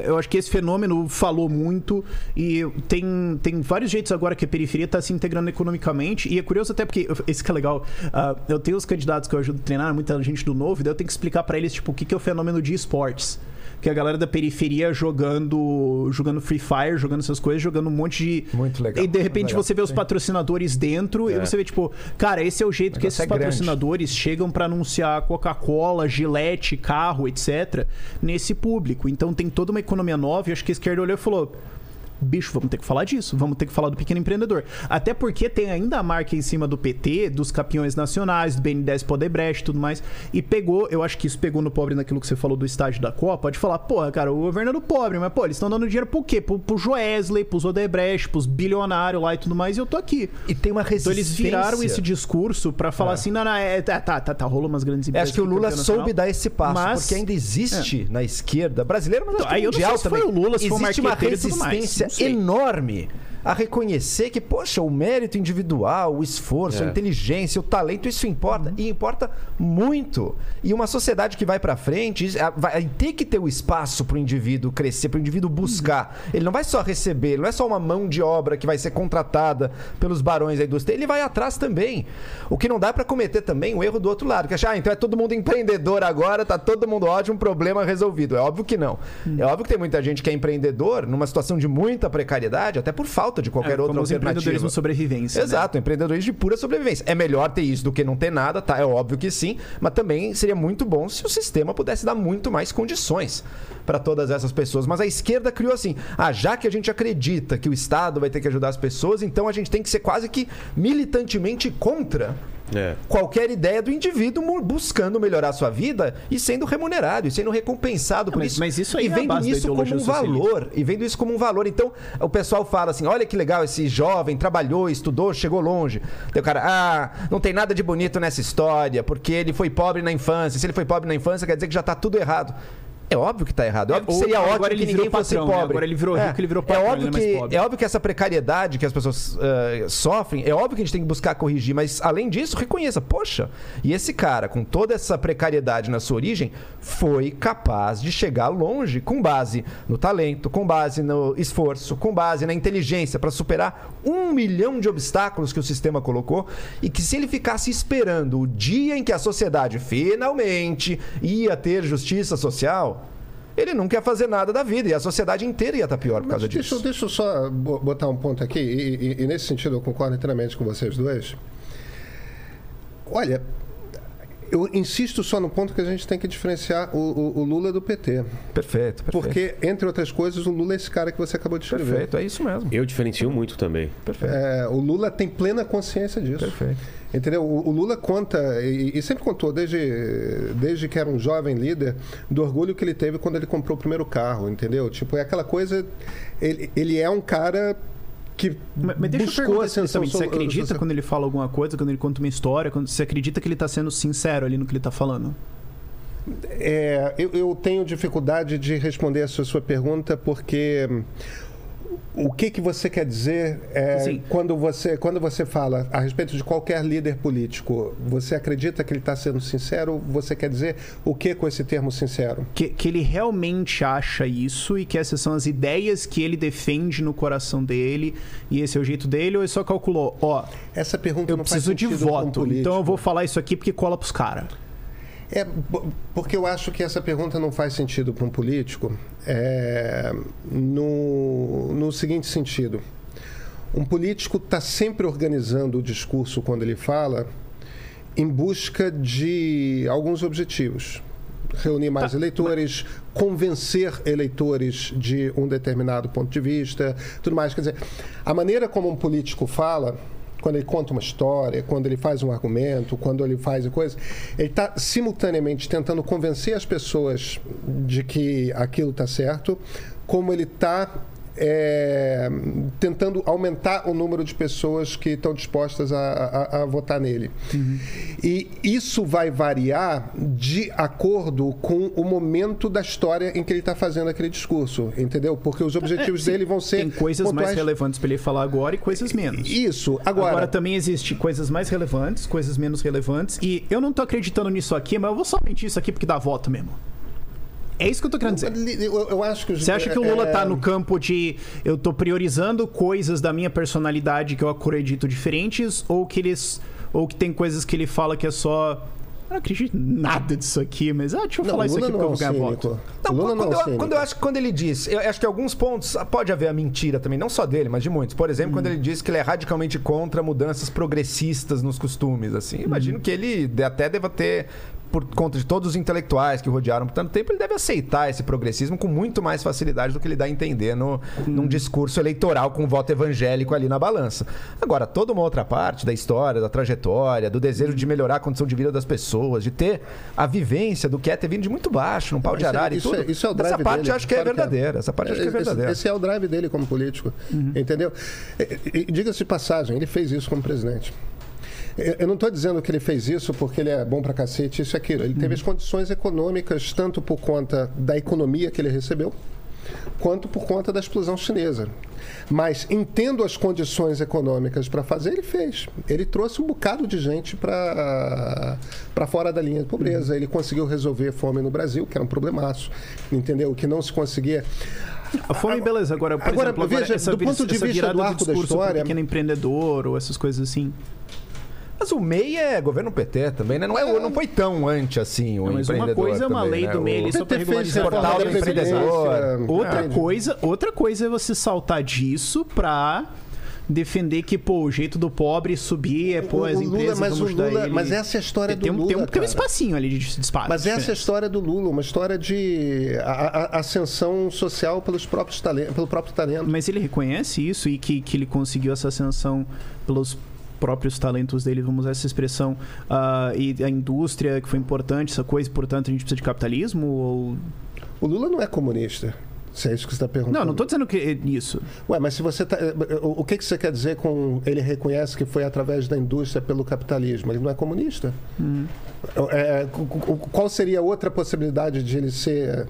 F: eu acho que esse fenômeno falou muito e tem, tem vários jeitos agora que a periferia está se integrando economicamente e é curioso até porque, esse que é legal, ah, eu tenho os candidatos que eu ajudo a treinar, muita gente do novo, daí eu tenho que explicar para eles tipo, o que, que é o fenômeno de esportes. Que é a galera da periferia jogando jogando Free Fire, jogando essas coisas, jogando um monte de.
D: Muito legal,
F: E de repente
D: legal,
F: você vê os patrocinadores dentro e
A: É.
F: você vê, tipo, cara, esse é o jeito que
D: negócio
F: esses
D: é grande.
F: patrocinadores chegam para anunciar Coca-Cola, Gillette, carro, etc., nesse público. Então tem toda uma economia nova e acho que a esquerda olhou e falou. Bicho, vamos ter que falar disso, vamos ter que falar do pequeno empreendedor. Até porque tem ainda a marca em cima do PT, dos campeões nacionais, do BN10 Podebrecht e tudo mais. E pegou, eu acho que isso pegou no pobre naquilo que você falou do estágio da Copa. Pode falar, porra, cara, o governo é do pobre, mas pô, eles estão dando dinheiro pro quê? Pro, pro Joesley, pros Odebrecht, pros bilionários lá e tudo mais, e eu tô aqui.
D: E tem uma
F: Então
D: resistência.
F: eles viraram esse discurso pra falar assim, não, não, é, tá, tá, tá, tá, rolou umas grandes empresas.
D: acho que o Lula soube
F: nacional.
D: dar esse passo,
F: Mas-
D: porque ainda existe na esquerda brasileira, mas acho que
F: Aí eu não sei se
D: também.
F: foi o Lula, se foi o
D: existe uma
F: marqueteiro tudo mais,
D: resistência. Enorme a reconhecer que, poxa, o mérito individual, o esforço, a
A: É.
D: inteligência, o talento, isso importa e importa muito. E uma sociedade que vai pra frente vai ter que ter o espaço pro indivíduo crescer, pro indivíduo buscar. Ele não vai só receber, não é só uma mão de obra que vai ser contratada pelos barões da indústria, ele vai atrás também. O que não dá pra cometer também o erro do outro lado, que achar, ah, então é todo mundo empreendedor agora, tá todo mundo ótimo, problema resolvido. É óbvio que não. É óbvio que tem muita gente que é empreendedor numa situação de muita precariedade, até por falta de qualquer
F: É,
D: outra alternativa.
F: empreendedorismo sobrevivência. né?
D: Exato, empreendedorismo de pura sobrevivência. É melhor ter isso do que não ter nada, tá? É óbvio que sim, mas também seria muito bom se o sistema pudesse dar muito mais condições para todas essas pessoas. Mas a esquerda criou assim: ah, já que a gente acredita que o Estado vai ter que ajudar as pessoas, então a gente tem que ser quase que militantemente contra
A: É.
D: qualquer ideia do indivíduo buscando melhorar a sua vida e sendo remunerado e sendo recompensado por
F: mas-
D: isso.
F: mas isso aí
D: e
F: é a
D: vendo
F: da
D: isso como um
F: socialista.
D: valor e vendo isso como um valor. Então, o pessoal fala assim: olha que legal, esse jovem trabalhou, estudou, chegou longe. O cara, ah, não tem nada de bonito nessa história, porque ele foi pobre na infância. Se ele foi pobre na infância, quer dizer que já tá tudo errado. É óbvio que tá errado. É óbvio que
F: ou
D: seria ótimo que ninguém fosse
F: patrão, né?
D: pobre.
F: Agora ele virou rico, ele virou patrão,
D: é óbvio
F: não é mais
D: que
F: pobre.
D: É óbvio que essa precariedade que as pessoas eh, sofrem, é óbvio que a gente tem que buscar corrigir, mas além disso, reconheça, poxa, e esse cara, com toda essa precariedade na sua origem, foi capaz de chegar longe com base no talento, com base no esforço, com base na inteligência para superar um milhão de obstáculos que o sistema colocou e que se ele ficasse esperando o dia em que a sociedade finalmente ia ter justiça social. Ele não quer fazer nada da vida e a sociedade inteira ia estar pior por
E: Mas
D: causa
E: deixa,
D: disso.
E: deixa eu só bo- botar um ponto aqui, e, e- e nesse sentido eu concordo inteiramente com vocês dois. Olha, eu insisto só no ponto que a gente tem que diferenciar o, o- o Lula do PT.
D: Perfeito, perfeito.
E: Porque, entre outras coisas, o Lula é esse cara que você acabou de escrever.
D: Perfeito, é isso mesmo.
A: Eu diferencio muito também.
D: Perfeito.
E: É, o Lula tem plena consciência disso.
D: Perfeito.
E: Entendeu? O, o Lula conta, e, e sempre contou, desde, desde que era um jovem líder, do orgulho que ele teve quando ele comprou o primeiro carro, entendeu? Tipo, é aquela coisa. Ele, ele é um cara que
F: Mas, mas deixa eu
E: buscou
F: perguntar
E: a
F: também, você acredita quando ele fala alguma coisa, quando ele conta uma história, quando você acredita que ele tá sendo sincero ali no que ele tá falando?
E: É, eu, eu tenho dificuldade de responder essa sua pergunta porque o que, que você quer dizer é,
F: Assim.
E: quando, você, quando você fala a respeito de qualquer líder político? Você acredita que ele está sendo sincero? Você quer dizer o que com esse termo sincero?
F: Que, que ele realmente acha isso e que essas são as ideias que ele defende no coração dele e esse é o jeito dele, ou ele só calculou, ó,
E: Essa pergunta
F: eu
E: não
F: preciso de voto, então eu vou falar isso aqui porque cola pros caras.
E: É, porque eu acho que essa pergunta não faz sentido para um político é, no, no seguinte sentido. Um político está sempre organizando o discurso quando ele fala em busca de alguns objetivos. Reunir mais eleitores, convencer eleitores de um determinado ponto de vista, tudo mais. Quer dizer, a maneira como um político fala, quando ele conta uma história, quando ele faz um argumento, quando ele faz coisa, ele está simultaneamente tentando convencer as pessoas de que aquilo está certo, como ele está é, tentando aumentar o número de pessoas que estão dispostas a, a- a votar nele. E isso vai variar de acordo com o momento da história em que ele está fazendo aquele discurso, entendeu? Porque os objetivos dele vão ser.
F: Tem coisas mais
E: pontuais.
F: relevantes pra ele falar agora e coisas menos.
E: Isso.
F: Agora,
E: Agora,
F: também existe coisas mais relevantes, coisas menos relevantes. E eu não tô acreditando nisso aqui, mas eu vou só mentir isso aqui porque dá voto mesmo. É isso que eu tô querendo dizer.
E: eu, eu acho que os-
F: Você acha que o Lula
E: é,
F: tá no campo de eu tô priorizando coisas da minha personalidade que eu acredito diferentes ou que eles ou que tem coisas que ele fala que é só eu não acredito em nada disso aqui, mas ah, deixa eu
E: Não,
F: falar isso aqui
E: não
F: porque
E: é
F: eu vou ganhar voto.
D: Não,
E: Lula
D: quando,
E: não é
D: eu, quando eu acho que quando ele diz, eu acho que alguns pontos pode haver a mentira também, não só dele, mas de muitos. Por exemplo, quando ele diz que ele é radicalmente contra mudanças progressistas nos costumes, assim. Imagino que ele até deva ter por conta de todos os intelectuais que o rodearam por tanto tempo, ele deve aceitar esse progressismo com muito mais facilidade do que ele dá a entender no, num discurso eleitoral com voto evangélico ali na balança. Agora, toda uma outra parte da história, da trajetória, do desejo de melhorar a condição de vida das pessoas, de ter a vivência do que é ter vindo de muito baixo, num pau de
E: Isso é-
D: arara e
E: isso
D: tudo.
E: é- isso é o drive
D: Essa parte
E: dele.
D: eu acho que é verdadeira. Essa parte acho que é
E: Esse-
D: verdadeira.
E: Esse é o drive dele como político. Entendeu? E- e- e Diga-se de passagem, ele fez isso como presidente. Eu não estou dizendo que ele fez isso porque ele é bom pra cacete, isso e aquilo. Ele teve as condições econômicas, tanto por conta da economia que ele recebeu, quanto por conta da explosão chinesa. Mas, entendo as condições econômicas para fazer, ele fez. Ele trouxe um bocado de gente para fora da linha de pobreza. Ele conseguiu resolver a fome no Brasil, que era um problemaço, entendeu? Que não se conseguia.
F: A fome, beleza. Agora, por
E: Agora,
F: exemplo, agora
E: veja,
F: essa,
E: do ponto de vista do arco da história-
F: pequeno empreendedor ou essas coisas assim.
D: Mas o MEI é governo PT também, né? Não, é, não foi tão anti assim o
F: Não, mas uma
D: empreendedor
F: coisa é uma
D: também,
F: lei
D: né?
F: do MEI ali só
E: fez
F: regularizar
D: portal do empreendedor.
E: Previdência.
F: Outra
E: Entende?
F: coisa, outra coisa é você saltar disso pra defender que, pô, o jeito do pobre subir é, pô,
E: O-
F: as
E: Lula-
F: empresas
E: mas
F: vamos
E: o Lula-
F: ele.
E: mas essa é a história
F: tem,
E: do
F: um- tem um,
E: Lula,
F: tem um espacinho ali de de espaço.
E: Mas essa é a
F: diferente.
E: história do Lula, uma história de a- a- ascensão social pelos próprios talentos, pelo próprio talento.
F: Mas ele reconhece isso e que, que ele conseguiu essa ascensão pelos próprios talentos dele, vamos usar essa expressão, ah, e a indústria que foi importante, essa coisa, portanto a gente precisa de capitalismo? Ou...
E: O Lula não é comunista. Se é isso que você está perguntando.
F: Não, não tô dizendo que é isso.
E: Ué, mas se você tá, o que, que você quer dizer com ele reconhece que foi através da indústria pelo capitalismo? Ele não é comunista.
F: Hum.
E: É, cu- qual seria outra possibilidade de ele ser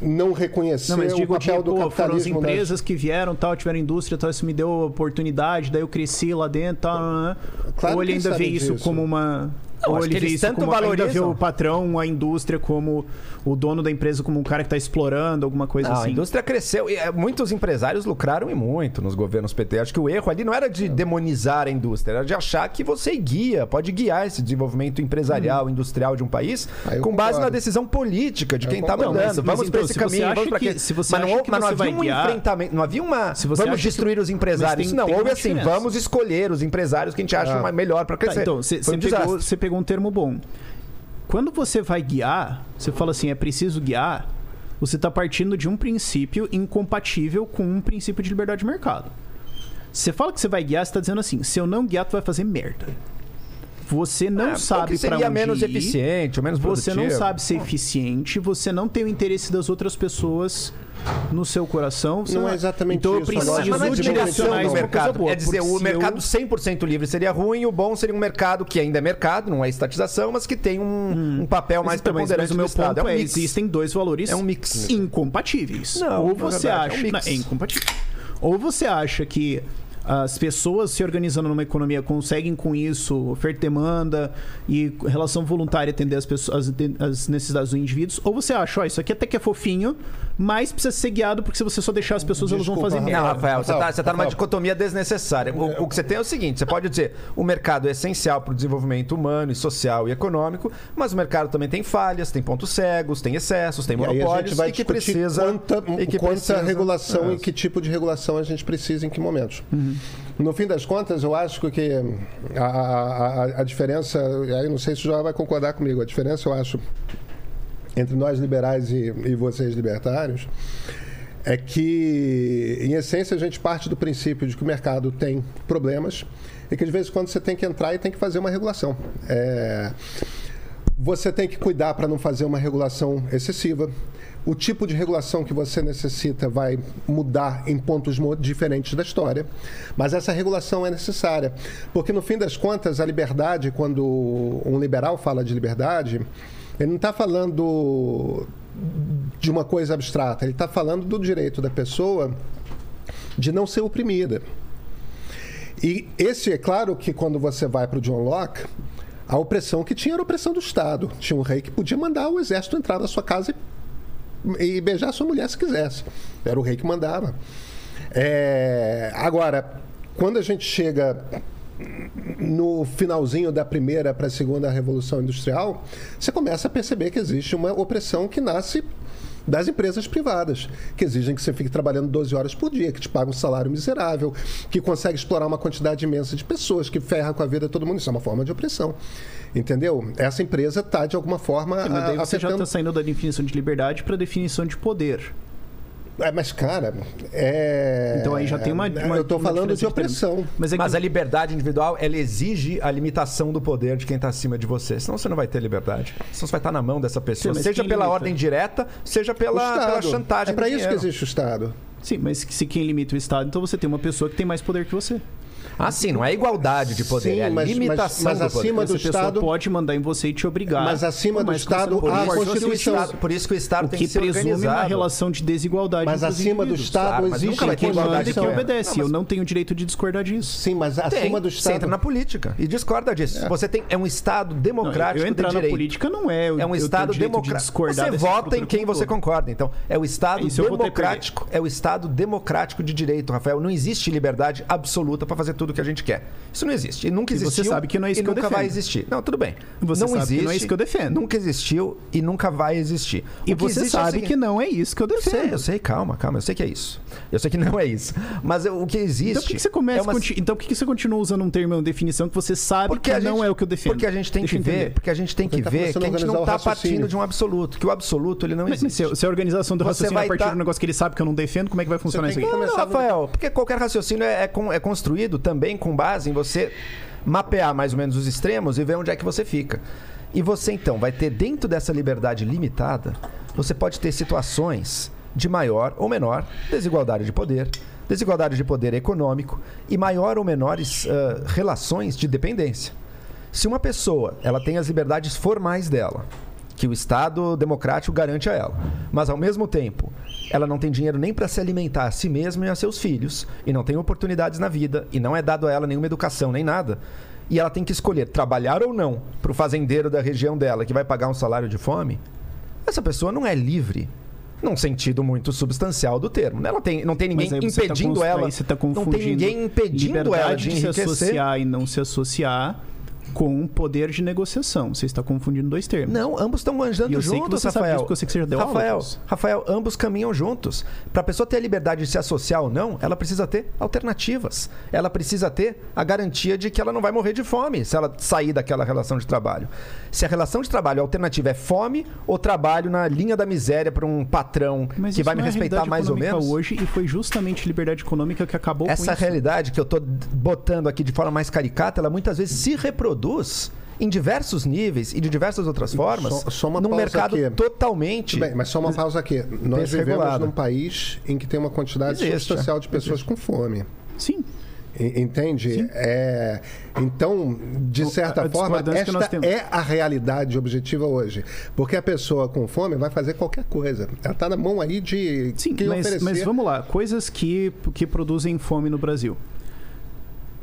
E: não reconhecer
F: Não, mas
E: o
F: digo,
E: papel
F: tipo,
E: do
F: foram as
E: capitalismo? nas-
F: empresas que vieram, tal, tiveram indústria, tal, isso me deu oportunidade, daí eu cresci lá dentro, tal, né?
E: Claro
F: ou ele ainda vê
E: sabem
F: isso
E: disso.
F: como uma
D: Não,
F: ou ele vê isso
D: tanto
F: vê
D: valorizam.
F: o patrão, a indústria como o dono da empresa como um cara que está explorando alguma coisa
D: Não, a
F: assim.
D: indústria cresceu. E, é, muitos empresários lucraram e muito nos governos PT. Acho que o erro ali não era de demonizar a indústria, era de achar que você guia, pode guiar esse desenvolvimento empresarial, industrial de um país
E: Ah,
D: com base
E: concordo.
D: na decisão política de
E: Eu
D: quem está mandando.
F: Mas- mas
D: vamos
F: então,
D: para esse caminho,
F: acha
D: vamos para
F: que-
D: aquele.
F: se você
D: mas não,
F: que
D: mas não havia
F: vai
D: um
F: guiar-
D: enfrentamento, não havia uma.
F: Se você
D: Vamos destruir os empresários.
F: Tem-
D: não,
F: tem
D: houve assim,
F: diferença.
D: vamos escolher os empresários que a gente acha
E: Ah.
D: melhor para
F: Tá,
D: crescer.
F: então, você
D: um
F: pegou, pegou um termo bom. Quando você vai guiar, você fala assim, é preciso guiar, você está partindo de um princípio incompatível com um princípio de liberdade de mercado. Você fala que você vai guiar, você está dizendo assim, se eu não guiar, tu vai fazer merda. Você não
D: ou
F: sabe para
D: seria
F: onde
D: menos
F: ir,
D: eficiente, ou menos
F: Você não
D: produtivo.
F: sabe ser eficiente, você não tem o interesse das outras pessoas no seu coração. você
E: Não é exatamente
F: então
E: isso,
F: eu
E: a lógica
F: preciso
D: Mas não é direcionar
F: isso
D: mercado.
F: boa.
D: É dizer, o mercado
F: eu-
D: 100% livre seria ruim o bom seria um mercado que ainda é mercado, não é estatização, mas que tem um, um papel mais
F: então, mas,
D: preponderante
F: mas o meu
D: Estado.
F: ponto é,
D: um mix.
F: existem dois valores
D: É um mix.
F: incompatíveis.
D: Não,
F: Ou você
D: verdade, é um
F: acha...
D: mix.
F: Não, é incompatível. Ou você acha que as pessoas se organizando numa economia conseguem com isso oferta e demanda e relação voluntária atender as, pessoas, as, as necessidades dos indivíduos, ou você acha, ó, isso aqui até que é fofinho, mas precisa ser guiado porque se você só deixar as pessoas, elas vão
E: Desculpa,
F: fazer
E: Rafael.
D: Não,
F: merda.
D: Rafael, você tá, você tá numa dicotomia desnecessária. O, o que você tem é o seguinte: você pode dizer o mercado é essencial para o desenvolvimento humano e social e econômico, mas o mercado também tem falhas, tem pontos cegos, tem excessos, tem
E: E aí a
D: monopólios
E: gente vai
D: e que
E: discutir
D: precisa.
E: quanta,
D: e que
E: quanta
D: precisa-
E: regulação
D: É.
E: e que tipo de regulação a gente precisa em que momentos.
D: Uhum.
E: No fim das contas, eu acho que a, a, a- diferença, aí não sei se o João vai concordar comigo, a diferença eu acho entre nós liberais e, e vocês libertários é que, em essência, a gente parte do princípio de que o mercado tem problemas e que, de vez em quando, você tem que entrar e tem que fazer uma regulação. É, você tem que cuidar para não fazer uma regulação excessiva. O tipo de regulação que você necessita vai mudar em pontos diferentes da história, mas essa regulação é necessária, porque no fim das contas a liberdade, quando um liberal fala de liberdade, ele não está falando de uma coisa abstrata, ele está falando do direito da pessoa de não ser oprimida. E esse é claro que quando você vai para o John Locke, a opressão que tinha era a opressão do Estado. Tinha um rei que podia mandar o exército entrar na sua casa e, e beijar sua mulher se quisesse. Era o rei que mandava. É, agora, quando a gente chega no finalzinho da primeira para a segunda revolução industrial, você começa a perceber que existe uma opressão que nasce das empresas privadas, que exigem que você fique trabalhando 12 horas por dia, que te pagam um salário miserável, que consegue explorar uma quantidade imensa de pessoas, que ferra com a vida de todo mundo. Isso é uma forma de opressão. Entendeu? Essa empresa está, de alguma forma,
F: Sim, mas daí você já
E: afetando-
F: está saindo da definição de liberdade para a definição de poder.
E: É, mas, cara, é...
F: Então aí já tem uma- uma-
E: Eu estou falando de
F: diferença de
E: opressão.
F: Mas é que
D: Mas a liberdade individual, ela exige a limitação do poder de quem está acima de você. Senão você não vai ter liberdade. Senão você vai estar na mão dessa pessoa.
F: Sim,
D: seja pela
F: limita?
D: ordem direta, seja pela, pela chantagem
E: É para isso que
D: dinheiro.
E: existe o Estado.
F: Sim, mas se quem limita o Estado, então você tem uma pessoa que tem mais poder que você.
D: Ah, sim, não é igualdade de poder,
E: Sim,
D: é a
E: mas- mas-
D: limitação
E: mas
D: do poder.
E: acima do
F: Essa pessoa
E: Estado-
F: pode mandar em você e te obrigar.
E: Mas acima
F: por
E: do
F: que você
E: Estado,
F: não
E: a.
D: Por isso, que o
E: Constituição-
D: Estado, por isso que o Estado
F: o
D: tem
F: que
D: que
F: presume uma
D: organizado.
F: relação de desigualdade
E: Mas acima do. Estado
D: mas
E: existe
F: Quem manda
D: igualdade
F: e
D: de
F: quem
D: poder.
F: obedece.
D: Não, mas-
F: Eu não tenho direito de discordar disso.
E: Sim, mas
D: Tem.
E: acima do
D: Você
E: Estado.
D: entra na política e discorda disso. Você tem é um Estado
F: Não,
D: democrático
F: eu entrar
D: de
F: na política não é. eu-
D: É um Estado
F: de
D: democrático.
F: discordar
D: Você vota
F: estrutura
D: em quem você concorda. Então, é o Estado
F: que
D: democrático. É o Estado democrático de direito, Rafael. Não existe liberdade absoluta para fazer tudo o que a gente quer. Isso não existe. E nunca
F: E você
D: existiu.
F: sabe que não é isso
D: e
F: que eu
D: nunca vai
F: defendo.
D: existir. Não, tudo bem.
F: Você
D: não
F: sabe que
D: existe.
F: não é isso que eu defendo.
D: Nunca existiu e nunca vai existir.
F: E
D: que
F: você
D: existe é
F: sabe
D: seguinte-
F: que não é isso que eu
D: eu sei,
F: defendo.
D: eu sei, calma, calma, eu sei que é isso. Eu sei que não é isso. Mas eu- o que existe.
F: Então por que, que você começa
D: é uma...
F: conti- Então por que, que você continua usando um termo, uma definição que você sabe que
D: a
F: não
D: gente-
F: é o que eu defendo?
D: Porque a gente tem
F: Deixa
D: que ver,
F: entender.
D: porque a gente tem que
E: tá
D: ver que a
E: a
D: gente não está
E: raciocínio.
D: partindo de um absoluto, que o absoluto ele não
F: Mas, mas
D: existe.
F: se, se a organização do
D: Você
F: raciocínio
D: vai
F: é a partir
D: tá-
F: de um negócio que ele sabe que eu não defendo, como é que vai funcionar isso
E: que
F: aqui?
D: Não,
E: do-
D: Rafael, porque qualquer raciocínio é, é é construído também com base em você mapear mais ou menos os extremos e ver onde é que você fica. E você então vai ter dentro dessa liberdade limitada, você pode ter situações de maior ou menor desigualdade de poder, desigualdade de poder econômico e maior ou menores ah, relações de dependência. Se uma pessoa ela tem as liberdades formais dela, que o Estado democrático garante a ela, mas ao mesmo tempo ela não tem dinheiro nem para se alimentar a si mesma e a seus filhos, e não tem oportunidades na vida, e não é dado a ela nenhuma educação nem nada, e ela tem que escolher trabalhar ou não para o fazendeiro da região dela que vai pagar um salário de fome, essa pessoa não é livre. Num sentido muito substancial do termo. Ela tem, não tem ninguém
F: tá
D: impedindo
F: cons-
D: ela.
F: tá
D: não tem ninguém impedindo ela de
F: de se associar e não se associar com poder de negociação. Você está confundindo dois termos.
D: Não, ambos estão andando juntos, Rafael.
F: disso, eu sei que você já deu
D: Rafael. Rafael, ambos caminham juntos. Para a pessoa ter a liberdade de se associar ou não, ela precisa ter alternativas. Ela precisa ter a garantia de que ela não vai morrer de fome se ela sair daquela relação de trabalho. Se a relação de trabalho a alternativa é fome ou trabalho na linha da miséria para um patrão
F: Mas
D: que vai me
F: é
D: respeitar mais ou menos.
F: hoje e foi justamente liberdade econômica que acabou com
D: Essa realidade que eu estou botando aqui de forma mais caricata, ela muitas vezes se reproduz em diversos níveis e de diversas outras formas
E: Só- só
D: num mercado
E: aqui.
D: totalmente
E: Bem, mas só uma pausa aqui. Nós vivemos num país em que tem uma quantidade
D: Existe.
E: substancial de pessoas com fome.
F: Sim.
E: Entende? É, então, de certa
F: a
E: forma, esta é a realidade objetiva hoje. Porque a pessoa com fome vai fazer qualquer coisa. Ela está na mão aí de
F: Sim,
E: quem
F: mas,
E: oferecer.
F: mas vamos lá. Coisas que, que produzem fome no Brasil.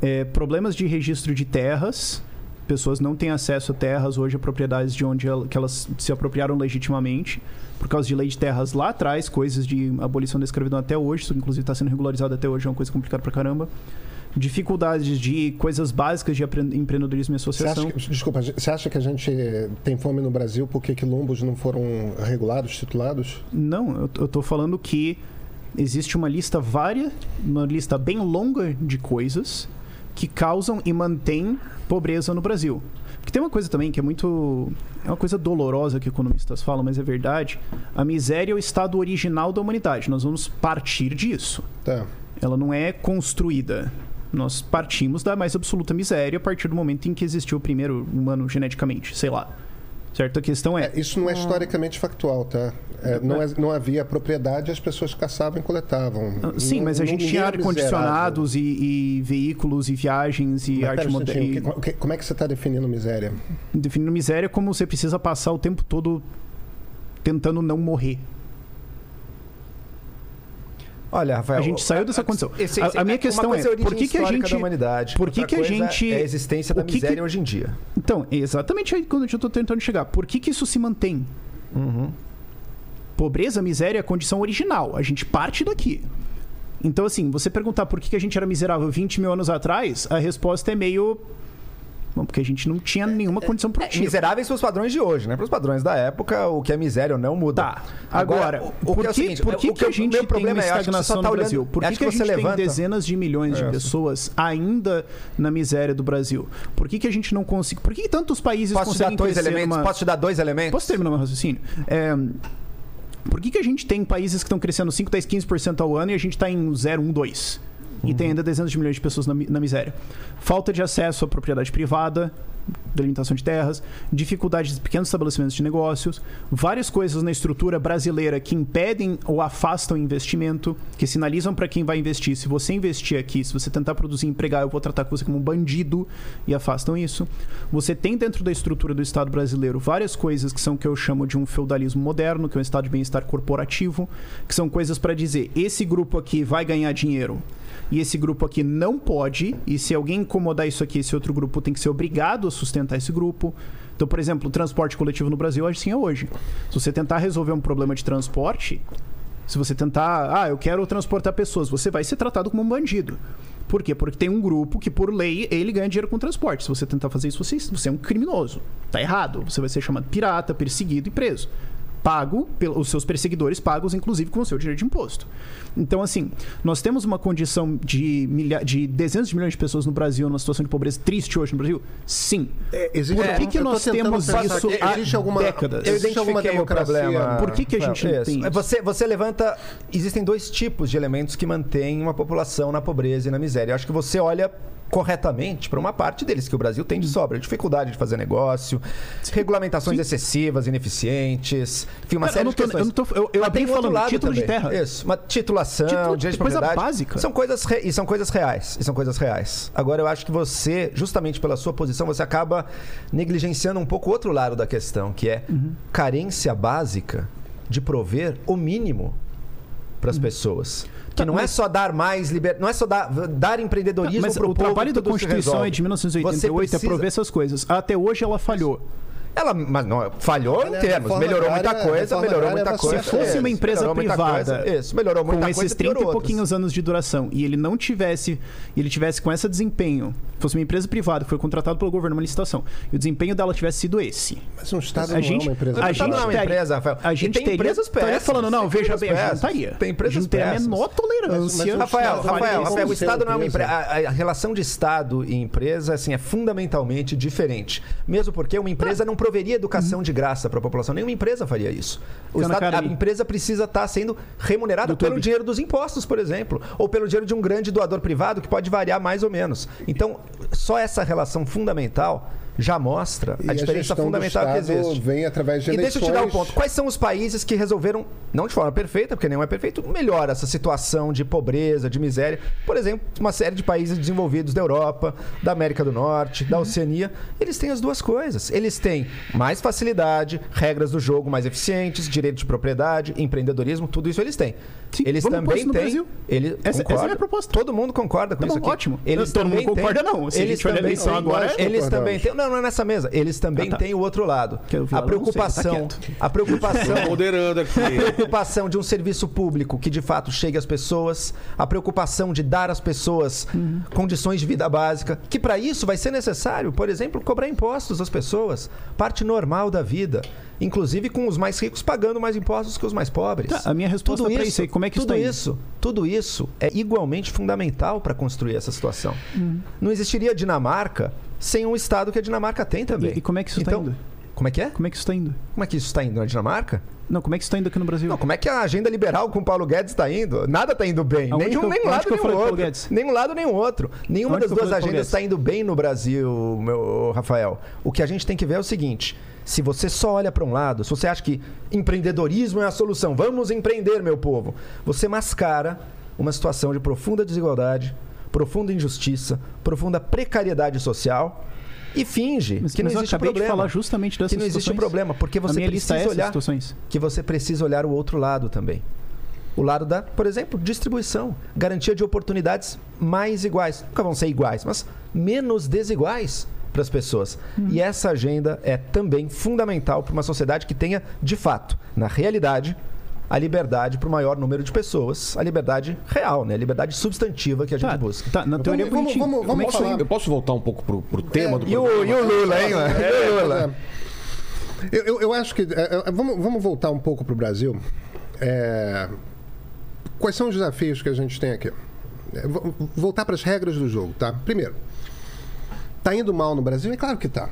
F: É, problemas de registro de terras. Pessoas não têm acesso a terras hoje, a propriedades de onde el- que elas se apropriaram legitimamente. Por causa de lei de terras lá atrás, coisas de abolição da escravidão até hoje. Isso, inclusive, está sendo regularizado até hoje. É uma coisa complicada pra caramba. Dificuldades de coisas básicas de empreendedorismo e associação.
E: que, desculpa, você acha que a gente tem fome no Brasil porque quilombos não foram regulados, titulados?
F: Não, eu, tô falando que existe uma lista vária, uma lista bem longa de coisas que causam e mantêm pobreza no Brasil. Porque tem uma coisa também que é muito. É uma coisa dolorosa que economistas falam, mas é verdade. A miséria é o estado original da humanidade. Nós vamos partir disso.
E: Tá.
F: Ela não é construída. Nós partimos da mais absoluta miséria a partir do momento em que existiu o primeiro humano geneticamente, sei lá. Certo? A questão é.
E: É, isso não é historicamente factual, tá? É, não, é- não havia propriedade, as pessoas caçavam e coletavam.
F: Ah, Sim, mas a gente tinha ar-condicionados e, e veículos e viagens e
E: Mas
F: arte
E: um
F: moderna.
E: como é que você está definindo miséria?
F: Definindo miséria como você precisa passar o tempo todo tentando não morrer.
D: Olha, Rafael.
F: A gente saiu dessa condição.
D: esse-
F: A-
D: esse-
F: a minha
D: uma
F: questão é,
D: a
F: por que que a gente-
D: da humanidade,
F: por que que a gente-
D: é a existência da
F: o que que-
D: miséria hoje em dia.
F: Então, é exatamente aí quando eu estou tentando chegar. Por que, que isso se mantém?
D: Uhum.
F: Pobreza, miséria é a condição original. A gente parte daqui. Então, assim, você perguntar por que, que a gente era miserável 20 mil anos atrás, a resposta é meio. Porque a gente não tinha nenhuma condição pro tipo.
D: Miseráveis para os padrões de hoje, né? Para os padrões da época, o que é miséria ou não muda.
F: Tá. Agora,
D: o, o
F: por
D: que é o seguinte,
F: por que,
D: o
F: que a gente
D: meu
F: tem
D: problema
F: uma
D: é, você
F: estagnação
D: só tá
F: no
D: olhando-
F: Brasil? Por que, que a gente tem
D: levanta-
F: dezenas de milhões de
D: É.
F: pessoas ainda na miséria do Brasil? Por que, que a gente não consegue... Por que, que tantos países
D: Posso te dar
F: conseguem
D: dois elementos?
F: numa-
D: Posso te dar dois elementos?
F: Posso terminar meu raciocínio? É, por que, que a gente tem países que estão crescendo 5, 10, 15% ao ano e a gente está em 0, 1, 2? E tem ainda dezenas de milhões de pessoas na, na miséria. Falta de acesso à propriedade privada, delimitação de terras, dificuldades de pequenos estabelecimentos de negócios, várias coisas na estrutura brasileira que impedem ou afastam investimento, que sinalizam para quem vai investir: se você investir aqui, se você tentar produzir e empregar, eu vou tratar você como um bandido e afastam isso. Você tem dentro da estrutura do Estado brasileiro várias coisas que são o que eu chamo de um feudalismo moderno, que é um estado de bem-estar corporativo, que são coisas para dizer: esse grupo aqui vai ganhar dinheiro e esse grupo aqui não pode, e se alguém incomodar isso aqui, esse outro grupo tem que ser obrigado a sustentar esse grupo. Então, por exemplo, o transporte coletivo no Brasil assim é hoje. Se você tentar resolver um problema de transporte, se você tentar, ah, eu quero transportar pessoas, você vai ser tratado como um bandido. Por quê? Porque tem um grupo que, por lei, ele ganha dinheiro com transporte. Se você tentar fazer isso, você, você é um criminoso. Tá errado. Você vai ser chamado pirata, perseguido e preso. Pago, pelos seus perseguidores pagos, inclusive, com o seu direito de imposto. Então, assim, nós temos uma condição de, milha... de dezenas de milhões de pessoas no Brasil, numa situação de pobreza triste hoje no Brasil? Sim.
E: É, existe,
F: Por que que
E: eu tô
F: nós temos isso
E: aqui,
F: há
E: existe alguma,
F: décadas?
D: Eu
E: existe alguma
D: identifiquei o
E: democracia?
D: problema.
F: Por que que a gente não tem isso?
D: Você, você levanta. Existem dois tipos de elementos que mantêm uma população na pobreza e na miséria. Eu acho que você olha corretamente para uma parte deles que o Brasil tem de sobra, dificuldade de fazer negócio, regulamentações excessivas, ineficientes, enfim, uma
F: Cara,
D: série
F: eu não
D: de
F: tô-
D: questões.
F: eu não tô- eu- eu abri falando
D: lado
F: título de
D: também.
F: terra.
D: Isso, uma titulação,
F: Título-
D: direito de
F: coisa
D: propriedade.
F: básica.
D: São coisas re- e são coisas reais, e são coisas reais. Agora eu acho que você, justamente pela sua posição, você acaba negligenciando um pouco o outro lado da questão, que é
F: Uhum.
D: carência básica de prover o mínimo para as pessoas. Que
F: Tá,
D: não é só dar mais liber... não é só dar, dar empreendedorismo para
F: o trabalho da
D: tudo se
F: Constituição é de
D: Você
F: 1988 é
D: precisa-
F: prover essas coisas. Até hoje ela falhou.
D: Ela mas não, falhou
E: Olha,
D: em termos, melhorou muita coisa, melhorou
E: agrária
D: muita coisa.
F: Se fosse uma empresa
D: melhorou muita
F: privada
D: coisa, isso, melhorou muita
F: com
D: coisa.
F: esses 30 e pouquinhos anos de duração e ele não tivesse ele tivesse com esse desempenho, fosse uma empresa privada que foi contratada pelo governo uma licitação e o desempenho dela tivesse sido esse.
E: Mas um Estado
F: A
E: não
F: gente-
E: é uma empresa
F: a
E: privada.
D: não é uma empresa, Rafael.
F: A gente
D: tem
F: teria,
D: empresas
F: estaria
D: péssimas,
F: falando, não, veja bem, gente
D: péssimas,
F: estaria.
D: Tem empresas
F: a gente teria a
D: péssimas.
F: menor tolerância.
D: Rafael, Rafael, o Estado não é uma
E: empresa.
D: empresa. A, a relação de Estado e empresa assim, é fundamentalmente diferente. Mesmo porque uma empresa não proveria educação de graça para a população. Nenhuma empresa faria isso. Estado- a empresa precisa estar sendo remunerada pelo dinheiro dos impostos, por exemplo. Ou pelo dinheiro de um grande doador privado, que pode variar mais ou menos. Então, só essa relação fundamental já mostra
E: E
D: a diferença
E: do
D: fundamental que existe.
E: vem através de
D: E deixa eu te dar um
E: eleições.
D: ponto. Quais são os países que resolveram, não de forma perfeita, porque nenhum é perfeito, melhor essa situação de pobreza, de miséria? Por exemplo, uma série de países desenvolvidos da Europa, da América do Norte,
F: Uhum.
D: da Oceania. Eles têm as duas coisas. Eles têm mais facilidade, regras do jogo mais eficientes, direito de propriedade, empreendedorismo, tudo isso eles têm.
F: Sim,
D: eles também têm.
F: Brasil.
D: Ele,
F: Essa- essa é a minha proposta.
D: Todo mundo concorda com
F: Tá
D: isso aqui.
F: ótimo.
D: Eles
F: Todo mundo concorda, não. Se a
D: eles
F: gente olhar a
D: também
F: eleição agora-
D: Eles também têm. Não, não é nessa mesa. Eles também
F: Ah, tá.
D: têm o outro lado.
F: Vi
D: A
F: não sei, tá
D: preocupação.
F: quieto.
D: A preocupação.
A: Moderando aqui.
D: A preocupação de um serviço público que de fato chegue às pessoas, a preocupação de dar às pessoas
F: Uhum.
D: condições de vida básica, que para isso vai ser necessário, por exemplo, cobrar impostos às pessoas, parte normal da vida, inclusive com os mais ricos pagando mais impostos que os mais pobres.
F: Tá, a minha resposta
D: tudo
F: pra
D: isso,
F: como é que isso
D: tudo
F: tá indo?
D: isso, tudo isso é igualmente fundamental para construir essa situação.
F: Uhum.
D: Não existiria Dinamarca sem um estado que a Dinamarca tem também.
F: E, e como é que isso
D: então,
F: está indo?
D: Como é que é?
F: Como é que isso está indo?
D: Como é que isso está indo na Dinamarca?
F: Não, como é que isso está indo aqui no Brasil?
D: Não, como é que a agenda liberal com o Paulo Guedes está indo? Nada está indo bem.
F: Aonde
D: Nenhum,
F: eu-
D: nem um lado nem outro.
F: Guedes?
D: Nem um lado nem o outro. Nenhuma
F: Aonde
D: das duas agendas está indo bem no Brasil, meu Rafael. O que a gente tem que ver é o seguinte: se você só olha para um lado, se você acha que empreendedorismo é a solução, vamos empreender, meu povo, você mascara uma situação de profunda desigualdade, profunda injustiça, profunda precariedade social. E finge
F: Mas,
D: que não existe problema.
F: de falar justamente dessas
D: que não existe
F: situações.
D: problema, porque você
F: é
D: precisa
F: essas
D: olhar
F: situações.
D: que você precisa olhar o outro lado também. O lado da, por exemplo, distribuição, garantia de oportunidades mais iguais. Nunca vão ser iguais, mas menos desiguais para as pessoas. E essa agenda é também fundamental para uma sociedade que tenha, de fato, na realidade, a liberdade para o maior número de pessoas, a liberdade real, né? A liberdade substantiva que a gente
F: Tá,
D: busca.
F: tá, na teoria
E: vamos-
F: bonitinho.
E: vamos-
F: é
E: vamos
F: aí-
A: Eu posso voltar um pouco pro, pro tema do
D: E o,
A: programa?
D: e o Lula, hein? E o Lula?
E: É, Eu, eu- eu acho que. é, é, vamos, vamos voltar um pouco para o Brasil. É, quais são os desafios que a gente tem aqui? É, vo- voltar para as regras do jogo, tá? Primeiro, tá indo mal no Brasil? É claro que tá.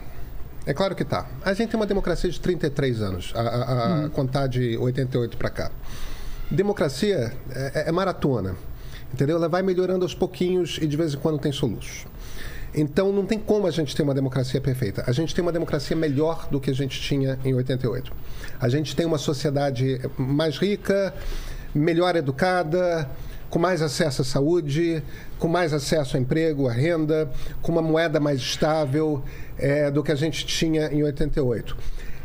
E: É claro que tá. A gente tem uma democracia de 33 anos, a, a, a contar de 88 para cá. Democracia é, é- é maratona, entendeu? Ela vai melhorando aos pouquinhos e de vez em quando tem soluços. Então não tem como a gente ter uma democracia perfeita. A gente tem uma democracia melhor do que a gente tinha em 88. A gente tem uma sociedade mais rica, melhor educada, com mais acesso à saúde, com mais acesso a emprego, a renda, com uma moeda mais estável eh, do que a gente tinha em 88.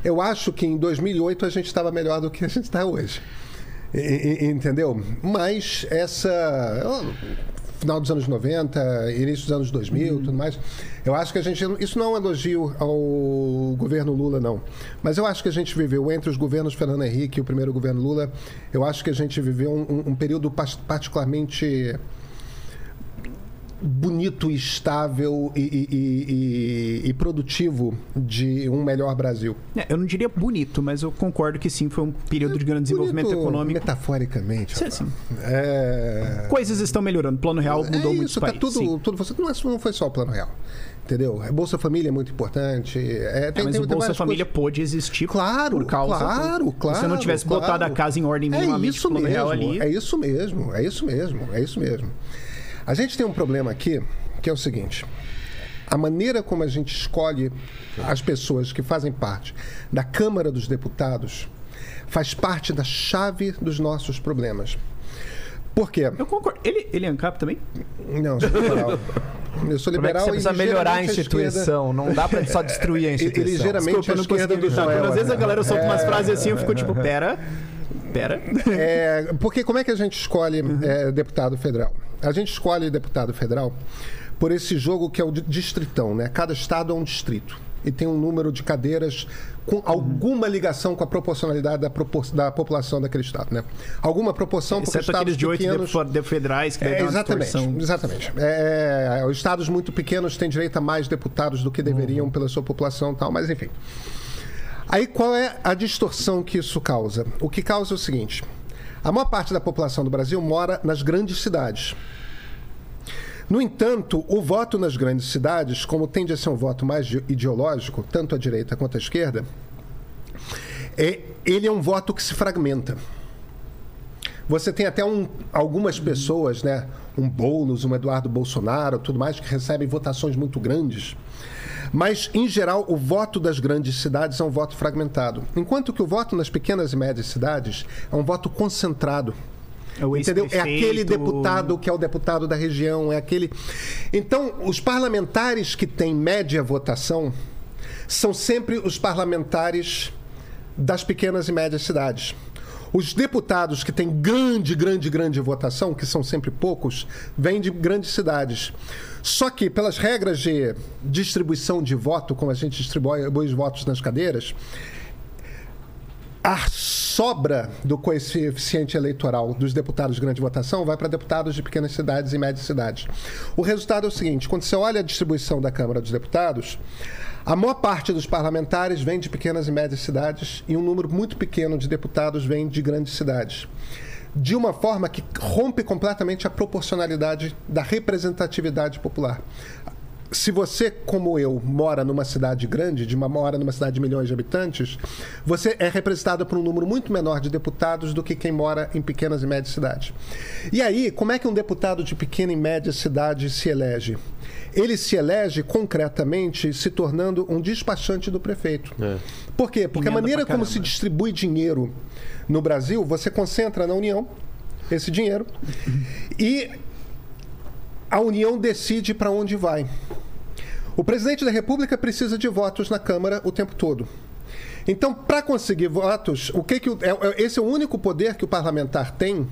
E: Eu acho que em 2008 a gente estava melhor do que a gente está hoje. E- e- entendeu? Mas essa. Final dos anos 90, início dos anos 2000, tudo mais. Eu acho que a gente. Isso não é um elogio ao governo Lula, não. Mas eu acho que a gente viveu entre os governos Fernando Henrique e o primeiro governo Lula. Eu acho que a gente viveu um, um- período particularmente bonito, estável e, e- e- e- produtivo de um melhor Brasil.
F: É, eu não diria bonito, mas eu concordo que sim, foi um período de grande desenvolvimento econômico.
E: Metaforicamente.
F: Sim, sim.
E: É...
F: Coisas estão melhorando. O plano real mudou
E: é
F: muito
E: isso, tá
F: país.
E: tudo,
F: sim.
E: tudo não, é- não foi só o plano real. Entendeu? A Bolsa Família é muito importante. É,
F: É,
E: tem,
F: mas
E: tem-
F: o
E: tem
F: Bolsa
E: várias
F: Família
E: coisas.
F: pôde existir
E: Claro,
F: por causa
E: claro,
F: do...
E: claro.
F: Se você não tivesse
E: claro.
F: botado a casa em ordem
E: É
F: minimamente
E: isso
F: o plano real
E: mesmo,
F: ali...
E: é isso mesmo, é isso mesmo, é isso mesmo. A gente tem um problema aqui, que é o seguinte. A maneira como a gente escolhe as pessoas que fazem parte da Câmara dos Deputados faz parte da chave dos nossos problemas. Por quê?
F: Eu concordo. Ele, ele é ANCAP também?
E: Não, eu sou liberal. Eu sou
D: é que
E: liberal
D: você
E: e
D: precisa melhorar a instituição? Não dá pra só destruir a
E: E- e
D: instituição.
E: ligeiramente
F: Desculpa, não
E: esquerda do. Joel.
F: Às vezes a galera solta umas
E: É.
F: frases assim, eu fico tipo, pera... Pera...
E: É, porque como é que a gente escolhe é, deputado federal? A gente escolhe deputado federal por esse jogo que é o di- distritão, né? Cada estado é um distrito e tem um número de cadeiras com alguma ligação com a proporcionalidade da, propor- da população daquele estado, né? Alguma proporção porque
F: Exceto
E: estados
F: de oito
E: pequenos...
F: de federais que
E: É, exatamente, exatamente. É, é, os estados muito pequenos têm direito a mais deputados do que deveriam pela sua população e tal, mas enfim. Aí qual é a distorção que isso causa? O que causa é o seguinte: a maior parte da população do Brasil mora nas grandes cidades. No entanto, o voto nas grandes cidades, como tende a ser um voto mais de- ideológico, tanto à direita quanto à esquerda, é, ele é um voto que se fragmenta. Você tem até um- algumas pessoas, né? Um Boulos, um Eduardo Bolsonaro, tudo mais, que recebem votações muito grandes. Mas, em geral, o voto das grandes cidades é um voto fragmentado. Enquanto que o voto nas pequenas e médias cidades é um voto concentrado.
F: É o
E: Entendeu? É aquele deputado que é o deputado da região, é aquele. Então, os parlamentares que têm média votação são sempre os parlamentares das pequenas e médias cidades. Os deputados que têm grande, grande, grande votação, que são sempre poucos, vêm de grandes cidades. Só que, pelas regras de distribuição de voto, como a gente distribui os votos nas cadeiras, a sobra do coeficiente eleitoral dos deputados de grande votação vai para deputados de pequenas cidades e médias cidades. O resultado é o seguinte: quando você olha a distribuição da Câmara dos Deputados, a maior parte dos parlamentares vem de pequenas e médias cidades e um número muito pequeno de deputados vem de grandes cidades. De uma forma que rompe completamente a proporcionalidade da representatividade popular se você, como eu, mora numa cidade grande, de uma mora numa cidade de milhões de habitantes, você é representado por um número muito menor de deputados do que quem mora em pequenas e médias cidades. E aí, como é que um deputado de pequena e média cidade se elege? Ele se elege concretamente se tornando um despachante do prefeito. Por quê? Porque a
F: Emenda
E: maneira
F: pra
E: como se distribui dinheiro no Brasil, você concentra na União esse dinheiro e a União decide para onde vai. O presidente da República precisa de votos na Câmara o tempo todo. Então, para conseguir votos, o que que o- é- é- esse é o único poder que o parlamentar tem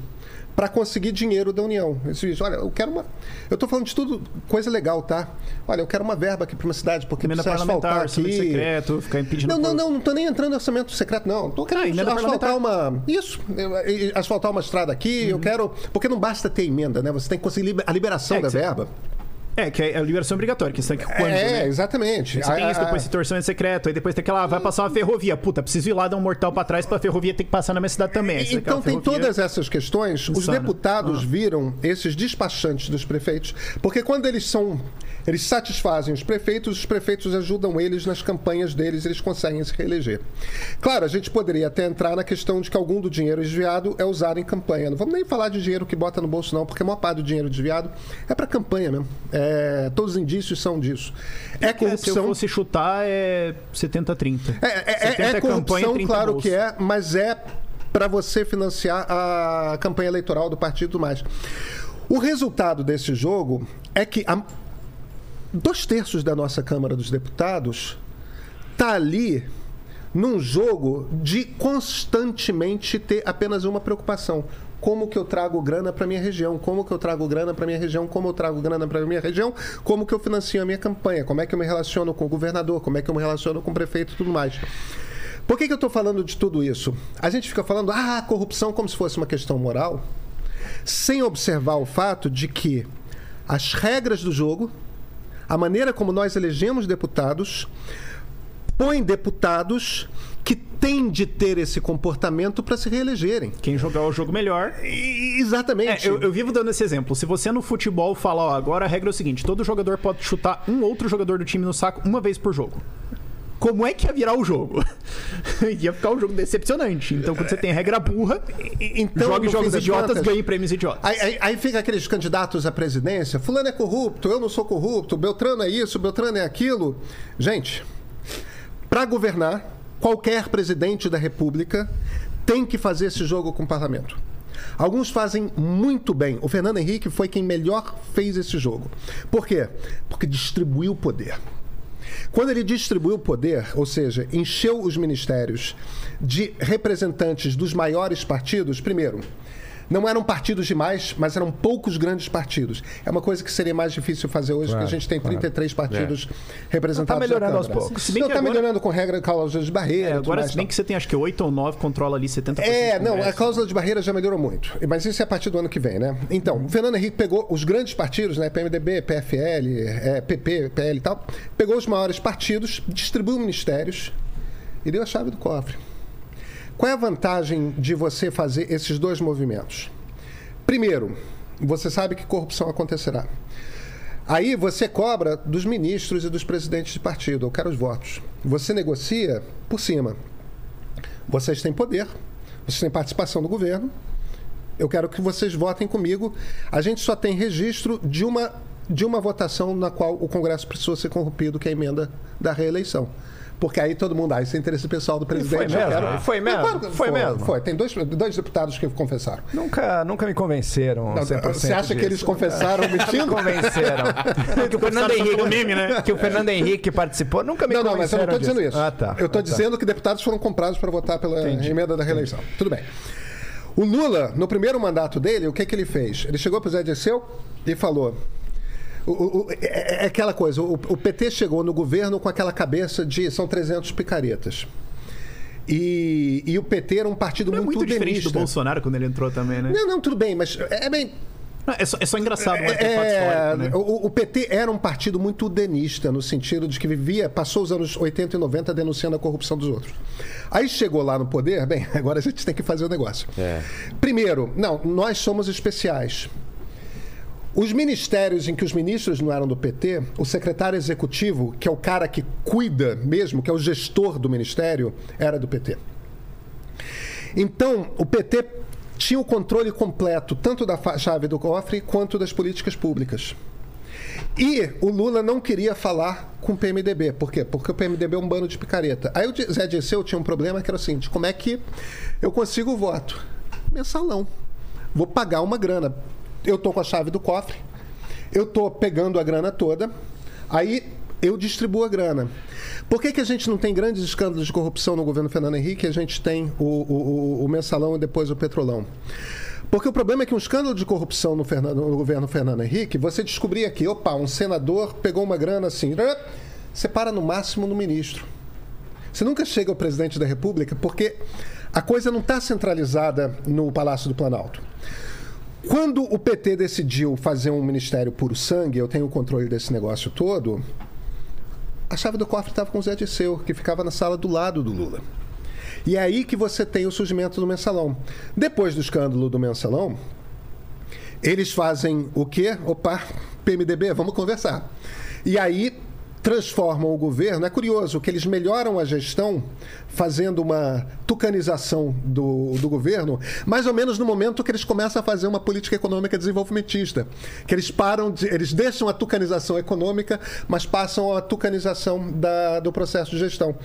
E: para conseguir dinheiro da União. Ele diz, olha, eu quero uma. Eu estou falando de tudo, coisa legal, tá? Olha, eu quero uma verba aqui para uma cidade, porque
F: Emenda
E: precisa
F: parlamentar,
E: asfaltar aqui.
F: secreto, ficar impedindo...
E: Não, não, não, não tô nem entrando no orçamento secreto, não. Tô querendo
F: Ah,
E: asfaltar uma. Isso, asfaltar uma estrada aqui, eu quero. Porque não basta ter emenda, né? Você tem que conseguir a liberação
F: É,
E: da
F: que você-
E: verba.
F: É, que é a liberação obrigatória, que você tem que quando,
E: é,
F: né?
E: exatamente.
F: Você tem
E: A-
F: isso,
E: a-
F: depois você tem orçamento secreto, aí depois tem aquela, vai passar uma ferrovia. Puta, preciso ir lá dar um mortal pra trás pra ferrovia ter que passar na minha cidade também. Aí você
E: Então tem todas essas questões. Os
F: Insana.
E: deputados viram esses despachantes dos prefeitos, porque quando eles são. Eles satisfazem os prefeitos, os prefeitos ajudam eles nas campanhas deles, eles conseguem se reeleger. Claro, a gente poderia até entrar na questão de que algum do dinheiro desviado é usado em campanha. Não vamos nem falar de dinheiro que bota no bolso, não, porque a maior parte do dinheiro desviado é para campanha mesmo. É, todos os indícios são disso. É
F: É, se eu
E: corrupção.
F: fosse chutar, é 70-30.
E: É, é, é,
F: 70
E: é corrupção,
F: 30
E: claro
F: bolso.
E: que é, mas é para você financiar a campanha eleitoral do partido mais. O resultado desse jogo é que a- dois terços da nossa Câmara dos Deputados tá ali num jogo de constantemente ter apenas uma preocupação. Como que eu trago grana para minha região? Como que eu trago grana para minha região? Como eu trago grana para minha região? Como que eu financio a minha campanha? Como é que eu me relaciono com o governador? Como é que eu me relaciono com o prefeito e tudo mais? Por que, que eu estou falando de tudo isso? A gente fica falando, ah, corrupção como se fosse uma questão moral, sem observar o fato de que as regras do jogo, a maneira como nós elegemos deputados, põe deputados que têm de ter esse comportamento para se reelegerem.
F: Quem jogar o jogo melhor.
E: E-
F: É,
E: Exatamente.
F: eu, eu vivo dando esse exemplo. Se você no futebol fala, ó, agora a regra é o seguinte: todo jogador pode chutar um outro jogador do time no saco uma vez por jogo. Como é que ia virar o jogo? ia ficar um jogo decepcionante. Então, quando você tem regra burra,
E: então,
F: jogue jogos idiotas,
E: contas,
F: ganhe prêmios idiotas.
E: Aí, aí, aí fica aqueles candidatos à presidência, fulano é corrupto, eu não sou corrupto, Beltrano é isso, Beltrano é aquilo. Gente, para governar, qualquer presidente da república tem que fazer esse jogo com o parlamento. Alguns fazem muito bem. O Fernando Henrique foi quem melhor fez esse jogo. Por quê? Porque distribuiu o poder. Quando ele distribuiu o poder, ou seja, encheu os ministérios de representantes dos maiores partidos, primeiro, não eram partidos demais, mas eram poucos grandes partidos. É uma coisa que seria mais difícil fazer hoje,
A: Claro,
E: que a gente tem 33 partidos representados.
F: Tá melhorando aos poucos. Se bem
E: Não,
F: que
E: tá
F: agora-
E: melhorando com regra cláusulas de barreira.
F: É, agora, se bem que você tem acho que 8 ou 9, controla ali 70%
E: É, não, a cláusula de barreira já melhorou muito. Mas isso é a partir do ano que vem, né? Então, o Fernando Henrique pegou os grandes partidos, né? PMDB, PFL, é, PP, PL e tal, pegou os maiores partidos, distribuiu ministérios e deu a chave do cofre. Qual é a vantagem de você fazer esses dois movimentos? Primeiro, você sabe que corrupção acontecerá. Aí você cobra dos ministros e dos presidentes de partido. Eu quero os votos. Você negocia por cima. Vocês têm poder, vocês têm participação do governo. Eu quero que vocês votem comigo. A gente só tem registro de uma de uma votação na qual o Congresso precisou ser corrompido, que é a emenda da reeleição. Porque aí todo mundo, ah, isso é interesse pessoal do presidente.
D: foi
E: eu
D: mesmo?
E: quero-
D: Foi mesmo?
E: Claro que
D: Foi mesmo?
E: Foi. Tem dois, dois deputados que confessaram.
D: Nunca, nunca me convenceram.
E: Não,
D: 100%
E: você acha que
D: disso.
E: eles confessaram
D: Nunca me
E: mentindo?
D: convenceram. que, o Fernando Henrique,
F: meme, né?
D: que o Fernando Henrique participou. Nunca me
E: Não, não, mas eu não
D: convenceram
E: estou dizendo
D: disso.
E: isso.
D: Ah, tá.
E: Eu estou
D: Ah, tá.
E: dizendo que deputados foram comprados para votar pela emenda da reeleição. Tudo bem. O Lula, no primeiro mandato dele, o que, que ele fez? Ele chegou para o Zé Dirceu e falou. O- o- o- é, é aquela coisa, o, o PT chegou no governo com aquela cabeça de são 300 picaretas. E, e o PT era um partido
F: Não é
E: muito,
F: muito diferente
E: denista.
F: do Bolsonaro quando ele entrou também, né?
E: Não, não, tudo bem, mas é bem.
F: Não, É só, é só engraçado, mas é, fato
E: É,
F: histórico, né?
E: o, o PT era um partido muito denista, no sentido de que vivia, passou os anos 80 e 90 denunciando a corrupção dos outros. Aí chegou lá no poder, bem, agora a gente tem que fazer o negócio.
A: É.
E: Primeiro, não, nós somos especiais. Os ministérios em que os ministros não eram do PT, o secretário executivo, que é o cara que cuida mesmo, que é o gestor do ministério, era do PT. Então, o PT tinha o controle completo tanto da chave do cofre quanto das políticas públicas. E o Lula não queria falar com o PMDB. Por quê? Porque o PMDB é um bando de picareta. Aí o Zé Dirceu tinha um problema que era o seguinte: como é que eu consigo o voto? Mensalão. Vou pagar uma grana. Eu tô com a chave do cofre, eu tô pegando a grana toda, aí eu distribuo a grana. Por que, que a gente não tem grandes escândalos de corrupção no governo Fernando Henrique a gente tem o, o- o- o mensalão e depois o petrolão? Porque o problema é que um escândalo de corrupção no, Fernando- no governo Fernando Henrique, você descobria que, opa, um senador pegou uma grana assim, você para no máximo no ministro. Você nunca chega ao presidente da República porque a coisa não está centralizada no Palácio do Planalto. Quando o PT decidiu fazer um ministério puro sangue, eu tenho o controle desse negócio todo, a chave do cofre estava com o Zé Disseu, que ficava na sala do lado do Lula. E é aí que você tem o surgimento do mensalão. Depois do escândalo do mensalão, eles fazem o quê? Opa, PMDB, vamos conversar. E aí transformam o governo. É curioso que eles melhoram a gestão fazendo uma tucanização do, do governo, mais ou menos no momento que eles começam a fazer uma política econômica desenvolvimentista. Que eles param, de, eles deixam a tucanização econômica, mas passam a tucanização da, do processo de gestão.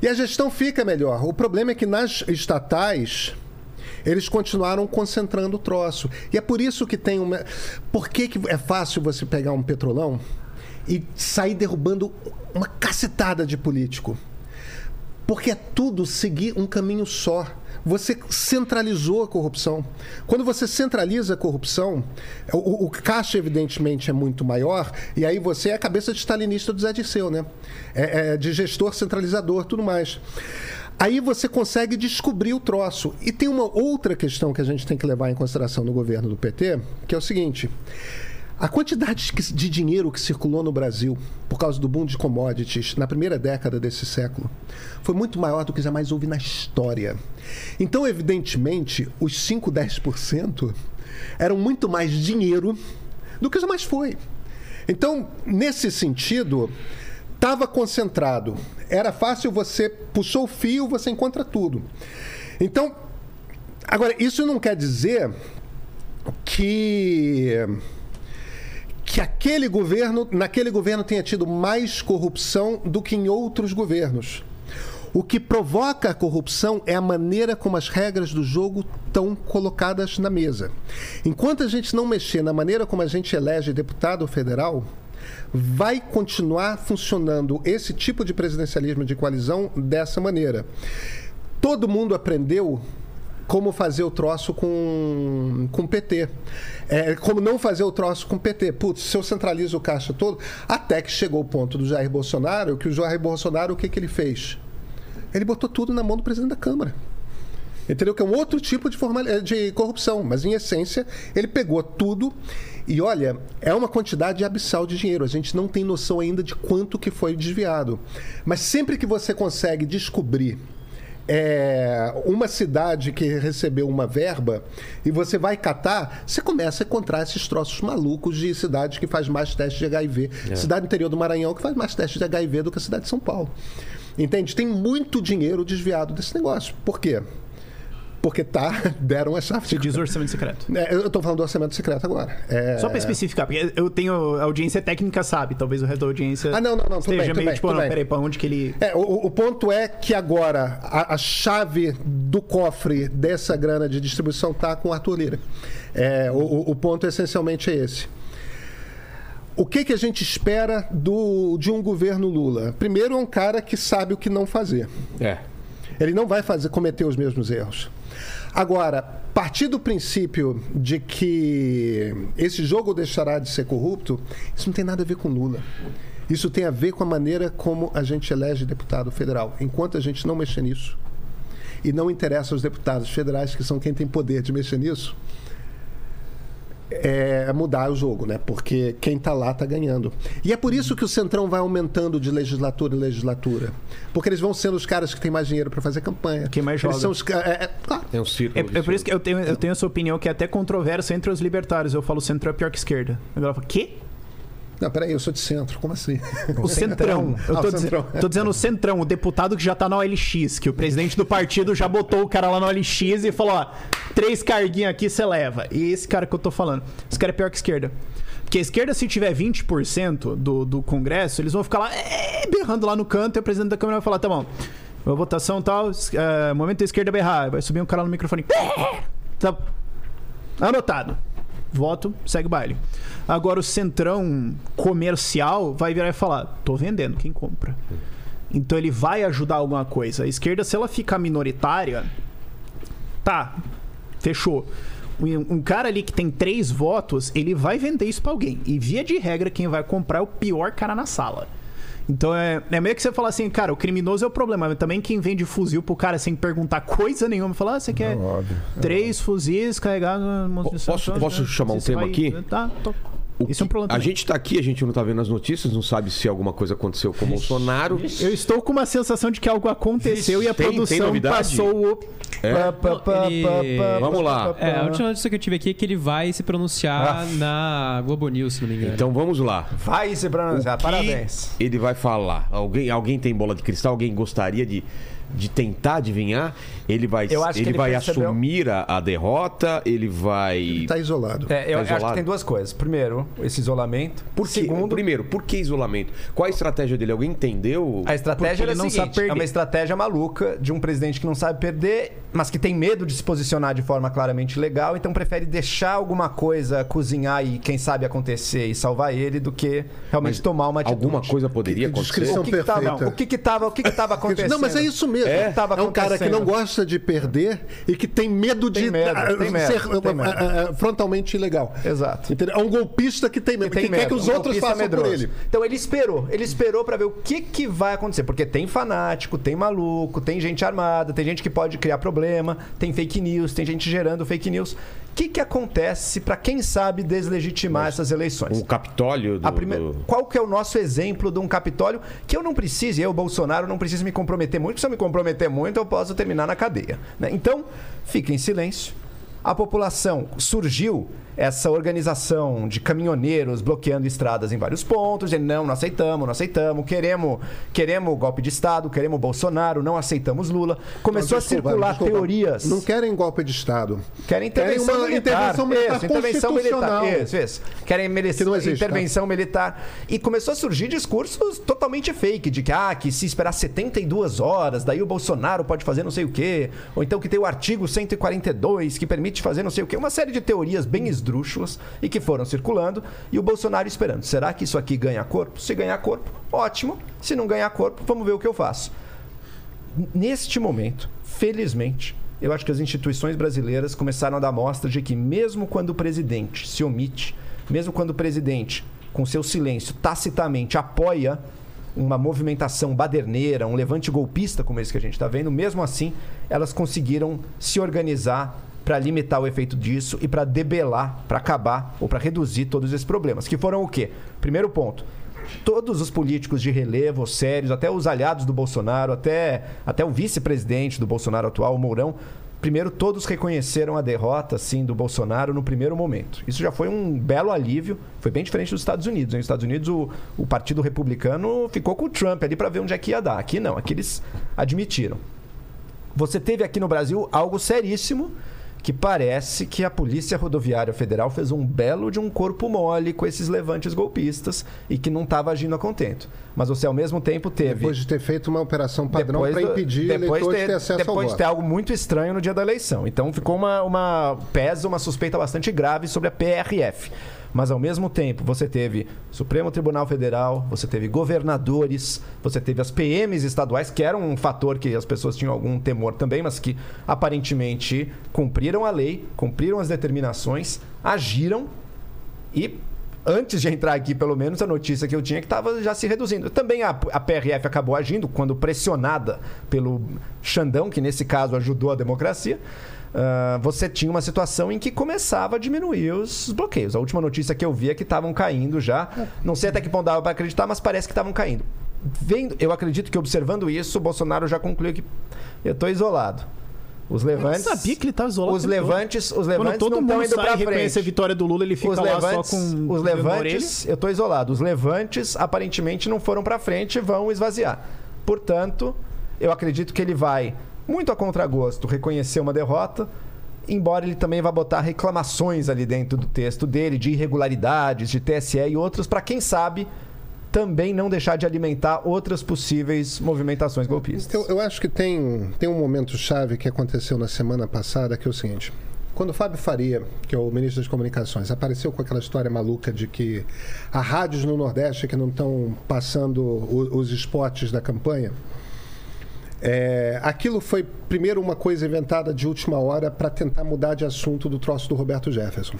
E: E a gestão fica melhor. O problema é que nas estatais eles continuaram concentrando o troço. E é por isso que tem uma. Por que, que é fácil você pegar um petrolão e sair derrubando uma cacetada de político? Porque é tudo seguir um caminho só. Você centralizou a corrupção. Quando você centraliza a corrupção, o, o caixa, evidentemente, é muito maior, e aí você é a cabeça de stalinista do Zé Dirceu, né? É, é de gestor centralizador, tudo mais. Aí você consegue descobrir o troço. E tem uma outra questão que a gente tem que levar em consideração no governo do PT, que é o seguinte. A quantidade de dinheiro que circulou no Brasil por causa do boom de commodities na primeira década desse século foi muito maior do que jamais houve na história. Então, evidentemente, os 5, 10% eram muito mais dinheiro do que jamais foi. Então, nesse sentido, estava concentrado. Era fácil, você puxou o fio, você encontra tudo. Então, agora, isso não quer dizer que que aquele governo, naquele governo tenha tido mais corrupção do que em outros governos. O que provoca a corrupção é a maneira como as regras do jogo estão colocadas na mesa. Enquanto a gente não mexer na maneira como a gente elege deputado federal, vai continuar funcionando esse tipo de presidencialismo de coalizão dessa maneira. Todo mundo aprendeu como fazer o troço com com PT. É, como não fazer o troço com PT. Putz, se eu centralizo o caixa todo, até que chegou o ponto do Jair Bolsonaro, que o Jair Bolsonaro, o que, que ele fez? Ele botou tudo na mão do presidente da Câmara. Entendeu? Que é um outro tipo de, formal... de corrupção. Mas, em essência, ele pegou tudo e, olha, é uma quantidade abissal de dinheiro. A gente não tem noção ainda de quanto que foi desviado. Mas sempre que você consegue descobrir é, uma cidade que recebeu uma verba e você vai catar, você começa a encontrar esses troços malucos de cidade que faz mais testes de HIV. Cidade interior do Maranhão que faz mais testes de HIV do que a cidade de São Paulo. Entende? Tem muito dinheiro desviado desse negócio. Por quê? Porque tá, deram a chave
F: Você diz orçamento secreto.
E: É, eu tô falando do orçamento secreto agora. É...
F: Só pra especificar, porque eu tenho. A audiência técnica sabe, talvez o resto da audiência.
E: Ah, não, não, não,
F: esteja
E: bem,
F: meio
E: bem,
F: tipo, não,
E: bem.
F: peraí, pra onde que ele.
E: É, o, o ponto é que agora a, a chave do cofre dessa grana de distribuição tá com o Arthur Lira. É, o, o- o ponto essencialmente é esse. O que, que a gente espera do, de um governo Lula? Primeiro, é um cara que sabe o que não fazer.
A: É.
E: Ele não vai fazer cometer os mesmos erros. Agora, partir do princípio de que esse jogo deixará de ser corrupto, isso não tem nada a ver com Lula. Isso tem a ver com a maneira como a gente elege deputado federal. Enquanto a gente não mexer nisso, e não interessa aos deputados federais, que são quem tem poder de mexer nisso, é mudar o jogo, né? Porque quem está lá está ganhando. E é por isso que o Centrão vai aumentando de legislatura em legislatura. Porque eles vão sendo os caras que têm mais dinheiro para fazer campanha.
F: Quem mais
E: Eles
F: joga.
E: são os é, é, claro.
A: Tem um círculo.
F: É, é por isso que eu tenho, eu tenho essa opinião que é até controversa entre os libertários. Eu falo centro é pior que esquerda. A galera fala, quê?
E: Não, peraí, eu sou de centro. Como assim?
F: O centrão. Eu
E: Ah,
F: tô,
E: o
F: dize-
E: centrão.
F: tô dizendo o centrão, o deputado que já tá na OLX, que o presidente do partido já botou o cara lá na OLX e falou: ó, três carguinhos aqui você leva. E esse cara que eu tô falando. Esse cara é pior que esquerda. Porque a esquerda, se tiver 20% do, do Congresso, eles vão ficar lá é, berrando lá no canto e o presidente da Câmara vai falar: tá bom, votação tal, é, momento da esquerda berrar. Vai subir um cara no microfone. Tá anotado. Voto, segue o baile. Agora o centrão comercial vai virar e falar: tô vendendo, quem compra? Então ele vai ajudar alguma coisa. A esquerda, se ela ficar minoritária, tá, fechou. Um, cara ali que tem três votos, ele vai vender isso pra alguém. E via de regra, quem vai comprar é o pior cara na sala. Então é, é meio que você fala assim, cara, o criminoso é o problema, mas também quem vende fuzil pro cara sem perguntar coisa nenhuma, fala, ah, você quer três fuzis carregados?
A: Posso- posso chamar um tema aqui?
F: Tá, tô.
A: O
F: Isso é um problema
A: A gente tá aqui, a gente não tá vendo as notícias, não sabe se alguma coisa aconteceu com o Bolsonaro.
F: Eu estou com uma sensação de que algo aconteceu e a
A: Tem- tem
F: produção
A: novidade?
F: passou o.
A: É?
C: Não, ele-
A: Vamos lá.
C: É, a última notícia que eu tive aqui é que ele vai se pronunciar na Globo News, se não me engano.
A: Então vamos lá.
D: Vai se pronunciar.
A: O que
D: Parabéns.
A: Ele vai falar. Alguém, alguém tem bola de cristal? Alguém gostaria de, de tentar adivinhar? Ele vai,
D: acho
A: ele
D: ele
A: vai
D: percebeu-
A: assumir a, a derrota? Ele vai.
E: Está isolado.
D: É, eu
A: Tá
D: acho
A: isolado?
D: que tem duas coisas. Primeiro, esse isolamento.
A: Por que,
D: Segundo,
A: primeiro, por que isolamento? Qual a estratégia dele? Alguém entendeu?
D: A estratégia era
F: ele
D: a
F: não
D: seguinte,
F: sabe perder.
D: é uma estratégia maluca de um presidente que não sabe perder, mas que tem medo de se posicionar de forma claramente legal, então prefere deixar alguma coisa cozinhar e quem sabe acontecer e salvar ele do que realmente
A: Mas
D: tomar uma atitude.
A: Alguma coisa poderia
E: Que
A: acontecer?
D: o que, que tava, o que que tava, o que que tava acontecendo?
E: Não, mas é isso mesmo.
D: É? Tava
E: um cara que não
D: acontecendo.
E: Gosta de perder e que tem medo de
D: Tem medo,
E: ah,
D: tem medo,
E: ser
D: tem medo.
E: ah, ah, frontalmente ilegal.
D: Exato.
E: Entendeu? É um golpista que tem medo,
D: Tem
E: que quer
D: medo,
E: que os
D: um
E: outros façam por ele.
D: Então ele esperou, ele esperou pra ver o que, que vai acontecer, porque tem fanático, tem maluco, tem gente armada, tem gente que pode criar problema, tem fake news, tem gente gerando fake news. O que, que acontece pra quem sabe deslegitimar essas eleições?
A: Um Capitólio do,
D: A prime-
A: do-
D: Qual que é o nosso exemplo de um Capitólio que eu não precise, eu, Bolsonaro, não preciso me comprometer muito, porque se eu me comprometer muito, eu posso terminar na cadeia. né? Então, fica em silêncio. A população surgiu essa organização de caminhoneiros bloqueando estradas em vários pontos, dizendo não, não aceitamos, não aceitamos, queremos, queremos golpe de Estado, queremos Bolsonaro, não aceitamos Lula. Começou
E: Desculpa,
D: a circular
E: desculpa.
D: teorias.
E: Não querem golpe de Estado.
D: Querem intervenção
E: uma
D: militar.
E: intervenção militar
D: Isso, intervenção militar. Isso, isso. Querem merecer
E: Que não existe, tá?
D: intervenção militar. E começou a surgir discursos totalmente fake, de que, ah, que se esperar 72 horas, daí o Bolsonaro pode fazer não sei o quê. Ou então que tem o artigo 142 que permite fazer não sei o quê. Uma série de teorias bem esdrúxulas e que foram circulando. E o Bolsonaro esperando. Será que isso aqui ganha corpo? Se ganhar corpo, ótimo. Se não ganhar corpo, vamos ver o que eu faço. Neste momento, felizmente, eu acho que as instituições brasileiras começaram a dar mostra de que, mesmo quando o presidente se omite, mesmo quando o presidente, com seu silêncio, tacitamente apoia uma movimentação baderneira, um levante golpista como esse que a gente está vendo, mesmo assim, elas conseguiram se organizar para limitar o efeito disso e para debelar, para acabar ou para reduzir todos esses problemas. Que foram o quê? Primeiro ponto, todos os políticos de relevo, sérios, até os aliados do Bolsonaro, até, até o vice-presidente do Bolsonaro atual, o Mourão, primeiro todos reconheceram a derrota assim, do Bolsonaro no primeiro momento. Isso já foi um belo alívio, foi bem diferente dos Estados Unidos. Nos Estados Unidos, o, o Partido Republicano ficou com o Trump ali para ver onde é que ia dar. Aqui não, aqui eles admitiram. Você teve aqui no Brasil algo seríssimo que parece que a Polícia Rodoviária Federal fez um belo de um corpo mole com esses levantes golpistas e que não estava agindo a contento. Mas você, ao mesmo tempo, teve.
E: Depois de ter feito uma operação padrão para impedir
D: depois
E: eleitor de
D: ter-
E: ter acesso ao
D: Depois de
E: voto.
D: ter algo muito estranho no dia da eleição. Então ficou uma, uma pesa, uma suspeita bastante grave sobre a PRF. Mas ao mesmo tempo, você teve Supremo Tribunal Federal, você teve governadores, você teve as PMs estaduais, que era um fator que as pessoas tinham algum temor também, mas que aparentemente cumpriram a lei, cumpriram as determinações, agiram e antes de entrar aqui, pelo menos, a notícia que eu tinha é que estava já se reduzindo. Também a, a PRF acabou agindo quando pressionada pelo Xandão, que nesse caso ajudou a democracia. Ah, você tinha uma situação em que começava a diminuir os bloqueios. A última notícia que eu vi é que estavam caindo já. Não sei até que ponto dava para acreditar, mas parece que estavam caindo. Vendo, eu acredito que observando isso, o Bolsonaro já concluiu que eu estou isolado. Os
F: Eu
D: levantes.
F: sabia que ele estava isolado.
D: Os levantes, os
F: Quando
D: levantes
F: todo
D: não
F: mundo
D: indo
F: sai
D: para
F: reconhece
D: frente
F: a vitória do Lula, ele fica
D: os
F: lá
D: levantes,
F: só com
D: os levantes, eu tô isolado. Os levantes aparentemente não foram para frente, vão esvaziar. Portanto, eu acredito que ele vai muito a contragosto reconhecer uma derrota, embora ele também vá botar reclamações ali dentro do texto dele de irregularidades, de TSE e outros para quem sabe também não deixar de alimentar outras possíveis movimentações golpistas.
E: Eu, eu acho que tem, tem um momento chave que aconteceu na semana passada, que é o seguinte. Quando o Fábio Faria, que é o ministro das Comunicações, apareceu com aquela história maluca de que há rádios no Nordeste que não estão passando os spots da campanha, é, aquilo foi primeiro uma coisa inventada de última hora para tentar mudar de assunto do troço do Roberto Jefferson.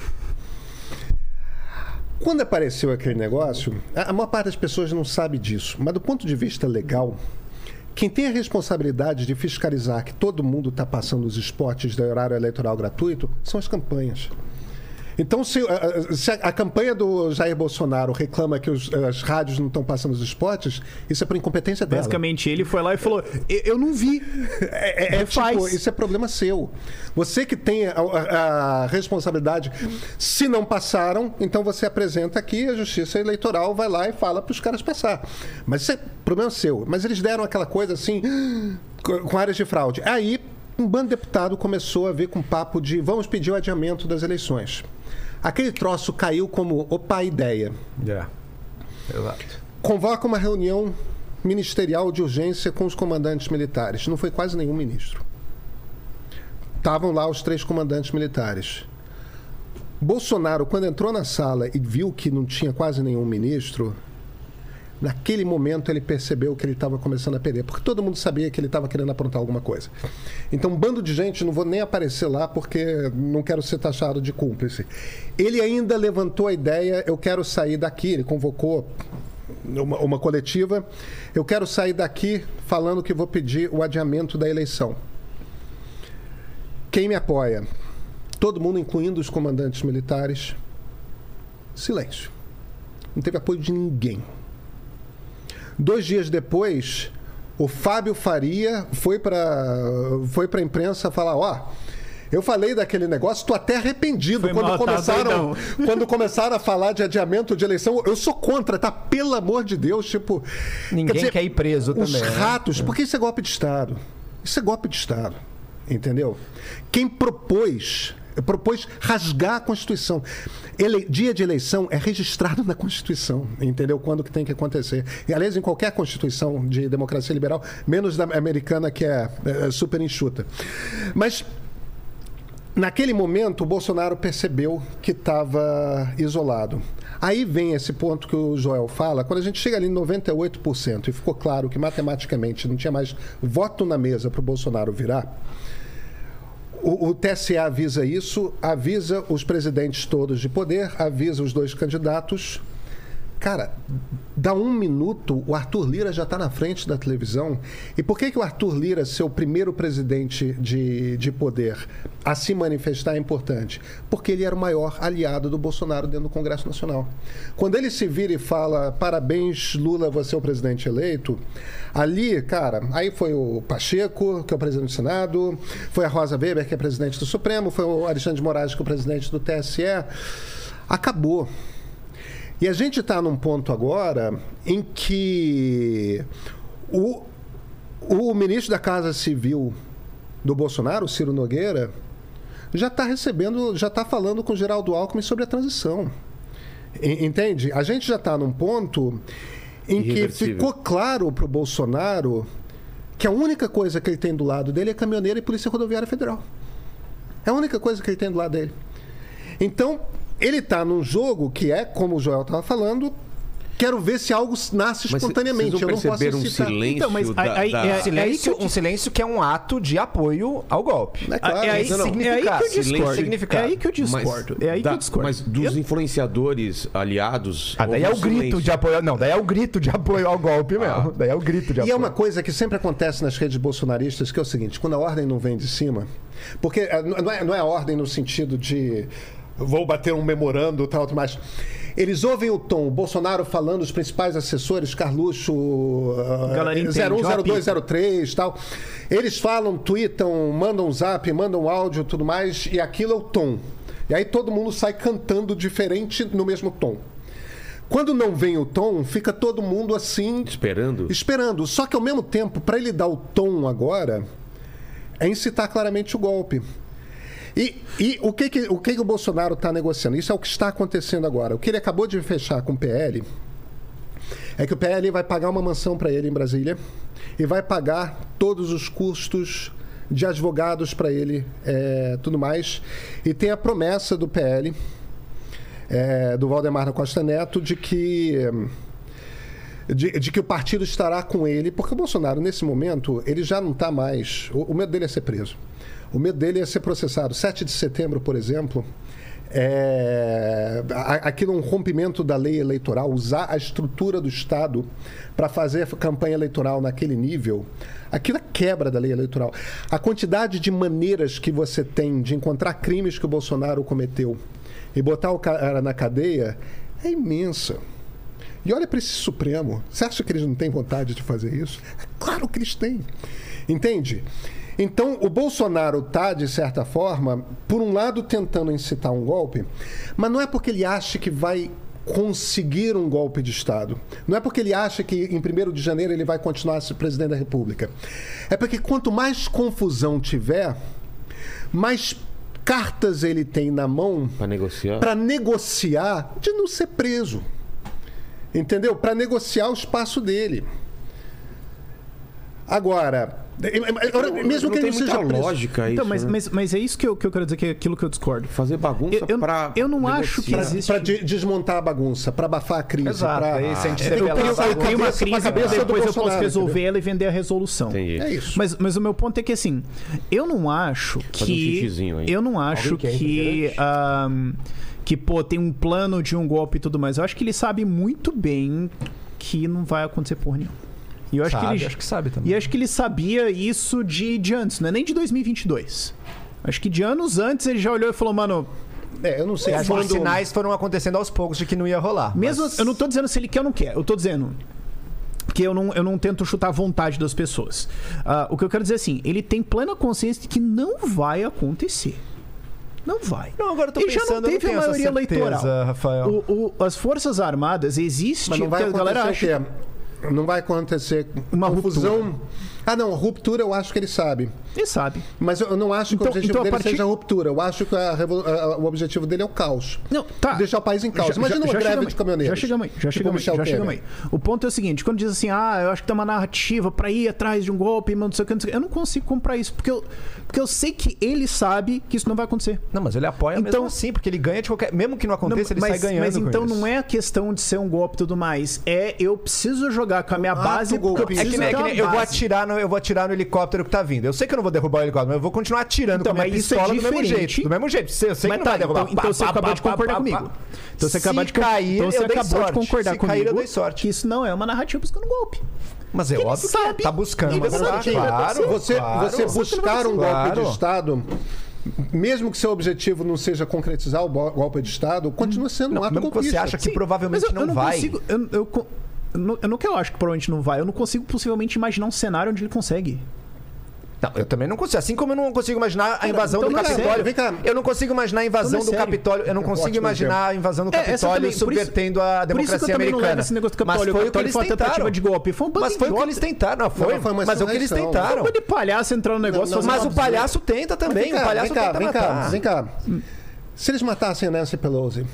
E: Quando apareceu aquele negócio, a maior parte das pessoas não sabe disso, mas do ponto de vista legal, quem tem a responsabilidade de fiscalizar que todo mundo está passando os esportes do horário eleitoral gratuito são as campanhas. Então, se, a- a- se a, a campanha do Jair Bolsonaro reclama que os- as rádios não estão passando os esportes, isso é por incompetência dela.
F: Basicamente, ele foi lá e falou: "Eu- Eu não vi.
E: É, é, é tipo, isso é problema seu. Você que tem a, a- a responsabilidade. Se não passaram, então você apresenta aqui, a Justiça Eleitoral vai lá e fala para os caras passar. Mas isso é problema seu. Mas eles deram aquela coisa assim, com com áreas de fraude. Aí, um bando de deputado começou a ver com papo de vamos pedir o adiamento das eleições. Aquele troço caiu como, opa, ideia
D: Exato.
E: convoca uma reunião ministerial de urgência com os comandantes militares. Não foi quase nenhum ministro. Estavam lá os três comandantes militares. Bolsonaro, quando entrou na sala e viu que não tinha quase nenhum ministro, naquele momento ele percebeu que ele estava começando a perder, porque todo mundo sabia que ele estava querendo aprontar alguma coisa. Então, um bando de gente, não vou nem aparecer lá porque não quero ser taxado de cúmplice. Ele ainda levantou a ideia, eu quero sair daqui, ele convocou uma, uma coletiva, eu quero sair daqui falando que vou pedir o adiamento da eleição. Quem me apoia? Todo mundo, incluindo os comandantes militares. Silêncio. Não teve apoio de ninguém. Dois dias depois, o Fábio Faria foi para foi a imprensa falar: ó. eu falei daquele negócio, tô até arrependido
F: Foi
E: quando
F: mal, tá
E: começaram, quando começaram a falar de adiamento de eleição. Eu sou contra, tá? Pelo amor de Deus, tipo.
D: Ninguém quer ir preso
E: os
D: também, né?
E: ratos, porque isso é golpe de Estado. Isso é golpe de Estado. Entendeu? Quem propôs, propôs rasgar a Constituição. Ele- dia de eleição é registrado na Constituição, entendeu? Quando que tem que acontecer. E, aliás, em qualquer Constituição de democracia liberal, menos da americana, que é, é, super enxuta. Mas Naquele momento, o Bolsonaro percebeu que estava isolado. Aí vem esse ponto que o Joel fala, quando a gente chega ali em 98% e ficou claro que matematicamente não tinha mais voto na mesa para o Bolsonaro virar, o, o TSE avisa isso, avisa os presidentes todos de poder, avisa os dois candidatos. Cara, dá um minuto, o Arthur Lira já está na frente da televisão. E por que, que o Arthur Lira, ser o primeiro presidente de, de poder, a se manifestar é importante? Porque ele era o maior aliado do Bolsonaro dentro do Congresso Nacional. Quando ele se vira e fala, parabéns, Lula, você é o presidente eleito, ali, cara, aí foi o Pacheco, que é o presidente do Senado, foi a Rosa Weber, que é presidente do Supremo, foi o Alexandre de Moraes, que é o presidente do TSE. Acabou. E a gente está num ponto agora em que o, o ministro da Casa Civil do Bolsonaro, Ciro Nogueira, já está recebendo, já está falando com o Geraldo Alckmin sobre a transição. Entende? A gente já está num ponto em que ficou claro para o Bolsonaro que a única coisa que ele tem do lado dele é caminhoneiro e Polícia Rodoviária Federal. É a única coisa que ele tem do lado dele. Então, ele está num jogo que é, como o Joel estava falando, quero ver se algo nasce
A: Mas
E: espontaneamente.
A: vocês não
E: Eu não posso
A: um
E: citar.
A: silêncio
F: Então, mas
A: da,
F: aí-
A: da-
F: é-
D: Um
F: aí
D: silêncio,
F: que eu
D: um silêncio que é um ato de apoio ao golpe.
E: É claro,
F: é, aí,
E: mas não, não.
F: é aí que eu
D: Silêncio
F: discordo. É aí que eu discordo. é aí que eu discordo.
A: Mas dos influenciadores aliados.
D: Ah, daí é o grito de apoio. Não, daí é o grito de apoio ao golpe mesmo. Daí é o grito de
E: E
D: apoio.
E: é uma coisa que sempre acontece nas redes bolsonaristas, que é o seguinte, quando a ordem não vem de cima, porque eh, não é, não é a ordem no sentido de vou bater um memorando tal, tudo mais. Eles ouvem o tom, o Bolsonaro falando, os principais assessores, Carluxo, uh,
F: Galera entende,
E: 010203 tal. Eles falam, tweetam, mandam um zap, mandam um áudio tudo mais, e aquilo é o tom. E aí todo mundo sai cantando diferente no mesmo tom. Quando não vem o tom, fica todo mundo assim,
A: Esperando.
E: esperando. Só que ao mesmo tempo, para ele dar o tom agora, é incitar claramente o golpe. E, e o, que, que, o que, que o Bolsonaro está negociando? Isso é o que está acontecendo agora. O que ele acabou de fechar com o PL é que o PL vai pagar uma mansão para ele em Brasília e vai pagar todos os custos de advogados para ele, é, tudo mais. E tem a promessa do PL, é, do Valdemar da Costa Neto, de que de, de que o partido estará com ele, porque o Bolsonaro, nesse momento, ele já não está mais. O, o medo dele é ser preso. O medo dele é ser processado. 7 de setembro, por exemplo, é, aquilo é um rompimento da lei eleitoral, usar a estrutura do Estado para fazer campanha eleitoral naquele nível, aquilo é quebra da lei eleitoral. A quantidade de maneiras que você tem de encontrar crimes que o Bolsonaro cometeu e botar o cara na cadeia é imensa. E olha para esse Supremo. Você acha que eles não têm vontade de fazer isso? É claro que eles têm. Entende? Então, o Bolsonaro está, de certa forma, por um lado, tentando incitar um golpe, mas não é porque ele acha que vai conseguir um golpe de Estado. Não é porque ele acha que em 1 de janeiro ele vai continuar a ser presidente da República. É porque quanto mais confusão tiver, mais cartas ele tem na mão
A: Pra negociar.
E: para negociar de não ser preso. Entendeu? Para negociar o espaço dele. Agora, mesmo
A: não
E: que ele não
A: muita
E: seja preso.
A: lógica
F: Então,
A: isso.
F: mas,
A: né?
F: mas, mas é isso que eu, que eu quero dizer, que é aquilo que eu discordo.
A: Fazer bagunça
F: Eu- eu-
A: pra.
F: eu não acho que
A: negociar.
F: existe-
E: Para desmontar a bagunça, para abafar a crise.
D: Exato,
E: pra-
D: se a gente
E: É,
D: revelar
E: eu eu
F: uma crise
E: cabeça
F: depois eu posso resolver ela e vender a resolução.
A: Entendi.
E: É isso.
F: Mas, mas o meu ponto é que assim, eu não acho
A: um
F: que.
A: aí.
F: eu não acho
D: Alguém
F: que. que, pô, tem um plano de um golpe e tudo mais. Eu acho que ele sabe muito bem que não vai acontecer porra nenhuma. E eu acho
D: sabe,
F: que ele.
D: acho que sabe também.
F: E acho que ele sabia isso de, de antes, não é nem de 2022. Acho que de anos antes ele já olhou e falou, mano,
E: É, eu não sei
D: E acho que os
E: quando...
D: sinais foram acontecendo aos poucos de que não ia rolar.
F: Mesmo,
D: mas-
F: eu não tô dizendo se ele quer ou não quer, eu tô dizendo que eu não, eu não tento chutar a vontade das pessoas. Ah, o que eu quero dizer é assim, ele tem plena consciência de que não vai acontecer. Não vai.
D: Não, agora eu tô
F: Ele já
D: pensando,
F: não
D: eu não
F: teve
D: tenho
F: a maioria
D: certeza,
F: eleitoral.
D: Rafael.
F: O- o- as Forças Armadas existem,
E: Mas não vai
F: porque a galera
E: acontecer
F: acha...
E: Não vai acontecer
F: Uma
E: confusão. Ah, não, ruptura eu acho que ele sabe.
F: Ele sabe.
E: Mas eu não acho que
F: Então-
E: o objetivo
F: então,
E: dele
F: partir-
E: seja a ruptura. Eu acho que a a- o objetivo dele é o caos.
F: Não, tá.
E: Deixar o país em caos. Imagina uma greve
F: chegamos
E: de caminhoneiros.
F: Já chegamos aí, já
E: Tipo
F: chegamos aí, já chegamos aí. O ponto é o seguinte, quando diz assim, ah, eu acho que tem uma narrativa pra ir atrás de um golpe, não sei o que, não sei o que, eu não consigo comprar isso, porque eu, porque eu sei que ele sabe que isso não vai acontecer.
D: Não, mas ele apoia
F: Então-
D: mesmo assim, porque ele ganha de qualquer... Mesmo que não aconteça, ele
F: mas,
D: sai ganhando
F: mas
D: com
F: então
D: isso.
F: não é a questão de ser um golpe e tudo mais, é eu preciso jogar com a minha
E: ato
F: base, porque eu.
D: É que, é que eu vou atirar no, eu vou atirar no helicóptero que tá vindo. Eu sei que eu não vou derrubar o helicóptero, mas eu vou continuar atirando
F: Então,
D: com a minha
F: mas isso é
D: pistola do mesmo jeito. Do mesmo jeito. Eu sei que
F: Mas
D: não
F: tá,
D: vai derrubar.
F: então, então você
D: Pá,
F: acabou
D: pá,
F: de
D: pá,
F: concordar
D: pá,
F: comigo.
D: pá.
F: Então você
D: Se
F: acabou de,
D: cair,
F: então você acabou de
D: sorte.
F: concordar
D: Se cair,
F: comigo
D: eu dei sorte.
F: que isso não é uma narrativa buscando golpe.
D: Mas é óbvio
F: sabe.
D: que tá buscando. Mas
F: sabe
D: tá,
F: que
D: claro.
E: Você,
D: claro.
E: você buscar um golpe
D: Claro.
E: de Estado, mesmo que seu objetivo não seja concretizar o golpe de Estado, continua sendo um ato
D: Mesmo que você acha que
F: Sim,
D: provavelmente
F: mas eu,
D: não,
F: eu não
D: vai.
F: Consigo, eu, eu, eu não, que eu acho que provavelmente não vai. Eu não consigo possivelmente imaginar um cenário onde ele consegue.
D: Não, eu também não consigo. Assim como eu não consigo imaginar a invasão
E: então
D: do
E: cá,
D: Capitólio.
E: vem cá.
D: Eu não consigo imaginar a invasão
F: Então,
D: do
F: é.
D: Capitólio. Eu não consigo
E: Ótimo
D: imaginar a invasão do
F: É,
D: Capitólio
F: isso-
D: subvertendo a
F: Por isso que eu
D: democracia
F: também não levo
D: americana.
F: esse negócio do
D: Mas
F: Capitólio.
D: foi o que eles
F: foi uma tentativa
D: tentaram.
F: de golpe. Foi um
D: Mas foi o que eles tentaram. Não, foi,
E: Não, foi uma
D: mas é o que eles tentaram.
F: Bando de palhaço entrar no negócio
E: Não,
D: Mas o palhaço tenta também.
E: Vem
D: O
E: cá,
D: palhaço
E: vem cá,
D: tenta
E: vem cá,
D: matar.
E: vem cá. Se eles matassem a Nancy Pelosi,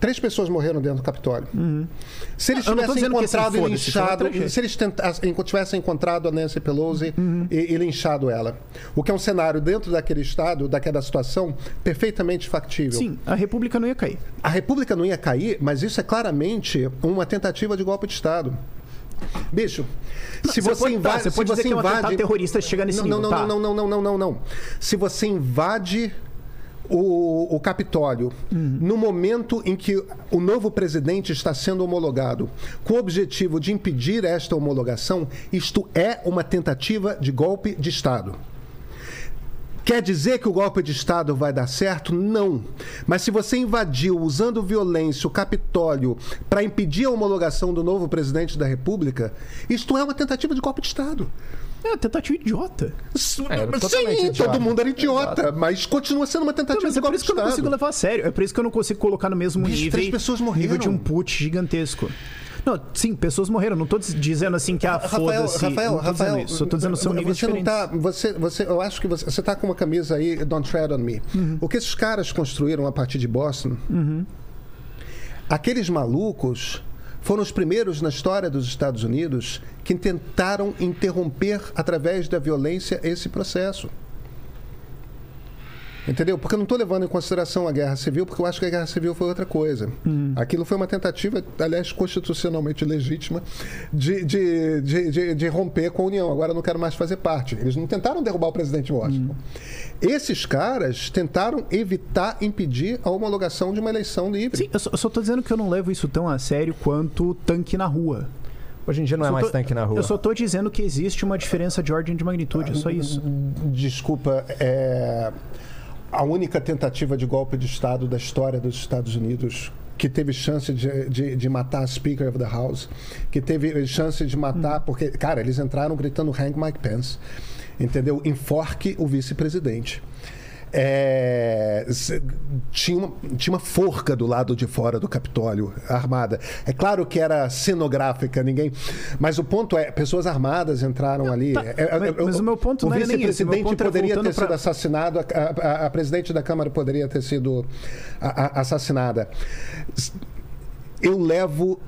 E: três pessoas morreram dentro do Capitólio. Se eles
F: não tô
E: tivessem
F: esse
E: encontrado e
F: é
E: linchado,
F: tragédia.
E: se eles tentassem, tivessem encontrado a Nancy Pelosi e, e linchado ela, o que é um cenário dentro daquele estado, daquela situação, perfeitamente factível.
F: Sim, a República não ia cair.
E: A República não ia cair, mas isso é claramente uma tentativa de golpe de Estado. Bicho, se você,
F: pode, tá,
E: invade,
F: você
E: se
F: pode dizer
E: você
F: que é um
E: invade,
F: atentado terrorista chegar nesse
E: não,
F: nível,
E: não,
F: tá?
E: não, não, não, não, não, não, não. Se você invade o, o Capitólio no momento em que o novo presidente está sendo homologado, com o objetivo de impedir esta homologação, isto é uma tentativa de golpe de Estado. Quer dizer que o golpe de Estado vai dar certo? Não. Mas se você invadiu usando violência o Capitólio para impedir a homologação do novo presidente da República, isto é uma tentativa de golpe de Estado.
F: É uma tentativa idiota.
E: Sim,
D: idiota.
E: todo mundo era idiota, mas continua sendo uma
F: Não,
E: tentativa
F: mas
E: de
F: é por isso que eu não consigo levar a sério. É por isso que eu não consigo colocar no mesmo
E: Bicho,
F: nível,
E: três pessoas morreram.
F: nível de um put gigantesco. Não, sim, pessoas morreram. Não tô diz- dizendo assim que, ah,
E: Rafael,
F: foda-se.
E: Rafael,
F: não tô
E: Rafael,
F: dizendo isso. Eu tô dizendo são níveis
E: você não
F: diferentes.
E: tá, você, você, eu acho que você, você tá com uma camisa aí, Don't Tread on Me.
F: Uhum.
E: O que esses caras construíram a partir de Boston, aqueles malucos foram os primeiros na história dos Estados Unidos que tentaram interromper através da violência esse processo. Entendeu? Porque eu não estou levando em consideração a guerra civil, porque eu acho que a guerra civil foi outra coisa. Aquilo foi uma tentativa, aliás, constitucionalmente legítima, de, de, de, de- de romper com a União. Agora eu não quero mais fazer parte. Eles não tentaram derrubar o presidente de Washington. Esses caras tentaram evitar, impedir a homologação de uma eleição livre.
F: Sim, eu só, tô dizendo que eu não levo isso tão a sério quanto tanque na rua.
D: Hoje em dia não é mais
F: tô-
D: tanque na rua.
F: Eu só tô dizendo que existe uma diferença de ordem de magnitude, é só isso.
E: Desculpa, é a única tentativa de golpe de Estado da história dos Estados Unidos que teve chance de, de, de matar a Speaker of the House, que teve chance de matar, porque, cara, eles entraram gritando Hang Mike Pence, entendeu? Enforque o vice-presidente. É, tinha, uma, tinha uma forca do lado de fora do Capitólio armada. É claro que era cenográfica, ninguém. Mas o ponto é, pessoas armadas entraram ali.
F: tá,
E: É, é,
F: mas-
E: é,
F: mas o meu ponto não era nem esse, o
E: vice-presidente poderia ter sido
F: pra-
E: assassinado, a, a- a presidente da Câmara poderia ter sido a- assassinada. Eu levo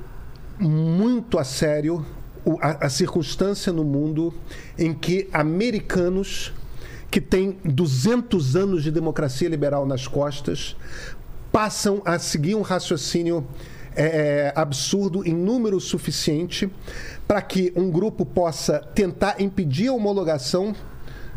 E: muito a sério o- a, a circunstância no mundo em que americanos que têm 200 anos de democracia liberal nas costas passam a seguir um raciocínio é, absurdo em número suficiente para que um grupo possa tentar impedir a homologação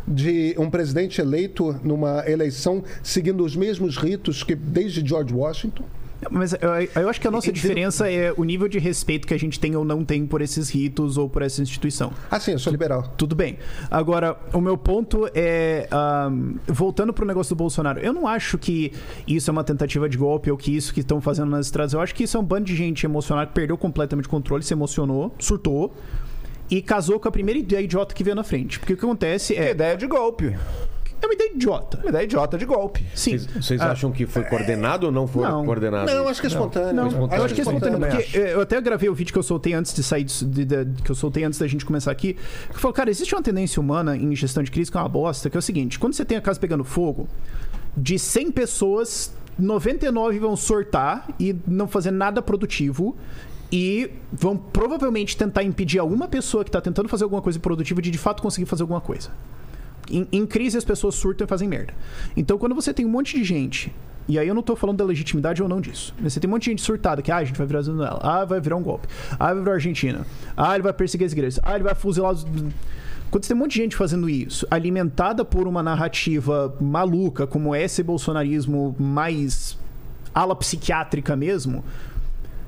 E: de um presidente eleito numa eleição seguindo os mesmos ritos que desde George Washington.
F: Mas eu, eu acho que a nossa diferença é o nível de respeito que a gente tem ou não tem por esses ritos ou por essa instituição.
E: Ah, sim, eu sou liberal.
F: Tudo bem. Agora, o meu ponto é. ahm, voltando pro negócio do Bolsonaro, eu não acho que isso é uma tentativa de golpe ou que isso que estão fazendo nas estradas. Eu acho que isso é um bando de gente emocionada que perdeu completamente o controle, se emocionou, surtou e casou com a primeira ideia idiota que veio na frente. Porque o que acontece
D: É
F: é.
D: ideia de golpe.
F: É uma ideia idiota.
D: Uma ideia idiota de golpe.
F: Sim.
A: Vocês,
F: Ah,
A: acham que foi coordenado ou não foi
F: Não.
A: coordenado?
E: Não, eu acho que é espontâneo.
F: Não,
A: espontâneo.
F: eu acho que é espontâneo,
D: Também
F: porque eh, eu até gravei o vídeo que eu soltei antes de sair disso- de- de- que eu soltei antes da gente começar aqui. Que eu falo, cara, existe uma tendência humana em gestão de crise que é uma bosta, que é o seguinte: quando você tem a casa pegando fogo, de 100 pessoas, 99 vão sortar e não fazer nada produtivo. E vão provavelmente tentar impedir a uma pessoa que está tentando fazer alguma coisa produtiva de de fato conseguir fazer alguma coisa. Em, em crise as pessoas surtam e fazem merda. Então quando você tem um monte de gente, e aí eu não tô falando da legitimidade ou não disso, você tem um monte de gente surtada que, ah, a gente vai virar Venezuela, ah, vai virar um golpe, ah, vai virar Argentina, ah, ele vai perseguir as igrejas, ah, ele vai fuzilar os. Quando você tem um monte de gente fazendo isso, alimentada por uma narrativa maluca, como esse bolsonarismo mais ala psiquiátrica mesmo,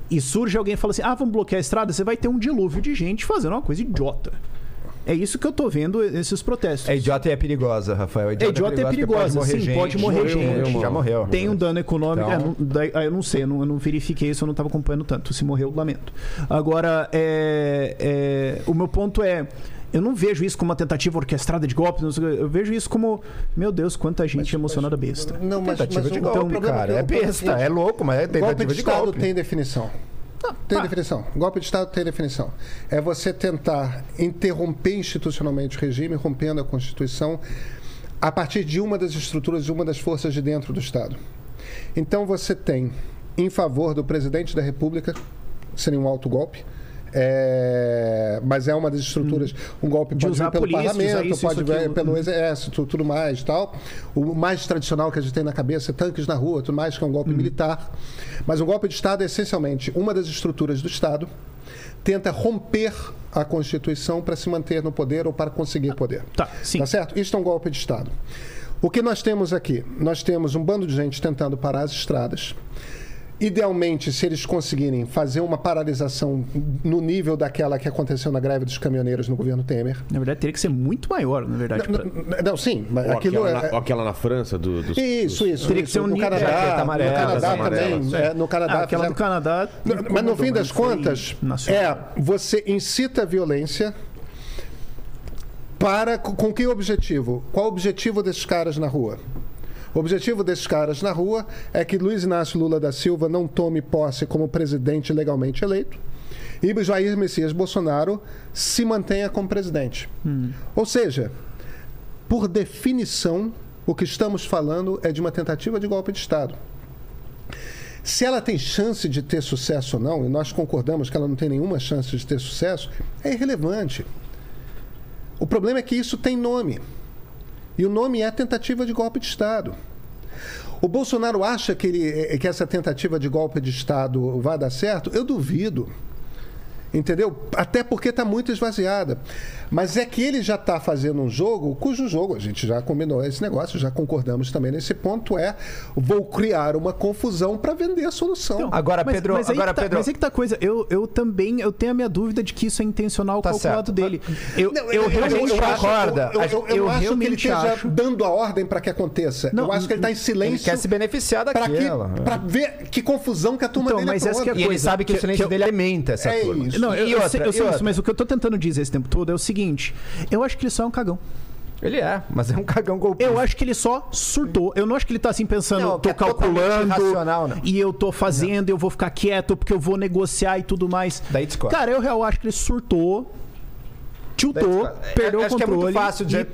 F: e surge alguém e fala assim: ah, vamos bloquear a estrada, você vai ter um dilúvio de gente fazendo uma coisa idiota. É isso que eu tô vendo esses protestos.
D: É idiota e é perigosa, Rafael.
F: É idiota e é perigosa, sim, pode morrer
A: Morreu,
F: gente.
A: morreu, morreu.
D: Já morreu.
F: Tem um dano econômico.
D: Então-
F: é, não- ah, eu não sei, eu não, eu não verifiquei isso, eu não estava acompanhando tanto. Se morreu, lamento. Agora, é, é, o meu ponto é. eu não vejo isso como uma tentativa orquestrada de golpe. Eu vejo isso como, meu Deus, quanta gente emocionada besta.
E: Não, mas,
D: Tentativa
E: mas
D: de golpe,
E: o problema
D: cara. É besta, é louco, mas é
E: Golpe
D: tentativa
E: de
D: de
E: Estado
D: golpe.
E: tem definição. Tem
F: tá.
E: definição. Golpe de Estado tem definição. É você tentar interromper institucionalmente o regime, rompendo a Constituição, a partir de uma das estruturas de uma das forças de dentro do Estado. Então você tem, em favor do presidente da República, seria um autogolpe. É, mas é uma das estruturas. Um golpe
F: De
E: pode
F: usar
E: vir pelo
F: polícia,
E: parlamento,
F: isso,
E: pode
F: isso,
E: vir pelo exército, tudo mais tal. O mais tradicional que a gente tem na cabeça é tanques na rua, tudo mais, que é um golpe militar. Mas um golpe de Estado é essencialmente uma das estruturas do Estado tenta romper a Constituição para se manter no poder ou para conseguir poder.
F: Tá, sim.
E: Tá certo? Isto é um golpe de Estado. O que nós temos aqui? Nós temos um bando de gente tentando parar as estradas. Idealmente, se eles conseguirem fazer uma paralisação no nível daquela que aconteceu na greve dos caminhoneiros no governo Temer.
F: Na verdade, teria que ser muito maior, na verdade. pra-
E: Não, não, sim, mas
A: Ou
E: aquilo
A: aquela,
E: é.
A: na, ou aquela na França do, dos,
E: Isso, isso.
F: Teria que ser um
E: no
F: nível-
E: Canadá,
D: amarela,
E: no Canadá também. é, no Canadá
F: Ah, aquela
E: fizeram-
F: do Canadá.
E: Não, Mas no fim das
F: não
E: contas, é você incita a violência para com que objetivo? Qual o objetivo desses caras na rua? O objetivo desses caras na rua é que Luiz Inácio Lula da Silva não tome posse como presidente legalmente eleito e Jair Messias Bolsonaro se mantenha como presidente. Ou seja, por definição, o que estamos falando é de uma tentativa de golpe de Estado. Se ela tem chance de ter sucesso ou não, e nós concordamos que ela não tem nenhuma chance de ter sucesso, é irrelevante. O problema é que isso tem nome. E o nome é tentativa de golpe de Estado. O Bolsonaro acha que, ele, que essa tentativa de golpe de Estado vai dar certo? Eu duvido. Entendeu? Até porque está muito esvaziada. Mas é que ele já está fazendo um jogo, cujo jogo a gente já combinou esse negócio, já concordamos também nesse ponto, é vou criar uma confusão para vender a solução.
D: Agora,
F: Mas-
D: Pedro,
F: mas
D: agora,
F: tá,
D: Pedro.
F: Mas é que tá a coisa. Eu, eu também eu tenho a minha dúvida de que isso é intencional
D: Tá
F: calculado
D: certo.
F: dele. Eu,
E: Não,
F: eu, realmente
E: eu acho-
D: concorda.
E: Eu, eu- eu- eu
F: Eu
E: acho que ele esteja
F: acho.
E: dando a ordem para que aconteça.
F: Não,
E: eu acho que ele está em
D: Ele
E: silêncio.
D: quer se beneficiar
E: para
D: daquela.
E: ver que confusão que a turma
F: Então,
E: dele
F: mas essa que é a
E: apronta.
D: E ele
F: coisa,
D: sabe que,
F: que-
D: o silêncio
F: que eu-
D: dele alimenta essa
E: É
D: turma.
E: isso.
F: Não, eu, eu
D: outra,
F: sei, eu sei isso, mas o que eu tô tentando dizer esse tempo todo é o seguinte: eu acho que ele só é um cagão.
D: Ele é, mas é um cagão golpista.
F: Eu acho que ele só surtou. Eu não acho que ele tá assim pensando,
D: Não,
F: tô
D: é
F: calculando
D: não.
F: e eu tô fazendo, eu vou ficar quieto porque eu vou negociar e tudo mais.
D: Daí discorda.
F: Cara, eu real acho que ele surtou, tiltou,
D: É,
F: perdeu o
D: que é
F: controle.
D: muito fácil de.
F: e-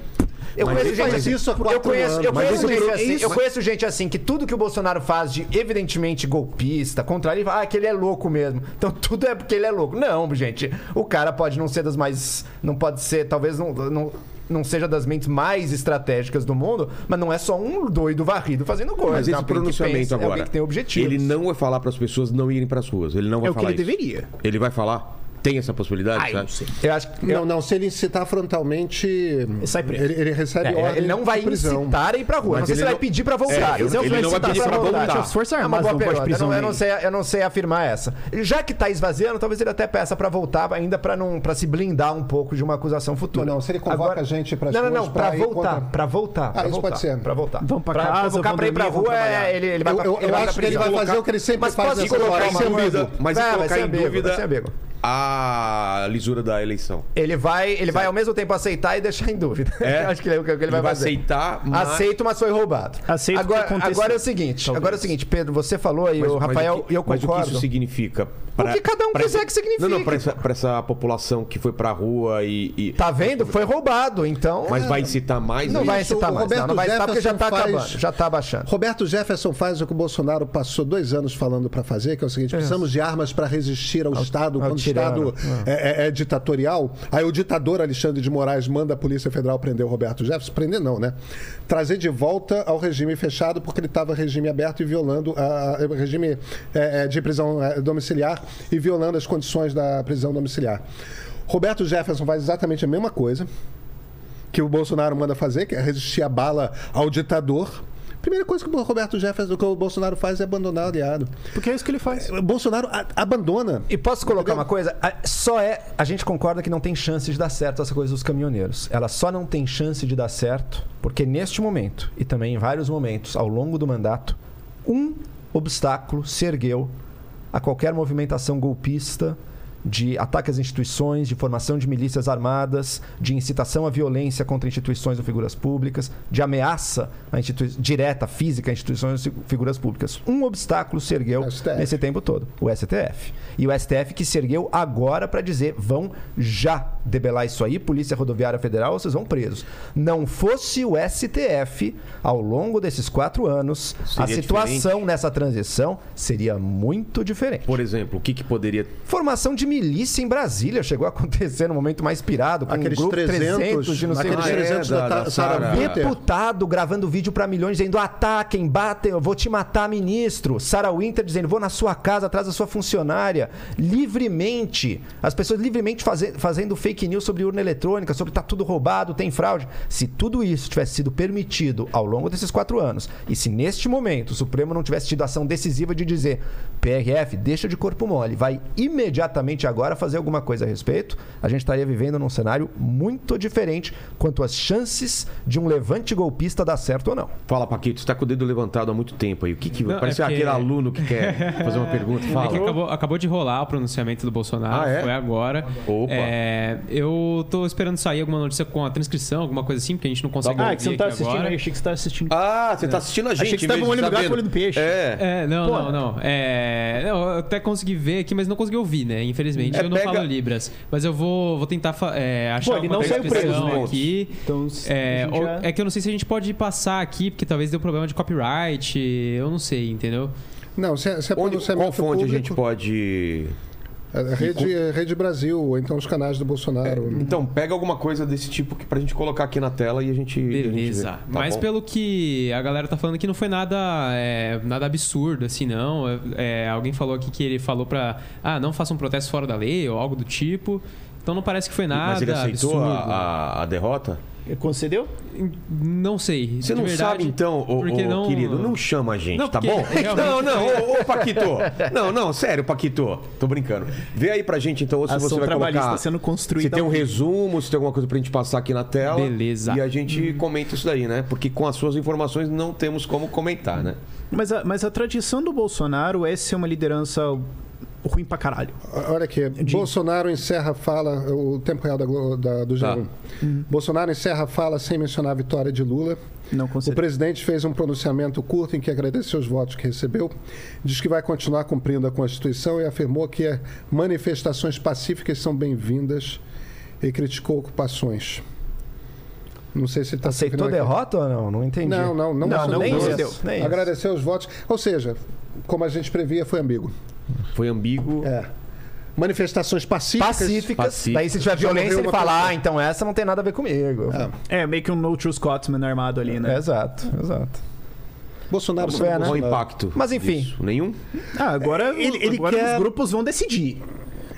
D: Eu
E: Mas
D: conheço gente assim.
E: isso há
D: eu conheço, eu conheço
E: Mas
D: gente
F: isso-
D: assim.
F: isso-
D: Eu conheço gente assim que tudo que o Bolsonaro faz de evidentemente golpista, contra ele, ah, que ele é louco mesmo. Então tudo é porque ele é louco. Não, gente. O cara pode não ser das mais. Não pode ser, talvez não. não não seja das mentes mais estratégicas do mundo, mas não é só um doido varrido fazendo coisa.
A: Mas
D: é
A: esse pronunciamento
D: pensa, é
A: agora,
D: alguém que tem objetivos.
A: ele não vai falar para as pessoas não irem para as ruas. Ele não vai
F: É o que
A: falar
F: ele
A: isso.
F: deveria.
A: Ele vai falar? Tem essa possibilidade?
F: Ah, eu
A: sabe?
F: não sei.
D: Eu acho que.
E: Não, não, se ele incitar frontalmente, ele,
F: sai preso.
E: ele recebe
D: É,
E: ordem
D: ele não vai
E: de prisão.
D: incitar a ir pra rua.
A: Mas
D: não sei
A: ele
D: se vai
A: não-
D: pedir pra voltar.
A: É,
D: Eu
A: ele não vai pedir pra voltar.
D: vontade.
F: As Forças
D: É uma
F: Armadas
D: boa
F: não pode
D: pergunta. Eu não, eu, não sei, eu não sei afirmar essa. Já que tá esvaziando, talvez ele até peça pra voltar, ainda pra, não, pra se blindar um pouco de uma acusação futura.
E: Não, não, se ele convoca a gente pras
D: Não, não, não, pra
E: pra
D: voltar.
E: contra-
D: Pra voltar. pra
E: isso
D: voltar,
E: pode ser.
D: Pra voltar.
F: Vão pra casa,
D: convocar
F: vão
D: pra ir pra rua, é, ele, ele vai
E: Eu-
D: pra
E: eu-
D: ele
E: eu acho
D: pra
E: que ele vai fazer o que ele sempre
D: Mas
E: faz
D: posso
E: nessa
D: colocar uma
E: dúvida.
A: Mas
D: Vai, vai
A: colocar
D: ser
A: em dúvida
D: vai ser ambíguo.
A: A lisura da eleição.
D: Ele vai, ele vai ao mesmo tempo aceitar e deixar em dúvida.
A: É?
D: Acho que ele, o que ele vai fazer.
A: aceitar, mas...
D: Aceito, mas foi roubado.
F: Aceito
D: agora,
F: que aconteceu.
D: agora é o seguinte,
F: Talvez.
D: agora é o seguinte, Pedro, você falou e
A: Mas-
D: o
A: mas
D: Rafael
A: que-
D: e eu
A: Mas o que
D: concordo.
A: isso significa?
D: O que cada um
A: pra
D: quiser que signifique.
A: Não, não, pra essa, pra essa população que foi pra rua e... e-
D: Tá vendo? Foi roubado, então.
A: Mas vai incitar mais?
D: não
A: isso?
D: vai incitar mais. Não,
E: Roberto
D: não vai incitar porque já tá
E: Jefferson faz-
D: acabando. Já tá baixando.
E: Roberto Jefferson faz o que o Bolsonaro passou dois anos falando para fazer, que é o seguinte: precisamos de armas para resistir ao, Estado
D: ao
E: quando
D: tirano.
E: o Estado é, é- é ditatorial. Aí o ditador Alexandre de Moraes manda a Polícia Federal prender o Roberto Jefferson. Prender não, né? Trazer de volta ao regime fechado, porque ele estava regime aberto e violando o regime é, é, de prisão é, domiciliar e violando as condições da prisão domiciliar. Roberto Jefferson faz exatamente a mesma coisa que o Bolsonaro manda fazer, que é resistir a bala ao ditador. Primeira coisa que o Roberto Jefferson, que o Bolsonaro faz é abandonar o aliado.
F: Porque é isso que ele faz.
E: O Bolsonaro a- abandona.
D: E posso colocar
E: Entendeu?
D: uma coisa? A- Só é. A gente concorda que não tem chance de dar certo essa coisa dos caminhoneiros. Ela só não tem chance de dar certo porque neste momento, e também em vários momentos ao longo do mandato, um obstáculo se ergueu a qualquer movimentação golpista de ataque às instituições, de formação de milícias armadas, de incitação à violência contra instituições ou figuras públicas, de ameaça à institui- direta, física a instituições ou figuras públicas. Um obstáculo se ergueu
E: STF.
D: nesse tempo todo, o STF. E o STF que se ergueu agora para dizer: vão já debelar isso aí, Polícia Rodoviária Federal, vocês vão presos. Não fosse o STF, ao longo desses quatro anos, a
A: Seria
D: situação nessa transição seria muito diferente.
A: Por exemplo, o que, que poderia.
D: Formação de milícia em Brasília chegou a acontecer no momento mais pirado, com
E: Aqueles
D: um grupo
E: 300,
D: 300 de não sei
E: aqueles
A: Ah, é,
E: 300 da,
A: da-.
D: Deputado gravando vídeo pra milhões dizendo ataquem, batem, eu vou te matar, ministro. Sarah Winter dizendo vou na sua casa atrás da sua funcionária. Livremente. As pessoas livremente faze- fazendo fake news sobre urna eletrônica, sobre tá tudo roubado, tem fraude. Se tudo isso tivesse sido permitido ao longo desses quatro anos, e se neste momento o Supremo não tivesse tido ação decisiva de dizer PRF, deixa de corpo mole, vai imediatamente agora fazer alguma coisa a respeito, a gente estaria vivendo num cenário muito diferente quanto às chances de um levante golpista dar certo ou não.
A: Fala, Paquito, você tá com o dedo levantado há muito tempo aí. O que que.
C: Não,
A: Parece
C: é porque-
A: aquele aluno que quer fazer uma pergunta.
C: É que
A: Fala.
C: acabou, acabou de rolar o pronunciamento do Bolsonaro,
A: Ah, é?
C: foi agora.
A: Opa.
C: É, eu tô esperando sair alguma notícia com a transcrição, alguma coisa assim, porque a gente não consegue
F: Ah,
C: ouvir
F: que você não tá assistindo
C: agora.
F: aí, achei que você tá assistindo.
A: Ah, você tá assistindo a gente.
F: Achei que você tava
A: vez de
F: olhando no gato,
A: sabendo.
F: olhando peixe.
A: É.
C: É, não,
F: Pô.
C: não, não. É, não, eu até consegui ver aqui, mas não consegui ouvir, né? Infelizmente,
A: É,
C: eu não
A: pega-
C: falo Libras. Mas eu vou, vou tentar é, achar
F: Pô, ele
C: alguma
F: não saiu preso,
C: transcrição
A: né?
C: aqui.
F: Então,
C: É,
F: a
C: ou-
F: já-
C: é que eu não sei se a gente pode passar aqui, porque talvez dê um problema de copyright. Eu não sei, entendeu?
E: Não, se é, se é
A: Onde, qual fonte a
E: público,
A: gente pode.
E: É Rede, Rede Brasil, ou então os canais do Bolsonaro.
A: Então, pega alguma coisa desse tipo que pra gente colocar aqui na tela e a gente. a gente
C: Beleza.
A: vê. Tá
C: Mas
A: bom?
C: pelo que a galera tá falando que não foi nada, é, nada absurdo, assim, não. É, alguém falou aqui que ele falou pra. Ah, não faça um protesto fora da lei ou algo do tipo. Então não parece que foi nada
A: Mas ele aceitou
C: absurdo.
A: a- a derrota?
F: Concedeu?
C: Não sei.
A: Você não
C: verdade,
A: sabe, então, ô,
C: porque
A: ô,
C: não-
A: querido, não chama a gente,
C: Não,
A: tá bom?
C: realmente
A: Não, não, ô, ô, Paquito. Não, não, sério, Paquito. Tô brincando. Vê aí pra gente, então, ou se você vai colocar...
F: sendo construída
A: Se tem um resumo, se tem alguma coisa pra gente passar aqui na tela.
C: Beleza.
A: E a gente comenta isso daí, né? Porque com as suas informações não temos como comentar, né?
F: Mas a, mas a tradição do Bolsonaro é ser uma liderança ruim pra caralho.
E: Olha aqui, Bolsonaro encerra a fala, o tempo real da, da- do
A: Tá.
E: G1. Bolsonaro encerra a fala sem mencionar a vitória de Lula.
F: Não
E: O
F: concedeu.
E: presidente fez um pronunciamento curto em que agradeceu os votos que recebeu, diz que vai continuar cumprindo a Constituição e afirmou que manifestações pacíficas são bem-vindas e criticou ocupações. Não sei se ele está
D: Aceitou derrota ou não? Não entendi.
E: Não, não, não,
F: Não,
E: mencionou
F: nem
E: isso,
F: nem isso.
E: Agradeceu os votos. Ou seja, como a gente previa, foi ambíguo.
A: Foi ambíguo.
E: É. Manifestações pacíficas.
D: Pacíficas.
A: Pacíficas.
D: Daí se tiver violência, ele fala,
E: pessoa.
D: ah, então essa não tem nada a ver comigo.
E: É.
F: É, meio que um No True Scotsman armado ali, né?
D: Exato, exato.
E: Bolsonaro sendo
D: ver, né?
E: Bolsonaro.
A: impacto?
D: Mas, enfim.
A: disso? Nenhum?
F: Ah, agora,
E: Ele- ele
F: agora
E: quer-
F: os grupos vão decidir.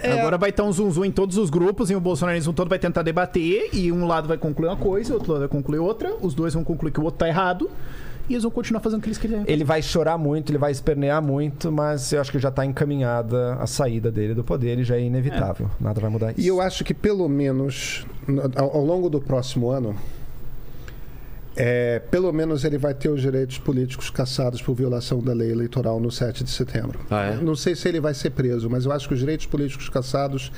F: Agora vai estar um zum em todos os grupos e o bolsonarismo todo vai tentar debater e um lado vai concluir uma coisa, o outro lado vai concluir outra, os dois vão concluir que o outro tá errado e eles vão continuar fazendo o que eles quiserem.
D: Ele vai chorar muito, ele vai espernear muito, mas eu acho que já está encaminhada a saída dele do poder e já é inevitável. Nada vai mudar isso.
E: E eu acho que pelo menos no- ao, ao longo do próximo ano, é, pelo menos ele vai ter os direitos políticos cassados por violação da lei eleitoral no 7 de setembro.
A: Ah, é?
E: Não sei se ele vai ser preso, mas eu acho que os direitos políticos cassados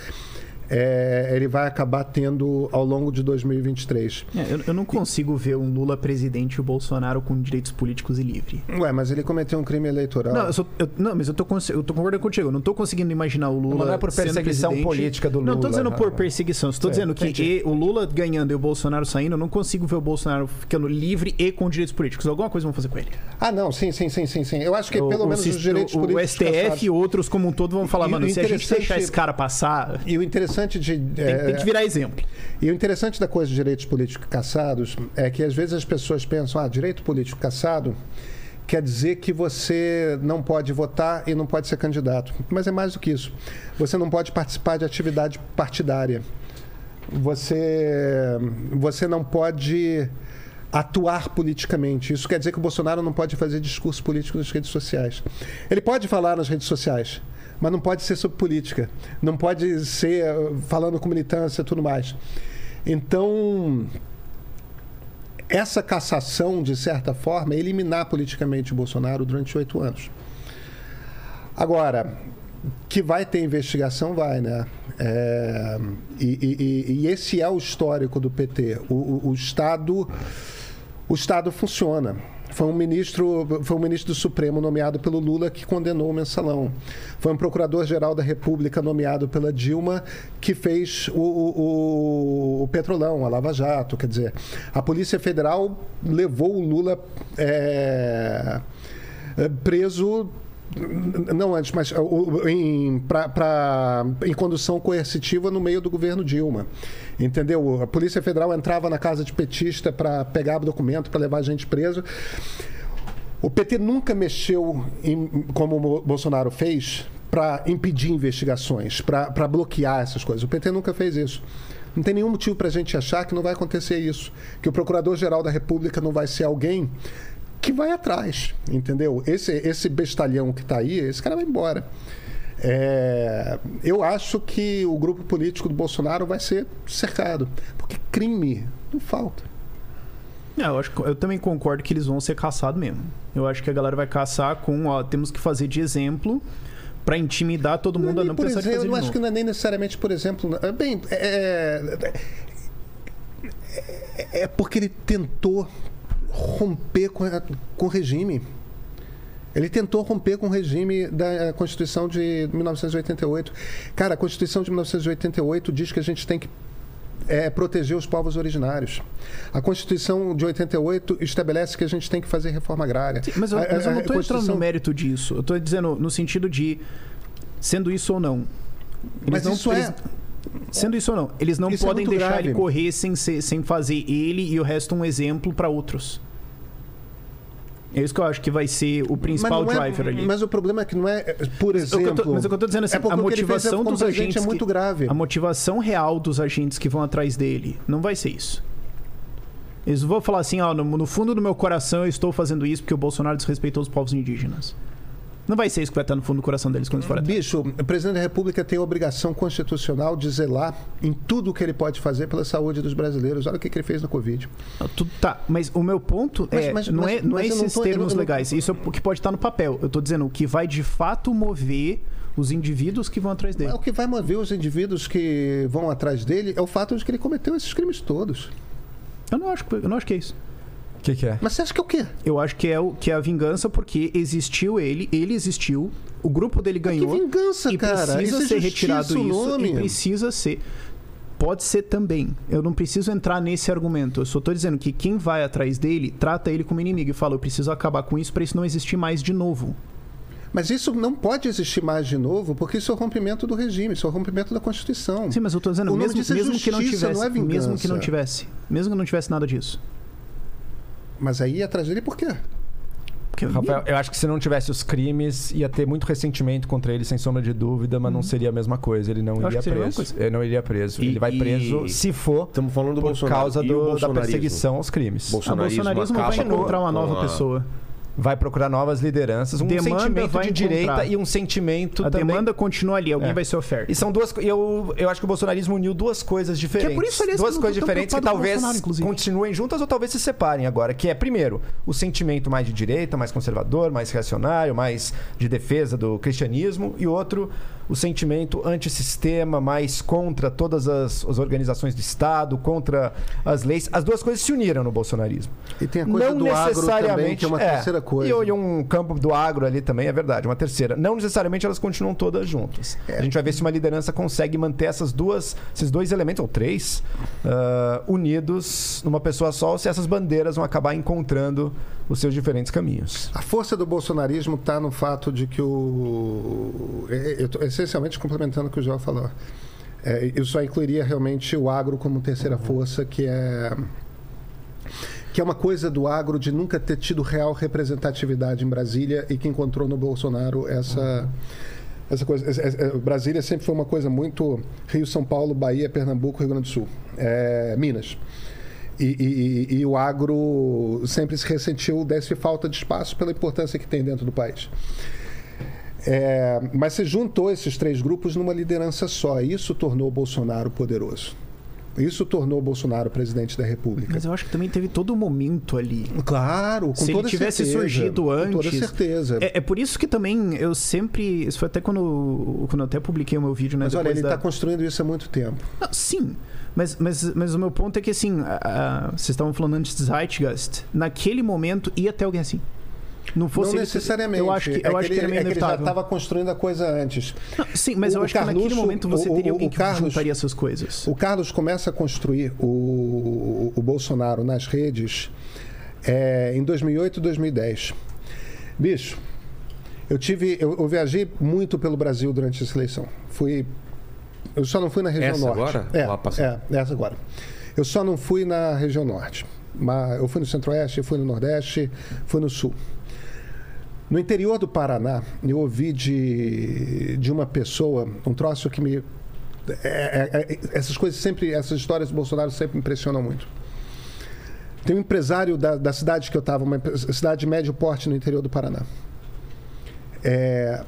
E: é, ele vai acabar tendo ao longo de 2023.
F: É, eu, eu não consigo ver um Lula presidente e o Bolsonaro com direitos políticos e livre.
E: Ué, mas ele cometeu um crime eleitoral.
F: Não, eu sou- eu- não, mas eu tô, eu tô concordando contigo. Eu não tô conseguindo imaginar o Lula.
D: Mas não é por perseguição política do
F: Não, tô
D: Lula,
F: dizendo
D: né?
F: por perseguição. Estou dizendo que e- o Lula ganhando e o Bolsonaro saindo, eu não consigo ver o Bolsonaro ficando livre e com direitos políticos. Alguma coisa vão fazer com ele.
E: Ah, não, sim, sim, sim, sim, sim. Eu acho que
F: O-
E: pelo
F: o
E: menos
F: sis-
E: os direitos
F: o,
E: políticos
F: o STF e outros como um todo vão falar,
E: E-
F: mano, se a gente deixar esse cara passar,
E: E o interessante de
F: tem,
E: é,
F: tem que virar exemplo.
E: E o interessante da coisa de direitos políticos cassados é que às vezes as pessoas pensam, ah, direito político cassado quer dizer que você não pode votar e não pode ser candidato. Mas é mais do que isso. Você não pode participar de atividade partidária. Você, você não pode atuar politicamente. Isso quer dizer que o Bolsonaro não pode fazer discurso político nas redes sociais. Ele pode falar nas redes sociais, mas não pode ser sobre política. Não pode ser eh, falando com militância e tudo mais. Então, essa cassação, de certa forma, é eliminar politicamente o Bolsonaro durante oito anos. Agora, que vai ter investigação, vai, né? É, e, e- e- esse é o histórico do PT. O, o- o Estado, o Estado funciona. Foi um ministro, foi um ministro do Supremo nomeado pelo Lula que condenou o mensalão. Foi um procurador-geral da República nomeado pela Dilma que fez o, o- o- Petrolão, a Lava Jato. Quer dizer, a Polícia Federal levou o Lula é, é, preso Não antes, mas em, pra, pra- em condução coercitiva no meio do governo Dilma. Entendeu? A Polícia Federal entrava na casa de petista para pegar documento, para levar gente preso. O PT nunca mexeu, em, como o Bolsonaro fez, para impedir investigações, para bloquear essas coisas. O PT nunca fez isso. Não tem nenhum motivo para a gente achar que não vai acontecer isso. Que o Procurador-Geral da República não vai ser alguém que vai atrás, entendeu? Esse, esse bestalhão que está aí, esse cara vai embora. É, eu acho que o grupo político do Bolsonaro vai ser cercado. Porque crime não falta.
F: É, eu, acho eu também concordo que eles vão ser caçados mesmo. Eu acho que a galera vai caçar com, ó, temos que fazer de exemplo pra intimidar todo mundo
E: Não é
F: a não
E: por
F: pensar de
E: exemplo,
F: fazer
E: eu não acho
F: novo.
E: que não é nem necessariamente, por exemplo. não- Bem, é, é, é porque ele tentou romper com, a- com o regime. Ele tentou romper com o regime da Constituição de 1988. Cara, a Constituição de 1988 diz que a gente tem que é, proteger os povos originários. A Constituição de 88 estabelece que a gente tem que fazer reforma agrária.
F: Sim, Mas eu,
E: A-
F: mas eu não
E: a
F: tô entrando
E: Constituição-
F: no mérito disso. Eu tô dizendo no sentido de sendo isso ou não. Eles
E: Mas
F: não,
E: isso
F: eles-
E: é.
F: Sendo isso ou não, eles não
E: Isso é
F: podem
E: muito
F: deixar
E: grave.
F: ele correr sem, ser, sem fazer ele e o resto um exemplo para outros. É isso que eu acho que vai ser o principal
E: é-
F: driver ali.
E: Mas o problema é que não é, por
F: que eu
E: exemplo.
F: tô- mas o que eu tô dizendo é assim,
E: é
F: a motivação dos agentes
E: é muito
F: que-
E: grave.
F: A motivação real dos agentes que vão atrás dele não vai ser isso. Eles vão falar assim, ó, no, no fundo do meu coração eu estou fazendo isso porque o Bolsonaro desrespeitou os povos indígenas. Não vai ser isso que vai estar no fundo do coração deles quando eles forem.
E: Bicho, o presidente da República tem a obrigação constitucional de zelar em tudo o que ele pode fazer pela saúde dos brasileiros. Olha o que, que ele fez na Covid.
F: Tá, mas o meu ponto
E: Mas-
F: é,
E: mas-
F: não
E: mas-
F: é, não é
E: eu não
F: esses
E: tô-
F: termos
E: não-
F: legais. Isso é o que pode estar no papel. Eu tô dizendo o que vai de fato mover os indivíduos que vão atrás dele.
E: O que vai mover os indivíduos que vão atrás dele é o fato de que ele cometeu esses crimes todos.
F: Eu não acho, eu não acho que é isso.
D: O que, que é?
E: Mas você acha que é o quê?
F: Eu acho que é, o, que é a vingança porque existiu ele, ele existiu, o grupo dele ganhou.
E: Que vingança,
F: e
E: cara.
F: precisa
E: Isso é
F: ser
E: justiça,
F: retirado isso
E: nome.
F: e precisa ser. Pode ser também. Eu não preciso entrar nesse argumento. Eu só tô dizendo que quem vai atrás dele trata ele como inimigo e fala: eu preciso acabar com isso para isso não existir mais de novo.
E: Mas isso não pode existir mais de novo, porque isso é o rompimento do regime, isso é o rompimento da Constituição.
F: Sim, mas eu tô dizendo,
E: O
F: mesmo,
E: é
F: mesmo que não
E: justiça,
F: tivesse.
E: não é
F: mesmo que não
E: vingança.
F: tivesse. Mesmo que não tivesse nada disso.
E: Mas aí atrás dele por quê?
F: Porque eu-
D: Rafael, eu acho que se não tivesse os crimes, ia ter muito ressentimento contra ele, sem sombra de dúvida, mas não seria a mesma coisa. Ele não
F: Uhum. Eu
D: iria preso. Ele não iria preso.
C: E-
D: ele vai
C: e-
D: preso se for
A: Estamos falando do
D: por
A: Bolsonaro.
D: causa
A: E
D: do- da perseguição aos crimes.
F: o
A: Bolsonarismo,
F: bolsonarismo vai encontrar uma nova
A: com a-
F: pessoa.
D: Vai procurar novas lideranças, um
F: Demanda
D: sentimento
F: vai
D: de
F: encontrar.
D: direita e um sentimento
F: A
D: também.
F: demanda continua ali, alguém
D: É.
F: vai ser oferta.
D: E são duas. Eu, eu acho que o bolsonarismo uniu duas coisas diferentes.
F: por isso, aliás, que
D: duas coisas diferentes que talvez continuem juntas ou talvez se separem agora. Que é, primeiro, o sentimento mais de direita, mais conservador, mais reacionário, mais de defesa do cristianismo. E outro, o sentimento antissistema, mais contra todas as, as organizações do Estado, contra as leis. As duas coisas se uniram no bolsonarismo.
E: E tem a coisa
D: não
E: do agro
D: necessariamente
E: também, que é uma terceira coisa.
D: E, e um campo do agro ali também é verdade, uma terceira. Não necessariamente elas continuam todas juntas.
E: É.
D: A gente vai ver se uma liderança consegue manter essas duas, esses dois elementos ou três ah, unidos numa pessoa só, ou se essas bandeiras vão acabar encontrando os seus diferentes caminhos.
E: A força do bolsonarismo está no fato de que o. é, Eu tô essencialmente complementando o que o João falou. É, eu só incluiria realmente o agro como terceira força, que é. Que é uma coisa do agro de nunca ter tido real representatividade em Brasília e que encontrou no Bolsonaro essa. Essa coisa, essa- essa- Brasília sempre foi uma coisa muito Rio, São Paulo, Bahia, Pernambuco, Rio Grande do Sul, é, Minas. E- e- e o agro sempre se ressentiu dessa falta de espaço pela importância que tem dentro do país. É, mas se juntou esses três grupos numa liderança só. E isso tornou o Bolsonaro poderoso. Isso tornou o Bolsonaro presidente da República.
F: Mas eu acho que também teve todo o momento ali.
E: Claro, com
F: Se ele
E: toda
F: tivesse
E: certeza,
F: surgido antes.
E: Com toda certeza.
F: É, é por isso que também eu sempre. Isso foi até quando, quando eu até publiquei o meu vídeo, né?
E: Mas olha, ele
F: da-
E: está construindo isso há muito tempo.
F: Não, sim. Mas, mas, mas o meu ponto é que, assim, a- a- vocês estavam falando antes de Zeitgeist. Naquele momento ia ter alguém assim. Não fosse
E: não necessariamente.
F: Eu acho que,
E: é
F: eu acho que,
E: ele,
F: era meio
E: é que ele já estava construindo a coisa antes.
F: Não, sim, mas eu
E: O
F: acho que naquele
E: Carluxo-
F: momento você
E: o-
F: teria
E: o-
F: alguém
E: o
F: que
E: Carlos-
F: juntaria essas coisas.
E: O Carlos começa a construir o, o Bolsonaro nas redes é, em 2008 e 2010. Bicho, eu tive, eu, eu viajei muito pelo Brasil durante essa eleição. Fui, eu só não fui na região
A: Essa
E: norte.
A: agora?
E: É, é, essa agora. Eu só não fui na região norte. Mas eu fui no centro-oeste, fui no nordeste, fui no sul. No interior do Paraná, eu ouvi de, de uma pessoa um troço que me. é- é- é- essas coisas sempre, essas histórias do Bolsonaro sempre me impressionam muito. Tem um empresário da, da cidade que eu estava, uma cidade de médio porte no interior do Paraná. É,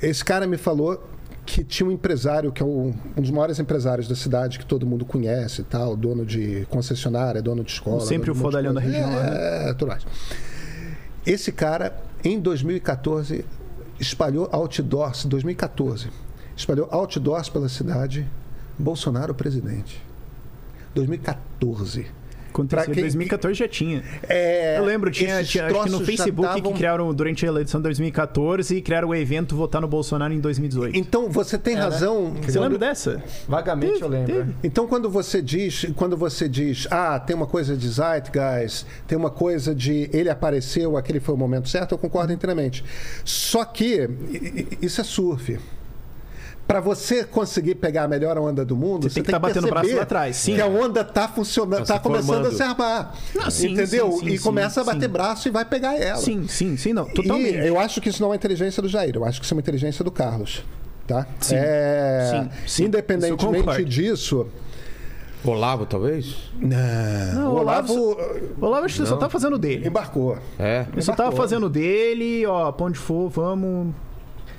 E: esse cara me falou que tinha um empresário que é um, um dos maiores empresários da cidade que todo mundo conhece e tal, dono de concessionária, dono de escola.
F: Sempre o fodalhão da região, né?
E: É, tudo mais. Esse cara, em 2014, espalhou outdoors, 2014, espalhou outdoors pela cidade, Bolsonaro presidente. 2014.
F: Aconteceu em
E: quem-
F: 2014 já tinha.
E: É,
F: Eu lembro, tinha, tinha acho que no Facebook
E: davam-
F: que criaram durante a eleição de 2014 e criaram o evento votar no Bolsonaro em 2018.
E: Então, você tem razão.
F: Você
E: quando-
F: lembra dessa?
D: Vagamente
F: Teve,
D: eu lembro.
F: teve.
E: Então, quando você diz, quando você diz, ah, tem uma coisa de Zeitgeist, tem uma coisa de ele apareceu, aquele foi o momento certo, eu concordo inteiramente. Só que isso é surf. Para você conseguir pegar a melhor onda do mundo,
F: Você
E: você
F: tem que tá batendo o braço lá atrás, sim.
E: Que a onda tá funcionando,
A: Tá
E: tá, começando
A: formando.
E: a se armar.
F: Não, sim,
E: entendeu?
F: sim, sim,
E: e
F: sim,
E: começa a bater
F: sim.
E: braço e vai pegar ela.
F: Sim, sim, sim, não. Totalmente.
E: E eu acho que isso não é inteligência do Jair, eu acho que isso é uma inteligência do Carlos. Tá?
F: Sim,
E: É, Independentemente disso.
A: Olavo, talvez?
E: Não, Olavo,
F: Olavo O Olavo acho que só tá fazendo dele.
E: embarcou.
A: É.
F: Ele só tava fazendo dele, ó, pra onde for, vamos.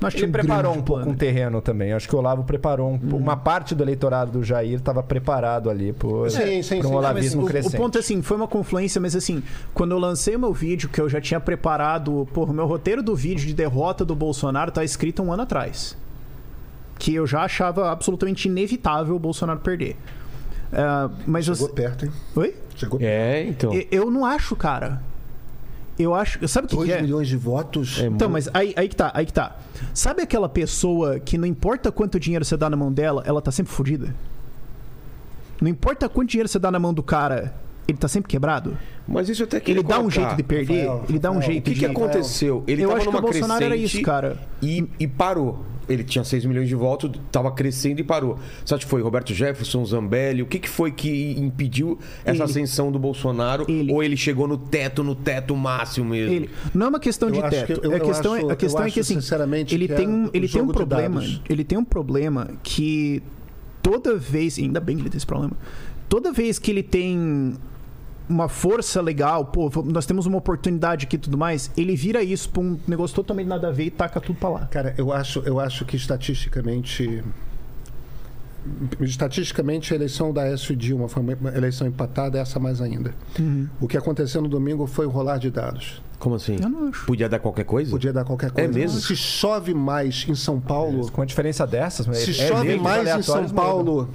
F: Nós
D: Ele preparou um pouco um terreno também. Acho que o Olavo preparou um- uma parte do eleitorado do Jair estava preparado ali por,
E: Sim, sim,
D: por um
E: sim.
D: olavismo
F: Mas o-
D: crescente.
F: O ponto é assim, foi uma confluência, mas assim, quando eu lancei o meu vídeo, que eu já tinha preparado, porra, o meu roteiro do vídeo de derrota do Bolsonaro tá escrito um ano atrás. Que eu já achava absolutamente inevitável o Bolsonaro perder. Ah, mas eu-
E: Chegou perto, hein?
F: Oi?
E: Chegou perto.
A: É, então.
F: Eu- Eu não acho, cara. Eu acho. Sabe o que,
E: 2
F: que é?
E: milhões de votos.
F: Então, mas aí, aí que tá, aí que tá. Sabe aquela pessoa que não importa quanto dinheiro você dá na mão dela, ela tá sempre fodida? Não importa quanto dinheiro você dá na mão do cara, ele tá sempre quebrado?
A: Mas isso até que
F: Ele dá um jeito de perder,
E: Rafael,
F: ele dá um
E: Rafael,
F: jeito
A: O que,
F: de...
A: que aconteceu? Ele
F: Eu
A: tava
F: acho que o Bolsonaro era isso, cara.
A: E, e parou. Ele tinha 6 milhões de votos, tava crescendo e parou. Acha que foi Roberto Jefferson, Zambelli? O que, que foi que impediu essa
F: Ele.
A: ascensão do Bolsonaro?
F: Ele.
A: Ou ele chegou no teto, no teto mácimo mesmo?
F: Ele, não é uma questão
E: Eu
F: de
E: acho
F: teto.
E: que- eu-
F: a
E: eu
F: questão,
E: acho-
F: é, a questão
E: eu
F: é que assim,
E: sinceramente,
F: ele
E: que
F: tem
E: é
F: um, ele tem um problema, ele tem um problema que toda vez, ainda bem que ele tem esse problema. Toda vez que ele tem uma força legal, pô, nós temos uma oportunidade aqui e tudo mais, ele vira isso pra um negócio totalmente nada a ver e taca tudo pra lá.
E: Cara, eu acho, eu acho que estatisticamente. Estatisticamente, a eleição da Aécio e Dilma foi uma eleição empatada, essa mais ainda. O que aconteceu no domingo foi o rolar de dados.
A: Como assim?
F: Eu não acho.
A: Podia dar qualquer coisa?
E: Podia dar qualquer coisa.
A: mesmo?
E: Se chove mais em São Paulo,
D: Com a diferença dessas, mas
E: se
D: é
E: chove mais em São Paulo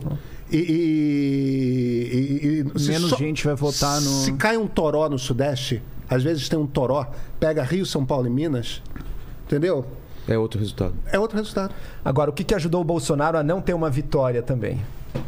E: e, e- e- e-
F: Menos
E: so-
F: gente vai votar no-
E: Se cai um toró no Sudeste, às vezes tem um toró, pega Rio, São Paulo e Minas, entendeu?
A: É outro resultado.
E: É outro resultado.
D: Agora, o que, que ajudou o Bolsonaro a não ter uma vitória também?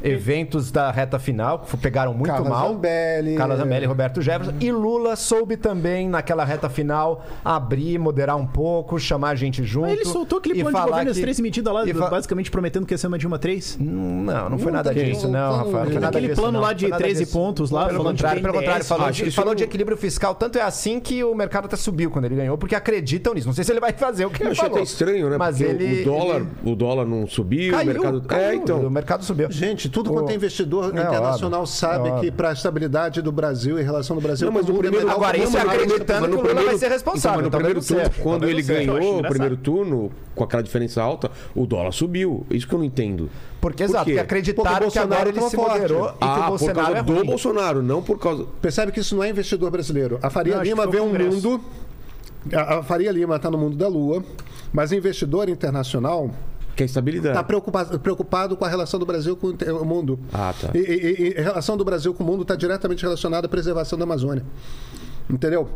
D: Eventos da reta final, que pegaram muito
E: Carla
D: mal.
E: Zambelli.
D: Carla Zambelli e Roberto Jefferson. E Lula soube também, naquela reta final, abrir, moderar um pouco, chamar a gente junto.
F: Mas ele soltou aquele plano de governo, as
D: que-
F: três medidas lá,
D: fa-
F: basicamente prometendo que ia ser uma Dilma 3.
D: Não, não foi nada
E: Não,
D: disso,
E: não,
D: Rafael. Não foi nada
F: Aquele
D: disso,
F: plano
D: não.
F: lá de
D: nada
F: 13
D: disso.
F: pontos lá,
D: Pelo
F: falando de
D: contrário, pelo
F: BNDES,
D: contrário, falou,
A: acho
D: de, falou de equilíbrio fiscal. Tanto é assim que o mercado até subiu quando ele ganhou, porque acreditam nisso. Não sei se ele vai fazer o que
A: Eu
D: ele
A: achei
D: falou.
A: até estranho, né?
D: Mas ele,
A: o dólar,
D: ele
A: o dólar não subiu,
D: caiu,
A: o mercado.
D: caiu,
A: é, então.
D: O mercado subiu.
E: Gente, Gente, tudo quanto é investidor
D: É
E: internacional
D: óbvio,
E: sabe
D: é
E: que para a estabilidade do Brasil e relação do Brasil
A: Não, mas
E: o
A: no
E: é
A: primeiro-
D: Agora, isso é acreditando
A: Mas
D: que o Lula vai ser responsável.
A: Então, no
D: Então,
A: primeiro turno,
D: certo,
A: quando
D: tá
A: ele
D: certo.
A: Ganhou o primeiro turno, com aquela diferença alta, o dólar subiu. Isso que eu não entendo.
D: Porque,
A: Por
D: exato, porque acreditaram que agora
E: Bolsonaro
D: ele se moderou e que
A: ah,
D: o
A: por
D: Bolsonaro
A: causa
D: é
A: do
D: ruim.
A: Bolsonaro, não por causa.
E: Percebe que isso não é investidor brasileiro. A Faria Lima vê um mundo. A a Faria Lima está no mundo da Lua, mas investidor internacional
A: Que é estabilidade.
E: está preocupado, preocupado com a relação do Brasil com o mundo.
A: Ah, tá.
E: E, e- e a relação do Brasil com o mundo está diretamente relacionada à preservação da Amazônia. Entendeu?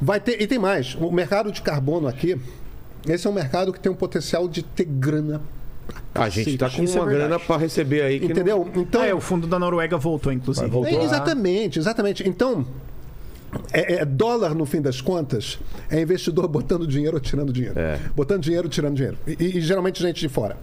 E: Vai ter, e tem mais. O mercado de carbono aqui, esse é um mercado que tem um potencial de ter grana.
A: A gente tá com
F: Isso é
A: uma
F: verdade.
A: grana pra receber aí. Que
E: Entendeu? Então,
F: Ah, é, o fundo da Noruega voltou, inclusive.
E: É,
D: Voltou lá.
E: exatamente, exatamente. Então, é, é dólar, no fim das contas, é investidor botando dinheiro ou tirando dinheiro.
A: É.
E: Botando dinheiro, tirando dinheiro. E, e geralmente gente de fora.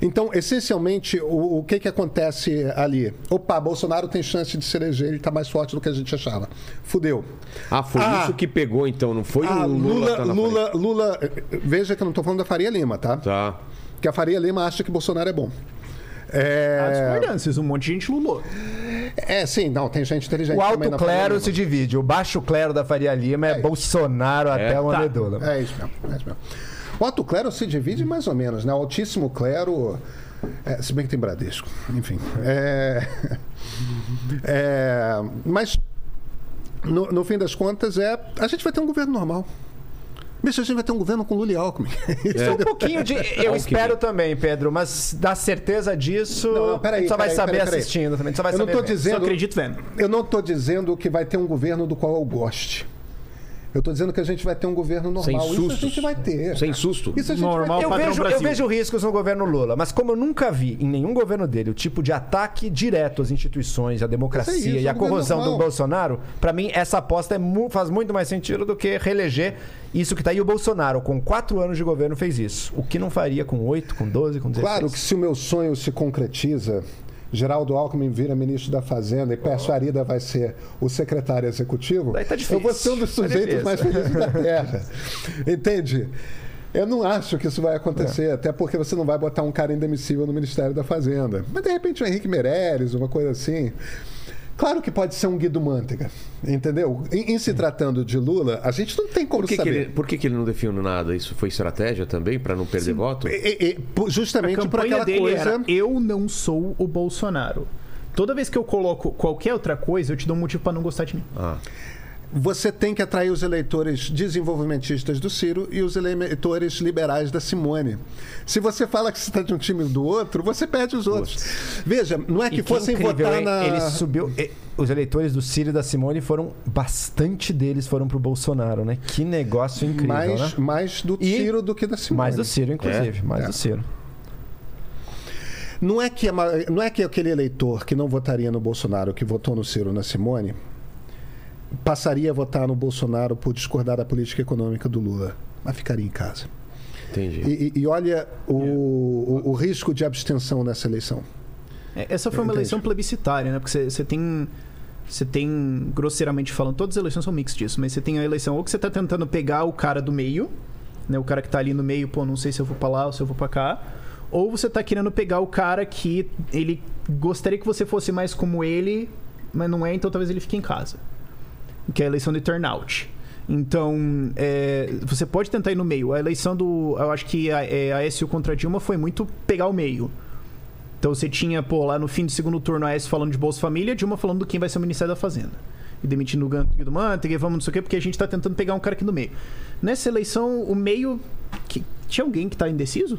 E: Então, essencialmente, o, o que, que acontece ali? Opa, Bolsonaro tem chance de se eleger, ele está mais forte do que a gente achava. Fudeu.
A: Ah, foi
E: Ah.
A: isso que pegou então, não foi
E: Ah,
A: o Lula.
E: Lula,
A: tá
E: Lula, Lula, veja que eu não estou falando da Faria Lima, tá?
A: Tá.
E: Que a Faria Lima acha que Bolsonaro é bom.
F: Há
E: É,
F: discordâncias, um monte de gente lulou.
E: é sim, não, tem gente inteligente
D: O alto clero se divide. O baixo clero da Faria Lima é, Bolsonaro até o
F: Tá.
D: Medula.
E: É isso mesmo, é isso mesmo. O alto clero se divide mais ou menos, né? O altíssimo clero. é, se bem que tem Bradesco, enfim. É, é, mas, no, no fim das contas, é, a gente vai ter um governo normal. Bicho, a gente vai ter um governo com Lula e Alckmin.
D: Isso é um pouquinho de. Eu espero também, Pedro, mas dá certeza disso.
E: Não, não, peraí,
D: a gente só vai
E: peraí,
D: saber
E: peraí, peraí.
D: assistindo também. a gente Só vai
E: Eu não
D: saber
E: tô
D: vendo.
F: Só
E: dizendo.
F: acredito vendo.
E: Eu não estou dizendo que vai ter um governo do qual eu goste. Eu estou dizendo que a gente vai ter um governo normal.
A: Sem
E: Isso a
A: sustos.
E: gente vai ter.
A: Sem susto.
E: Isso a gente
F: Normal.
E: vai ter.
D: Eu vejo, eu vejo riscos no governo Lula, mas como eu nunca vi em nenhum governo dele o tipo de ataque direto às instituições, à democracia
E: é isso,
D: e à
E: é
D: corrosão do
E: normal.
D: Bolsonaro, pra mim essa aposta é mu- faz muito mais sentido do que reeleger isso que tá aí. O Bolsonaro, com quatro anos de governo, fez isso. O que não faria com oito, com 12, com 16?
E: Claro que se o meu sonho se concretiza, Geraldo Alckmin vira ministro da Fazenda e Pércio Arida vai ser o secretário executivo,
D: tá
E: eu vou ser um dos
D: Tá
E: sujeitos
D: difícil.
E: mais felizes da Terra. Entende? Eu não acho que isso vai acontecer, até porque você não vai botar um cara indemissível no Ministério da Fazenda. Mas de repente o Henrique Meirelles, uma coisa assim. Claro que pode ser um Guido Mantega, entendeu? Em, em se tratando de Lula, a gente não tem como
A: Por que, que
E: saber.
A: ele, por que, que ele não definiu nada? Isso foi estratégia também pra não perder voto?
E: E- e- e, por-
F: A
E: justamente por aquela
F: dele
E: coisa.
F: era eu não sou o Bolsonaro. Toda vez que eu coloco qualquer outra coisa, eu te dou um motivo pra não gostar de mim.
A: Ah,
E: você tem que atrair os eleitores desenvolvimentistas do Ciro e os eleitores liberais da Simone. Se você fala que você está de um time do outro, você perde os outros. Veja, não é
D: E
E: que fossem
D: incrível,
E: votar
D: hein?
E: na.
D: Ele subiu. Os eleitores do Ciro e da Simone foram. Bastante deles foram pro Bolsonaro, né? Que negócio incrível,
E: mais,
D: né?
E: mais do
D: E-
E: Ciro do que da Simone.
D: Mais do Ciro, inclusive. Mais
E: É.
D: do Ciro.
E: Não é, que não é que aquele eleitor que não votaria no Bolsonaro, que votou no Ciro na Simone, passaria a votar no Bolsonaro por discordar da política econômica do Lula, mas ficaria em casa.
A: entendi.
E: E, e- e olha o, o- o risco de abstenção nessa eleição.
F: É, Essa foi uma
E: Entendi.
F: eleição plebiscitária, né? Porque você- você tem. Você tem, grosseiramente falando, todas as eleições são mix disso, mas você tem a eleição ou que você tá tentando pegar o cara do meio, né? O cara que tá ali no meio, pô, não sei se eu vou pra lá ou se eu vou pra cá. Ou você tá querendo pegar o cara que ele gostaria que você fosse mais como ele, mas não é, então talvez ele fique em casa. Que é a eleição do turnout. Então, é, você pode tentar ir no meio. A eleição do. Eu acho que a, é, a SU contra a Dilma foi muito pegar o meio. Então você tinha, pô, lá no fim do segundo turno a S falando de Bolsa Família, Dilma falando do quem vai ser o Ministério da Fazenda. E demitindo o Guido Mantega, e vamos não sei o quê, porque a gente tá tentando pegar um cara aqui no meio. Nessa eleição, o meio. que- tinha alguém que tá indeciso?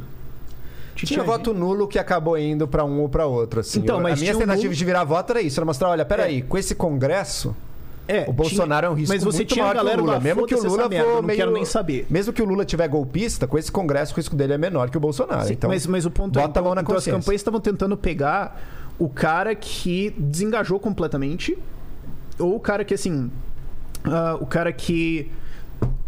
D: Tinha voto nulo que acabou indo pra um ou pra outro, assim.
F: Então, mas
D: a minha
F: tinha um
D: tentativa
F: nulo-
D: de virar voto era isso, era mostrar, olha, peraí, com esse congresso,
F: É,
D: o Bolsonaro é um risco
F: Mas você
D: muito
F: tinha
D: maior
F: galera
D: que o Lula. Mesmo que o
F: "Foda-se
D: Lula
F: merda, não
D: meio...
F: quero nem saber.
D: Mesmo que o Lula tiver golpista, com esse congresso o risco dele é menor que o Bolsonaro.
F: Sim,
D: então,
F: mas, mas o ponto é,
D: bota a mão na
F: então as campanhas estavam tentando pegar o cara que desengajou completamente, ou o cara que, assim, ah, o cara que...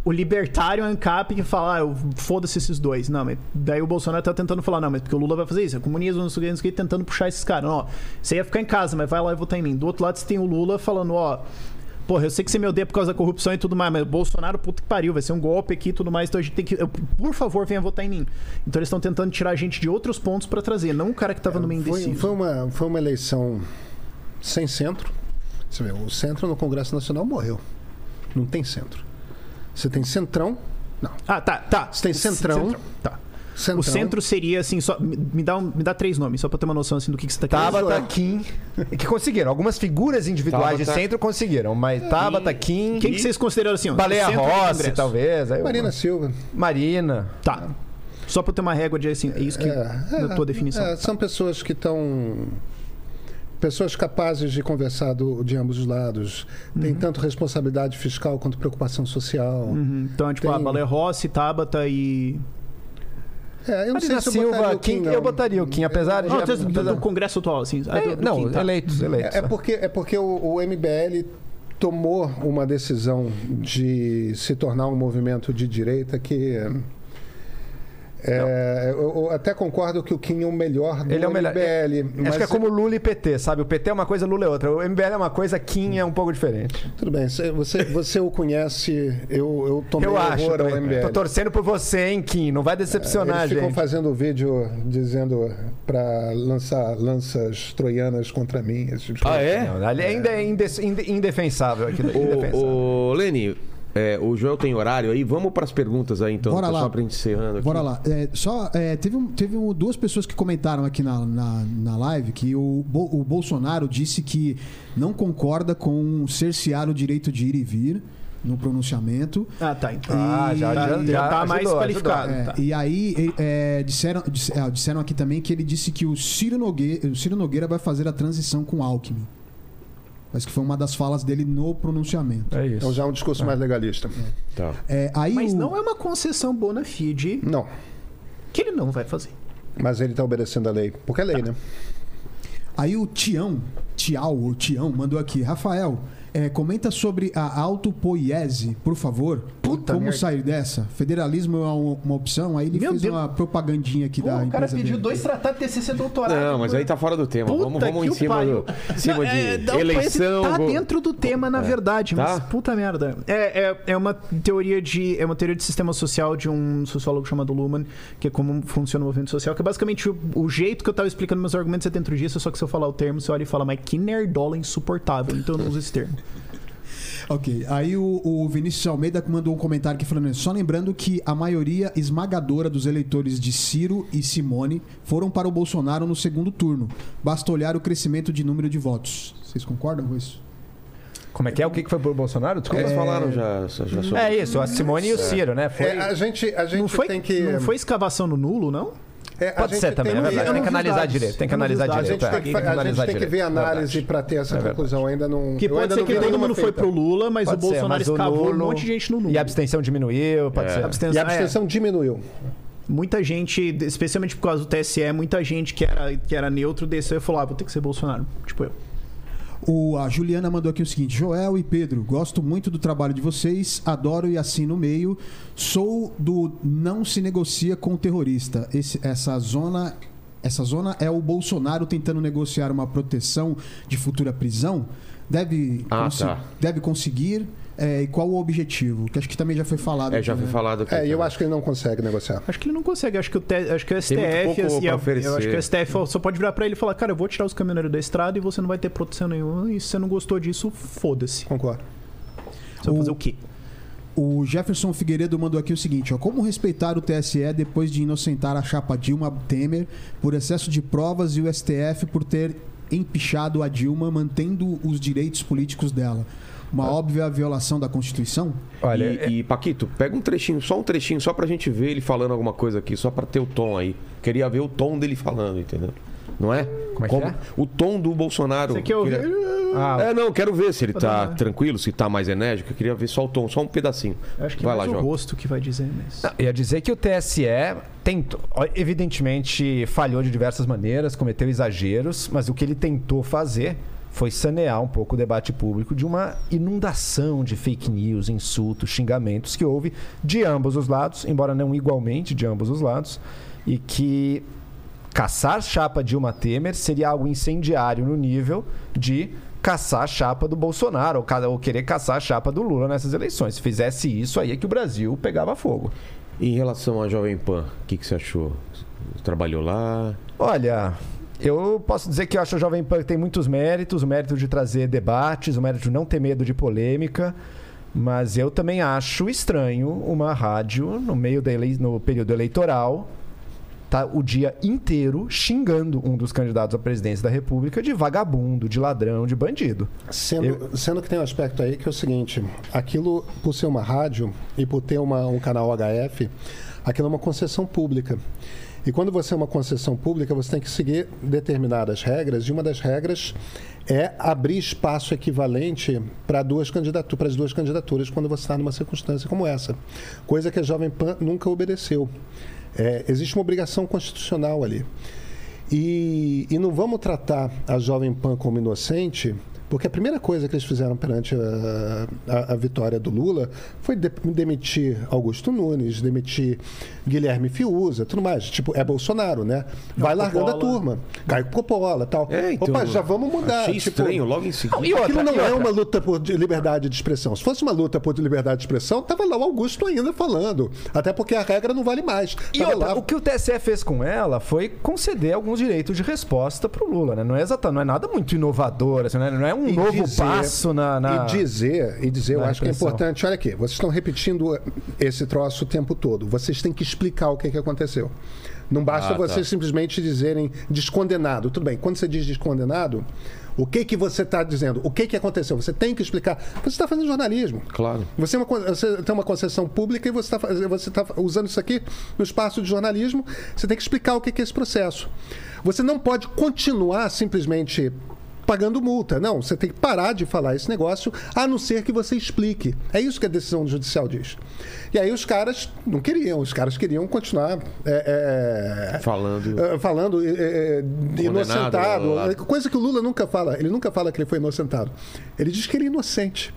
F: O libertário ANCAP que fala, ah, eu- foda-se esses dois. Não, mas daí o Bolsonaro tá tentando falar, não, mas porque o Lula vai fazer isso, é comunismo, não sei o que, não sei o que, tentando puxar esses caras. Ó, você ia ficar em casa, mas vai lá e votar em mim. Do outro lado, você tem o Lula falando, ó, porra, eu sei que você me odeia por causa da corrupção e tudo mais, mas Bolsonaro, puta que pariu, vai ser um golpe aqui e tudo mais, então a gente tem que. eu- por favor, venha votar em mim. Então eles estão tentando tirar a gente de outros pontos pra trazer, não o cara que tava no meio
E: Foi, foi, uma, foi uma eleição sem centro. Você vê, o centro no Congresso Nacional morreu. Não tem centro. Você tem centrão. Não.
F: Ah, tá, tá.
E: Você tem centrão.
F: Tá.
E: Centrão
F: O centro seria assim, só. Me dá, um- me dá três nomes, só pra ter uma noção assim do que, que você tá querendo.
D: Tabata, Kim, que conseguiram. Algumas figuras individuais de
A: Tabata.
D: centro conseguiram, mas Tabata, Kim,
F: Quem que vocês consideram assim? ó,
D: Baleia Rossi, talvez. aí eu-
E: Marina Silva.
D: Marina.
F: Tá. Só pra eu ter uma régua de assim, é isso que. na tua definição.
E: é, são pessoas que estão. Pessoas capazes de conversar do- de ambos os lados. Tem tanto responsabilidade fiscal quanto preocupação social.
F: Uhum. Então, tipo,
E: Tem-
F: a Baleia Rossi, Tabata e.
E: É, eu não
D: Marina
E: sei se eu botaria
D: Silva,
E: o Kim,
D: Kim,
E: não.
D: eu botaria o Kim, apesar de.
F: Não, do, do- do Congresso atual, assim.
D: É,
F: do- do
D: não,
F: Kim, tá.
D: eleitos, eleitos.
E: É, é porque, é porque o, o MBL tomou uma decisão de se tornar um movimento de direita que. É, eu, eu até concordo que o Kim é o melhor do
D: Ele é o melhor.
E: MBL.
D: Acho
E: mas
D: que é como Lula e PT, sabe? O PT é uma coisa, Lula é outra. O MBL é uma coisa, Kim é um pouco diferente.
E: Tudo bem, você, você, o conhece, eu, eu tomei
D: Eu acho.
E: horror ao
D: também.
E: MBL.
D: Tô torcendo por você, hein, Kim? Não vai decepcionar,
E: Eles ficam
D: gente.
E: fazendo vídeo dizendo para lançar lanças troianas contra mim. Esse tipo de
A: Ah,
E: coisa.
A: é?
D: Não, ainda é inde- indefensável aqui. indefensável.
A: Ô, ô, Leni, é, o Joel tem horário aí. Vamos para as perguntas aí, então.
B: Bora
A: tá
B: lá.
A: Só pra gente encerrando aqui.
B: Bora lá. É, só, é, teve um- teve um- duas pessoas que comentaram aqui na, na, na live que o, o Bolsonaro disse que não concorda com cercear o direito de ir e vir no pronunciamento.
F: Ah, tá. Então.
D: Ah, já, já,
F: já
D: já
F: tá mais
D: ajudou,
F: qualificado.
B: É,
F: Tá.
B: E aí é, disseram, dis- é, disseram aqui também que ele disse que o Ciro, Nogueira, o Ciro Nogueira vai fazer a transição com o Alckmin. Mas que foi uma das falas dele no pronunciamento.
D: É isso.
E: Então já é um discurso mais legalista.
A: Tá.
B: É, aí
F: Mas
B: o-
F: não é uma concessão bona fide
E: Não,
F: que ele não vai fazer.
E: mas ele está obedecendo a lei. Porque é lei, né?
B: Aí o Tião, Tial ou Tião, mandou aqui. Rafael, é, comenta sobre a autopoiese, por favor.
F: Puta
B: Como
F: merda.
B: sair dessa? Federalismo é uma, uma opção? Aí ele
F: Meu
B: fez
F: Deus.
B: uma propagandinha aqui
F: Pô,
B: da
F: o cara pediu
B: dele.
F: dois tratados de TCC doutorado.
A: Não, mas aí tá fora do tema.
F: Puta
A: vamos vamos
F: que
A: em
F: o
A: cima,
F: pariu.
A: do, em cima
F: Não,
A: de
F: é, não,
A: eleição.
F: Tá
A: go-
F: dentro do tema, na verdade, mas
A: Tá?
F: puta merda. É, é, é uma teoria de é uma teoria de sistema social de um sociólogo chamado Luhmann, que é como funciona o movimento social, que é basicamente o, o jeito que eu tava explicando meus argumentos é dentro disso, só que se eu falar o termo, você olha e fala, mas que nerdola insuportável, então eu não uso esse termo.
B: Ok, aí o, o Vinícius Almeida mandou um comentário aqui falando só lembrando que a maioria esmagadora dos eleitores de Ciro e Simone foram para o Bolsonaro no segundo turno. Basta olhar o crescimento de número de votos. Vocês concordam com isso?
D: Como é que é? O que que foi pro Bolsonaro? Desculpa.
A: Eles falaram já, já sobre
D: É isso, a Simone e o Ciro, né? Foi...
E: É, a gente, a gente
F: Não foi,
E: tem que.
F: não foi escavação no nulo, não?
E: É, a
D: Pode
E: gente
D: ser também,
E: tem
D: é
E: que-
D: verdade. Tem que analisar direito. Tem que analisar
F: dados.
E: A
D: direito.
E: gente
D: é.
E: tem que, a gente tem que ver
D: direito.
E: análise para ter essa
D: É
E: conclusão. Ainda não.
F: Que pode
E: ainda
F: ser que todo mundo foi pro Lula, mas
D: Pode
F: o
D: ser,
F: Bolsonaro escavou um monte de gente no Lula.
D: E a abstenção diminuiu, pode ser.
F: Abstenção,
E: E a
F: é.
E: abstenção diminuiu.
F: Muita gente, especialmente por causa do TSE, muita gente que era, que era neutro desceu e falou: ah, vou ter que ser Bolsonaro. Tipo eu.
B: O, a Juliana mandou aqui o seguinte: Joel e Pedro, gosto muito do trabalho de vocês, adoro e assino o meio. Sou do não se negocia com o terrorista. Esse- essa zona. Essa zona é o Bolsonaro tentando negociar uma proteção de futura prisão. Deve,
A: Ah, tá.
B: deve conseguir. É, e qual o objetivo? Que acho que também já foi falado.
A: É,
B: aqui,
A: já foi
B: né?
A: falado aqui.
E: É, eu
A: também.
E: acho que ele não consegue negociar.
F: Acho que ele não consegue. Acho que o, te- acho que o STF. assim,
A: pra
F: eu- acho que o STF só pode virar pra ele e falar: cara, eu vou tirar os caminhoneiros da estrada e você não vai ter proteção nenhuma. E se você não gostou disso, foda-se.
E: Concordo.
F: Você vai fazer o quê?
B: O Jefferson Figueiredo mandou aqui o seguinte: ó, como respeitar o TSE depois de inocentar a chapa Dilma Temer por excesso de provas e o STF por ter empichado a Dilma mantendo os direitos políticos dela? Uma óbvia violação da Constituição?
D: Olha,
A: e,
D: é-
A: e, Paquito, pega um trechinho, só um trechinho, só pra gente ver ele falando alguma coisa aqui, só pra ter o tom aí. Queria ver o tom dele falando, entendeu? Não é?
D: Como é que é?
A: O tom do Bolsonaro.
F: Você quer ouvir?
A: Queria-
D: Ah,
A: É, não, quero ver se ele tá
F: dar-
A: tranquilo, se tá mais enérgico. Eu queria ver só o tom, só um pedacinho.
F: Eu acho que
A: Vai
F: é
A: lá,
F: o rosto que vai dizer, mas.
D: Não, ia dizer que o TSE tentou, evidentemente falhou de diversas maneiras, cometeu exageros, mas o que ele tentou fazer foi sanear um pouco o debate público de uma inundação de fake news, insultos, xingamentos que houve de ambos os lados, embora não igualmente de ambos os lados, e que caçar chapa Dilma Temer seria algo incendiário no nível de caçar a chapa do Bolsonaro ou, querer caçar a chapa do Lula nessas eleições. Se fizesse isso, aí é que o Brasil pegava fogo.
A: Em relação à Jovem Pan, o que, que você achou? Trabalhou lá?
D: Olha, eu posso dizer que eu acho a Jovem Pan que tem muitos méritos, o mérito de trazer debates, o mérito de não ter medo de polêmica. Mas eu também acho estranho uma rádio no meio da elei no período eleitoral tá o dia inteiro xingando um dos candidatos à presidência da República de vagabundo, de ladrão, de bandido.
E: Sendo, sendo que tem um aspecto aí que é o seguinte: aquilo, por ser uma rádio e por ter uma- um canal HF, aquilo é uma concessão pública. E quando você é uma concessão pública, você tem que seguir determinadas regras, e uma das regras é abrir espaço equivalente para duas candidaturas, para as duas candidaturas quando você está numa circunstância como essa. Coisa que a Jovem Pan nunca obedeceu. É, existe uma obrigação constitucional ali. E, e não vamos tratar a Jovem Pan como inocente, porque a primeira coisa que eles fizeram perante a, a- a vitória do Lula foi de- demitir Augusto Nunes, demitir Guilherme Fiuza, tudo mais. Tipo, é Bolsonaro, né? Vai largando a
F: Coppola.
E: turma. Caio Coppola tal.
A: É, então,
E: Opa, já vamos mudar.
A: Achei
E: Tipo,
A: estranho, logo em seguida.
D: E outra,
E: Aquilo não
D: e
E: é
D: outra?
E: uma luta por de- liberdade de expressão. Se fosse uma luta por liberdade de expressão, tava lá o Augusto ainda falando. Até porque a regra não vale mais.
D: E outra,
E: lá-
D: o que o TSE fez com ela foi conceder alguns direitos de resposta pro Lula, né? Não é exata, não é nada muito inovador, assim, né? não é um
E: E
D: novo
E: dizer-
D: passo na, na-
E: E dizer, e dizer, eu acho que é importante. Olha aqui, vocês estão repetindo esse troço o tempo todo. Vocês têm que explicar o que, que aconteceu. Não basta
A: Ah, tá.
E: vocês simplesmente dizerem descondenado. Tudo bem, quando você diz descondenado, o que, que você está dizendo? O que, que aconteceu? Você tem que explicar. Você está fazendo jornalismo.
A: Claro.
E: Você, é uma você tem uma concessão pública e você está você tá usando isso aqui no espaço de jornalismo. Você tem que explicar o que que é esse processo. Você não pode continuar simplesmente pagando multa. Não, você tem que parar de falar esse negócio, a não ser que você explique. É isso que a decisão judicial diz. E aí os caras não queriam, os caras queriam continuar é, é,
A: Falando.
E: é, falando é, é, de inocentado.
A: lá.
E: Coisa que o Lula nunca fala. Ele nunca fala que ele foi inocentado. Ele diz que ele é inocente.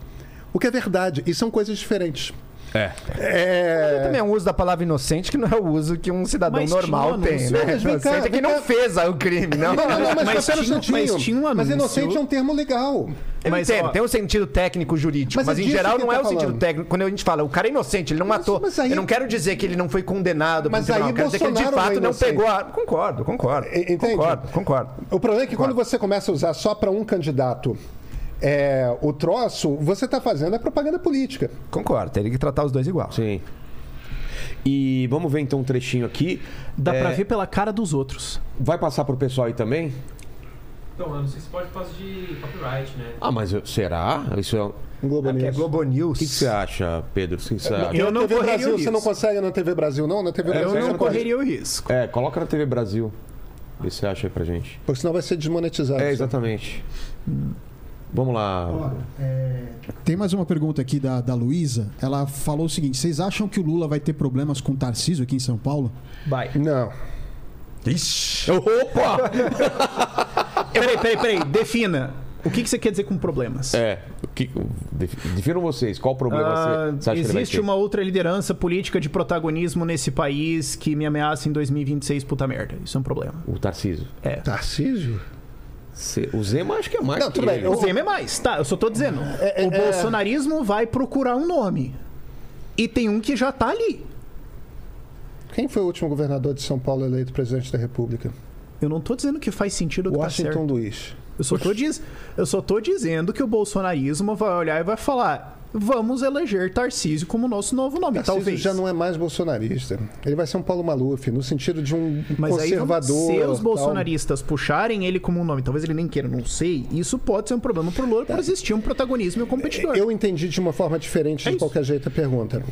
E: O que é verdade. E são coisas diferentes.
A: É.
E: É...
D: Também é um uso da palavra inocente que não é o uso que um cidadão
F: Mas
D: normal
F: tinha um
D: tem, né?
E: Não, mas vem cá,
D: é que
E: vem
D: não
E: cá.
D: fez o crime, não.
E: Não, não, não, mas,
F: Mas
E: um
F: tinha- mas tinha um
E: Mas
F: anúncio.
E: inocente é um termo legal.
D: Eu
F: Mas,
D: entendo,
F: ó,
D: tem um sentido técnico jurídico,
E: Mas
D: mas,
E: é
D: em geral
E: que
D: não
E: tá
D: é o sentido técnico. Quando a gente fala, o cara é inocente, ele não
E: Mas-
D: matou.
E: mas aí-
D: Eu não quero dizer que ele não foi condenado por
E: Mas
D: tribunal,
E: aí
D: eu quero dizer que ele de fato
E: não é
D: não pegou a. Concordo, concordo.
E: Entende?
D: Concordo, concordo.
E: O problema é que quando você começa a usar só para um candidato é, o troço, você está fazendo é propaganda política.
D: Concordo, teria que tratar os dois igual.
A: Sim. E vamos ver então um trechinho aqui.
F: Dá
A: É,
F: pra ver pela cara dos outros.
A: Vai passar pro pessoal aí também?
C: Então, eu não sei se pode por causa de copyright, né?
A: Ah, mas eu- será? Isso é... O
E: Um Globo
D: Aqui é
E: News.
D: Globo News.
A: que, que você acha, Pedro? O que você acha?
F: Eu
E: Na
F: não
E: TV
F: correria
E: Brasil,
F: o
E: você não
F: risco.
E: consegue na TV Brasil, não? Na TV Brasil
F: Eu não
E: não
F: correria o risco.
A: É, coloca na TV Brasil. Vê se você acha aí pra gente.
E: Porque senão vai ser desmonetizado.
A: É, exatamente. Vamos lá.
B: Tem mais uma pergunta aqui da, da Luísa. Ela falou o seguinte: vocês acham que o Lula vai ter problemas com o Tarcísio aqui em São Paulo?
F: Vai.
E: Não.
D: Ixi.
A: Opa!
F: Peraí, peraí, peraí. Defina. O que, que você quer dizer com problemas?
A: É, o que, definam vocês. Qual o problema
F: Ah,
A: você, você acha que ele vai
F: existe
A: ter?
F: uma outra liderança política de protagonismo nesse país que me ameaça em 2026, puta merda. Isso é um problema.
A: O Tarcísio.
F: É.
E: Tarcísio?
A: O Zema acho que é mais
E: Não,
A: que
E: tudo bem,
A: ele.
F: O Zema é mais, tá? Eu só tô dizendo.
E: É, é,
F: o
E: é.
F: bolsonarismo vai procurar um nome. E tem um que já tá ali.
E: Quem foi o último governador de São Paulo eleito presidente da República?
F: Eu não tô dizendo que faz sentido o que tá
E: Washington
F: certo.
E: Luiz.
F: Eu só, tô diz... eu só tô dizendo que o bolsonarismo vai olhar e vai falar: vamos eleger Tarcísio como nosso novo nome.
E: Tarcísio
F: Talvez.
E: já não é mais bolsonarista. Ele vai ser um Paulo Maluf, no sentido de um
F: Mas aí,
E: conservador.
F: se os
E: tal.
F: bolsonaristas puxarem ele como um nome, talvez ele nem queira, não sei, isso pode ser um problema pro Lula por existir um protagonismo e um competidor.
E: Eu entendi de uma forma diferente
F: É
E: de
F: isso.
E: qualquer jeito a pergunta.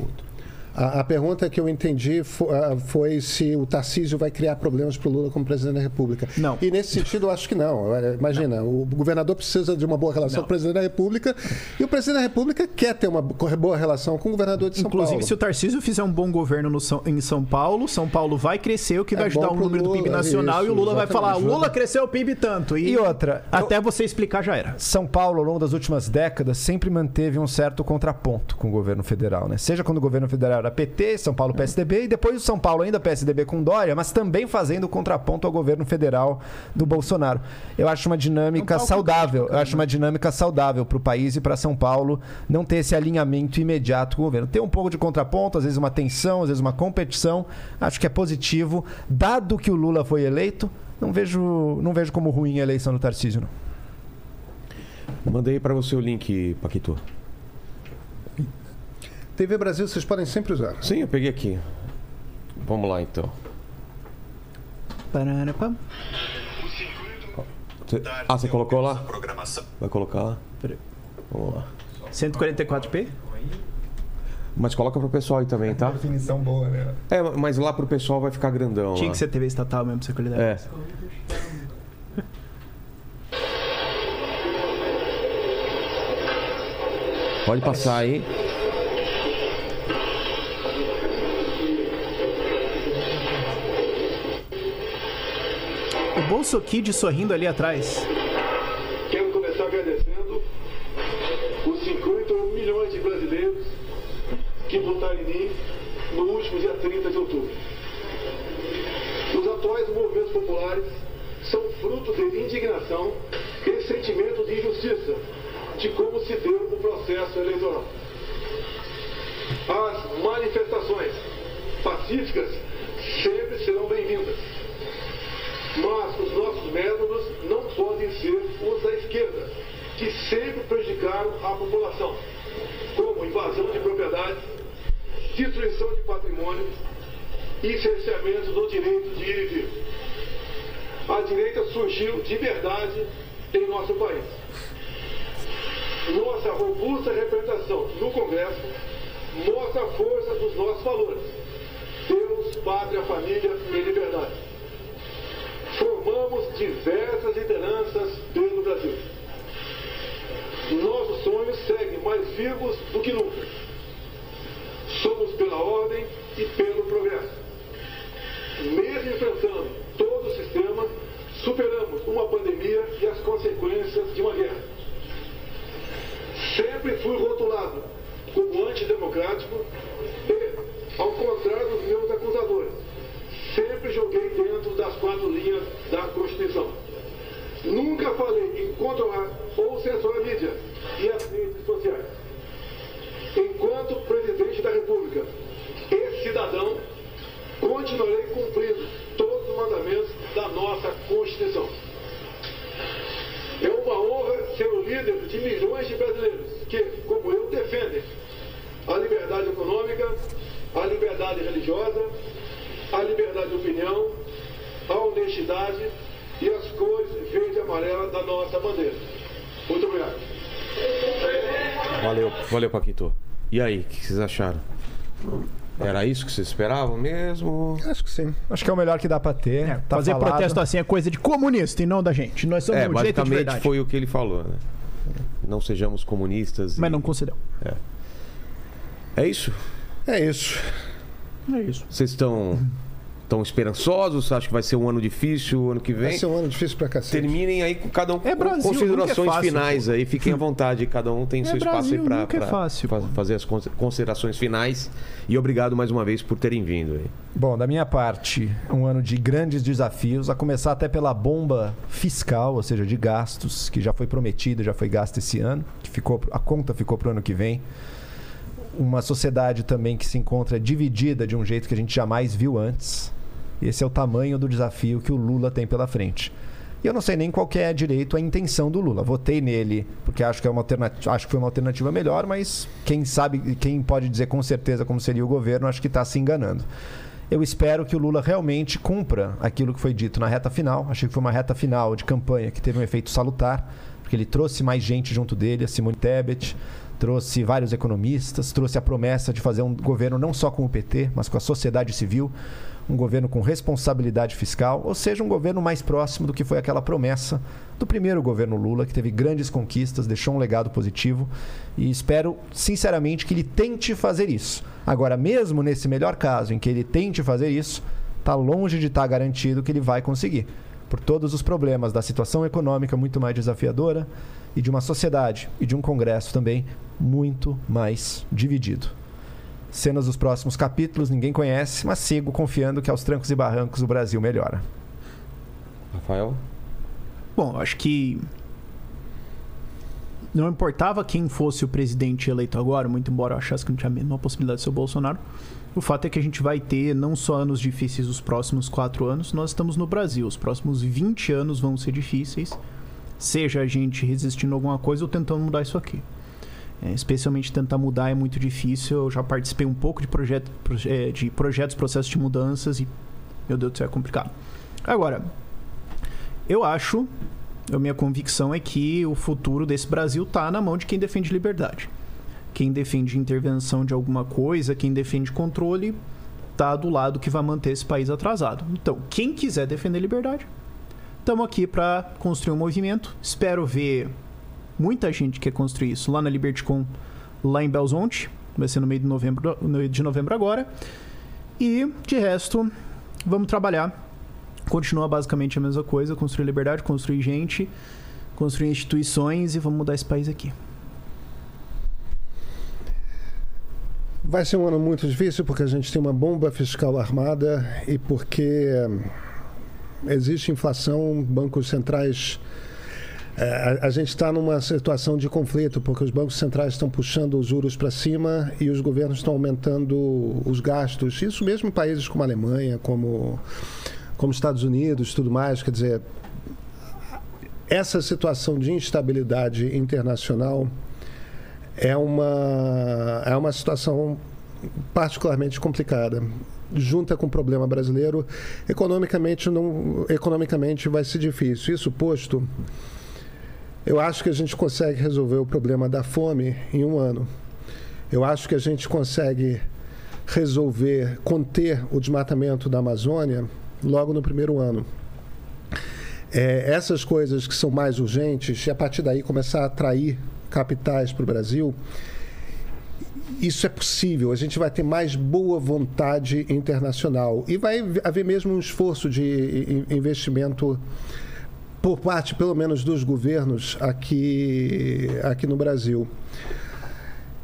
E: A, a pergunta que eu entendi fo- ah, foi, se o Tarcísio vai criar problemas para o Lula como presidente da República.
F: Não.
E: E nesse sentido, eu acho que não. Imagina, o governador precisa de uma boa relação
F: Não.
E: com o presidente da República e o presidente da República quer ter uma bo- boa relação com o governador de São
F: Inclusive,
E: Paulo.
F: se o Tarcísio fizer um bom governo no São- em São Paulo, São Paulo vai crescer, o que vai
E: É
F: ajudar o número do PIB
E: Lula,
F: nacional, e o
E: isso,
F: Lula vai falar: Lula cresceu o PIB tanto. E,
D: E outra,
F: Até você explicar já era.
D: São Paulo, ao longo das últimas décadas, sempre manteve um certo contraponto com o governo federal, né? Seja quando o governo federal era PT, São Paulo PSDB, e depois o São Paulo ainda PSDB com Dória, mas também fazendo contraponto ao governo federal do Bolsonaro. Eu acho uma dinâmica
F: palco
D: saudável. Eu acho uma dinâmica saudável para o país e para São Paulo não ter esse alinhamento imediato com o governo. Ter um pouco de contraponto, às vezes uma tensão, às vezes uma competição. Acho que é positivo. Dado que o Lula foi eleito, não vejo, não vejo como ruim a eleição do Tarcísio, não.
A: Mandei pra você o link, Paquito.
E: TV Brasil vocês podem sempre usar.
A: Sim, eu peguei aqui. Vamos lá então.
F: Pararapam.
A: Você- Ah, você colocou lá? Vai colocar lá?
F: Peraí.
A: Vamos lá.
F: 144p?
A: Mas coloca pro pessoal aí também, tá?
E: Definição boa, né?
A: É, mas lá pro pessoal vai ficar grandão.
F: Tinha
A: lá.
F: que ser TV estatal mesmo pra ser qualidade.
A: É. Pode passar aí.
F: Bolso Kid sorrindo ali atrás.
G: Quero começar agradecendo os 50 milhões de brasileiros que votaram em mim no último dia 30 de outubro. Os atuais movimentos populares são fruto de indignação e sentimento de injustiça de como se deu o processo eleitoral. As manifestações pacíficas sempre serão bem-vindas. Mas os nossos métodos não podem ser os da esquerda, que sempre prejudicaram a população, como invasão de propriedades, destruição de patrimônio e cerceamento do direito de ir e vir. A direita surgiu de verdade em nosso país. Nossa robusta representação no Congresso mostra a força dos nossos valores. Deus, pátria, família e liberdade formamos diversas lideranças pelo Brasil. Nossos sonhos seguem mais vivos do que nunca. Somos pela ordem e pelo progresso. Mesmo enfrentando todo o sistema, superamos uma pandemia e as consequências de uma guerra. Sempre fui rotulado como antidemocrático e, ao contrário dos meus acusadores, sempre joguei dentro das quatro linhas da Constituição. Nunca falei em controlar ou censurar a mídia e as redes sociais. Enquanto presidente da República e cidadão, continuarei cumprindo todos os mandamentos da nossa Constituição. É uma honra ser o líder de milhões de brasileiros que, como eu, defendem a liberdade econômica, a liberdade religiosa, a liberdade de opinião, a honestidade e as cores verde e amarela da nossa bandeira. Muito obrigado.
A: Valeu, valeu, Paquito. E aí, o que vocês acharam? Era isso que vocês esperavam mesmo?
E: Acho que sim.
D: Acho que é o melhor que dá pra ter.
F: É,
D: Tá
F: fazer
D: falado.
F: protesto assim é coisa de comunista e não da gente. Nós somos
A: É,
F: de
A: basicamente foi o que ele falou, né? Não sejamos comunistas. e-
F: Mas não concedeu.
A: É isso?
E: É isso.
F: É isso.
A: Vocês estão tão esperançosos? Acho que vai ser um ano difícil ano que
E: Vai
A: vem?
E: ser um ano difícil pra cacete.
A: Terminem aí com cada um
F: É Brasil,
A: considerações
F: nunca é fácil,
A: finais aí. Fiquem à vontade, cada um tem
F: É
A: seu espaço
F: Brasil,
A: aí pra,
F: nunca é fácil, pô.
A: fazer as cons- considerações finais. E obrigado mais uma vez por terem vindo aí.
D: Bom, da minha parte, um ano de grandes desafios, a começar até pela bomba fiscal, ou seja, de gastos, que já foi prometida, já foi gasta esse ano, que ficou, a conta ficou para o ano que vem. Uma sociedade também que se encontra dividida de um jeito que a gente jamais viu antes. Esse é o tamanho do desafio que o Lula tem pela frente. E eu não sei nem qual é direito a intenção do Lula. Votei nele porque acho que é uma alternativa, acho que foi uma alternativa melhor, mas quem sabe, quem pode dizer com certeza como seria o governo, acho que está se enganando. Eu espero que o Lula realmente cumpra aquilo que foi dito na reta final. Achei que foi uma reta final de campanha que teve um efeito salutar, porque ele trouxe mais gente junto dele, a Simone Tebet, trouxe vários economistas, trouxe a promessa de fazer um governo não só com o PT, mas com a sociedade civil, um governo com responsabilidade fiscal, ou seja, um governo mais próximo do que foi aquela promessa do primeiro governo Lula, que teve grandes conquistas, deixou um legado positivo e espero sinceramente que ele tente fazer isso. Agora, mesmo nesse melhor caso em que ele tente fazer isso, está longe de estar garantido que ele vai conseguir, por todos os problemas da situação econômica muito mais desafiadora e de uma sociedade e de um Congresso também muito mais dividido. Cenas dos próximos capítulos, ninguém conhece, mas sigo confiando que aos trancos e barrancos o Brasil melhora.
A: Rafael?
F: Bom, acho que não importava quem fosse o presidente eleito agora, muito embora eu achasse que não tinha a menor possibilidade de ser o Bolsonaro. O fato é que a gente vai ter não só anos difíceis os próximos quatro anos, nós estamos no Brasil. Os próximos 20 anos vão ser difíceis, seja a gente resistindo a alguma coisa ou tentando mudar isso aqui. É, especialmente tentar mudar é muito difícil. Eu já participei um pouco de, projeto, proje- é, de projetos, processos de mudanças e, meu Deus do céu, é complicado. Agora, eu acho, a minha convicção é que o futuro desse Brasil está na mão de quem defende liberdade. Quem defende intervenção de alguma coisa, quem defende controle, tá do lado que vai manter esse país atrasado. Então, quem quiser defender liberdade, estamos aqui para construir um movimento. Espero ver muita gente quer construir isso lá na LibertyCon, lá em Belzonte. Vai ser no meio de novembro, de novembro agora. E, de resto, vamos trabalhar. Continua basicamente a mesma coisa: construir liberdade, construir gente, construir instituições e vamos mudar esse país aqui.
E: Vai ser um ano muito difícil porque a gente tem uma bomba fiscal armada e porque hum, existe inflação, bancos centrais. É, A, a gente está numa situação de conflito porque os bancos centrais estão puxando os juros para cima e os governos estão aumentando os gastos. Isso mesmo em países como a Alemanha, como como Estados Unidos, tudo mais. Quer dizer, essa situação de instabilidade internacional é uma, é uma situação particularmente complicada. Junta com o problema brasileiro, economicamente, não, economicamente vai ser difícil. Isso posto, eu acho que a gente consegue resolver o problema da fome em um ano. Eu acho que a gente consegue resolver, conter o desmatamento da Amazônia logo no primeiro ano. É, essas coisas que são mais urgentes, e a partir daí começar a atrair capitais para o Brasil, isso é possível. A gente vai ter mais boa vontade internacional e vai haver mesmo um esforço de in- investimento por parte, pelo menos, dos governos aqui, aqui no Brasil.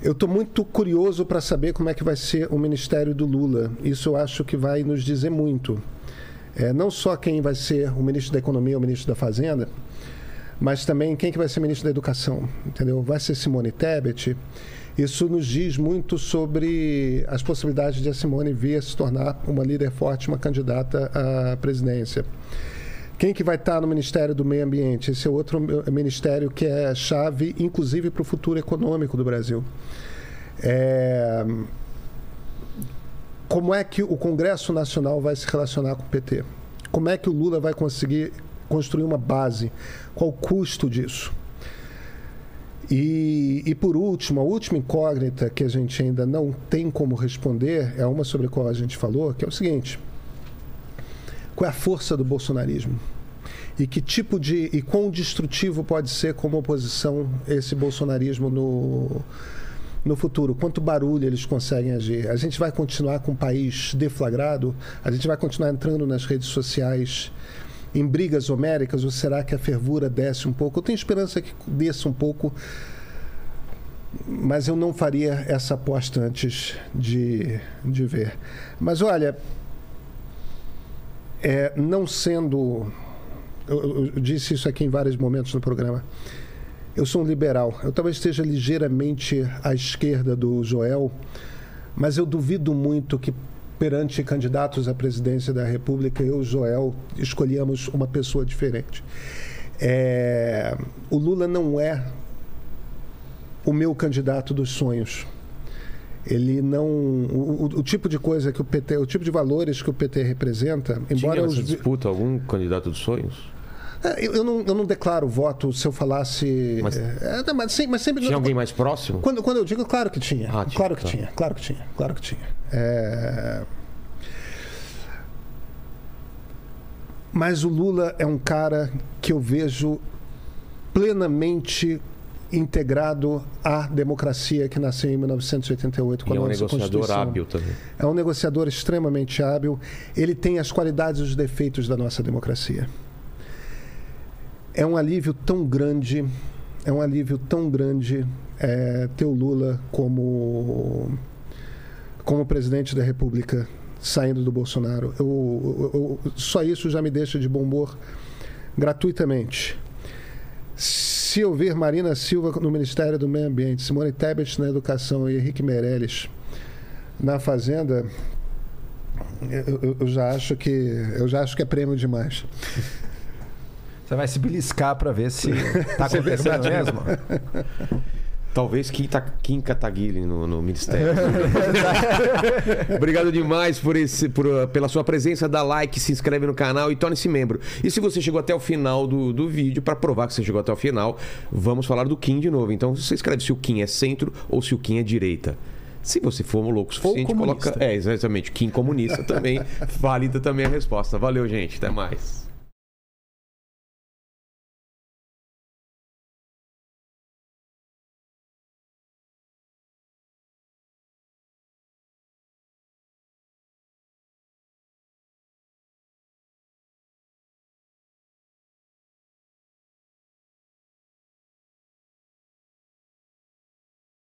E: Eu estou muito curioso para saber como é que vai ser o ministério do Lula. Isso eu acho que vai nos dizer muito. É, não só quem vai ser o ministro da Economia ou o ministro da Fazenda, mas também quem que vai ser ministro da Educação, entendeu? Vai ser Simone Tebet. Isso nos diz muito sobre as possibilidades de a Simone vir a se tornar uma líder forte, uma candidata à presidência. Quem que vai estar no Ministério do Meio Ambiente? Esse é outro ministério que é chave, inclusive, para o futuro econômico do Brasil. É, Como é que o Congresso Nacional vai se relacionar com o PT? Como é que o Lula vai conseguir construir uma base? Qual o custo disso? E, e por último, a última incógnita que a gente ainda não tem como responder é uma sobre a qual a gente falou, que é o seguinte: qual é a força do bolsonarismo? E que tipo de. e quão destrutivo pode ser como oposição esse bolsonarismo no, no futuro? Quanto barulho eles conseguem agir? A gente vai continuar com o país deflagrado? A gente vai continuar entrando nas redes sociais em brigas homéricas? Ou será que a fervura desce um pouco? Eu tenho esperança que desça um pouco, mas eu não faria essa aposta antes de, de ver. Mas olha, é, não sendo. Eu, eu- disse isso aqui em vários momentos no programa. Eu sou um liberal. Eu talvez esteja ligeiramente à esquerda do Joel, mas eu duvido muito que perante candidatos à presidência da República, eu e Joel escolhíamos uma pessoa diferente. É, o Lula não é o meu candidato dos sonhos. Ele não. O, o- tipo de coisa que o PT. O tipo de valores que o PT representa,
A: Tinha
E: embora
A: nessa
E: os,
A: disputa algum candidato dos sonhos?
E: é, Eu, eu não, eu não declaro voto se eu falasse.
A: Mas-
E: É, não, mas, sim- mas sempre.
A: Tinha alguém mais próximo?
E: Quando, quando eu digo, claro que tinha.
A: Ah, tinha,
E: claro que
A: tá.
E: tinha, claro que tinha, claro que tinha. É, Mas o Lula é um cara que eu vejo plenamente integrado à democracia que nasceu em 1988 com
A: E
E: a
A: é um
E: nossa
A: negociador
E: Constituição.
A: hábil também.
E: É um negociador extremamente hábil. Ele tem as qualidades e os defeitos da nossa democracia. É um alívio tão grande, é um alívio tão grande é, ter o Lula como como presidente da República saindo do Bolsonaro. Eu, eu, eu, só isso já me deixa de bom humor gratuitamente. Se eu ver Marina Silva no Ministério do Meio Ambiente, Simone Tebet na Educação e Henrique Meirelles na Fazenda, eu, eu- já acho que eu já acho que é prêmio demais.
D: Você vai se beliscar pra ver se tá acontecendo mesmo.
A: Talvez Kim, Ta- Kim Kataguiri no, no Ministério. Obrigado demais por esse, por, uh, pela sua presença. Dá like, se inscreve no canal e torne-se membro. E se você chegou até o final do, do vídeo, para provar que você chegou até o final, vamos falar do Kim de novo. Então você escreve se o Kim é centro ou se o Kim é direita. Se você for louco o suficiente, coloca. É, exatamente. Kim comunista também. Válida também a resposta. Valeu, gente. Até mais.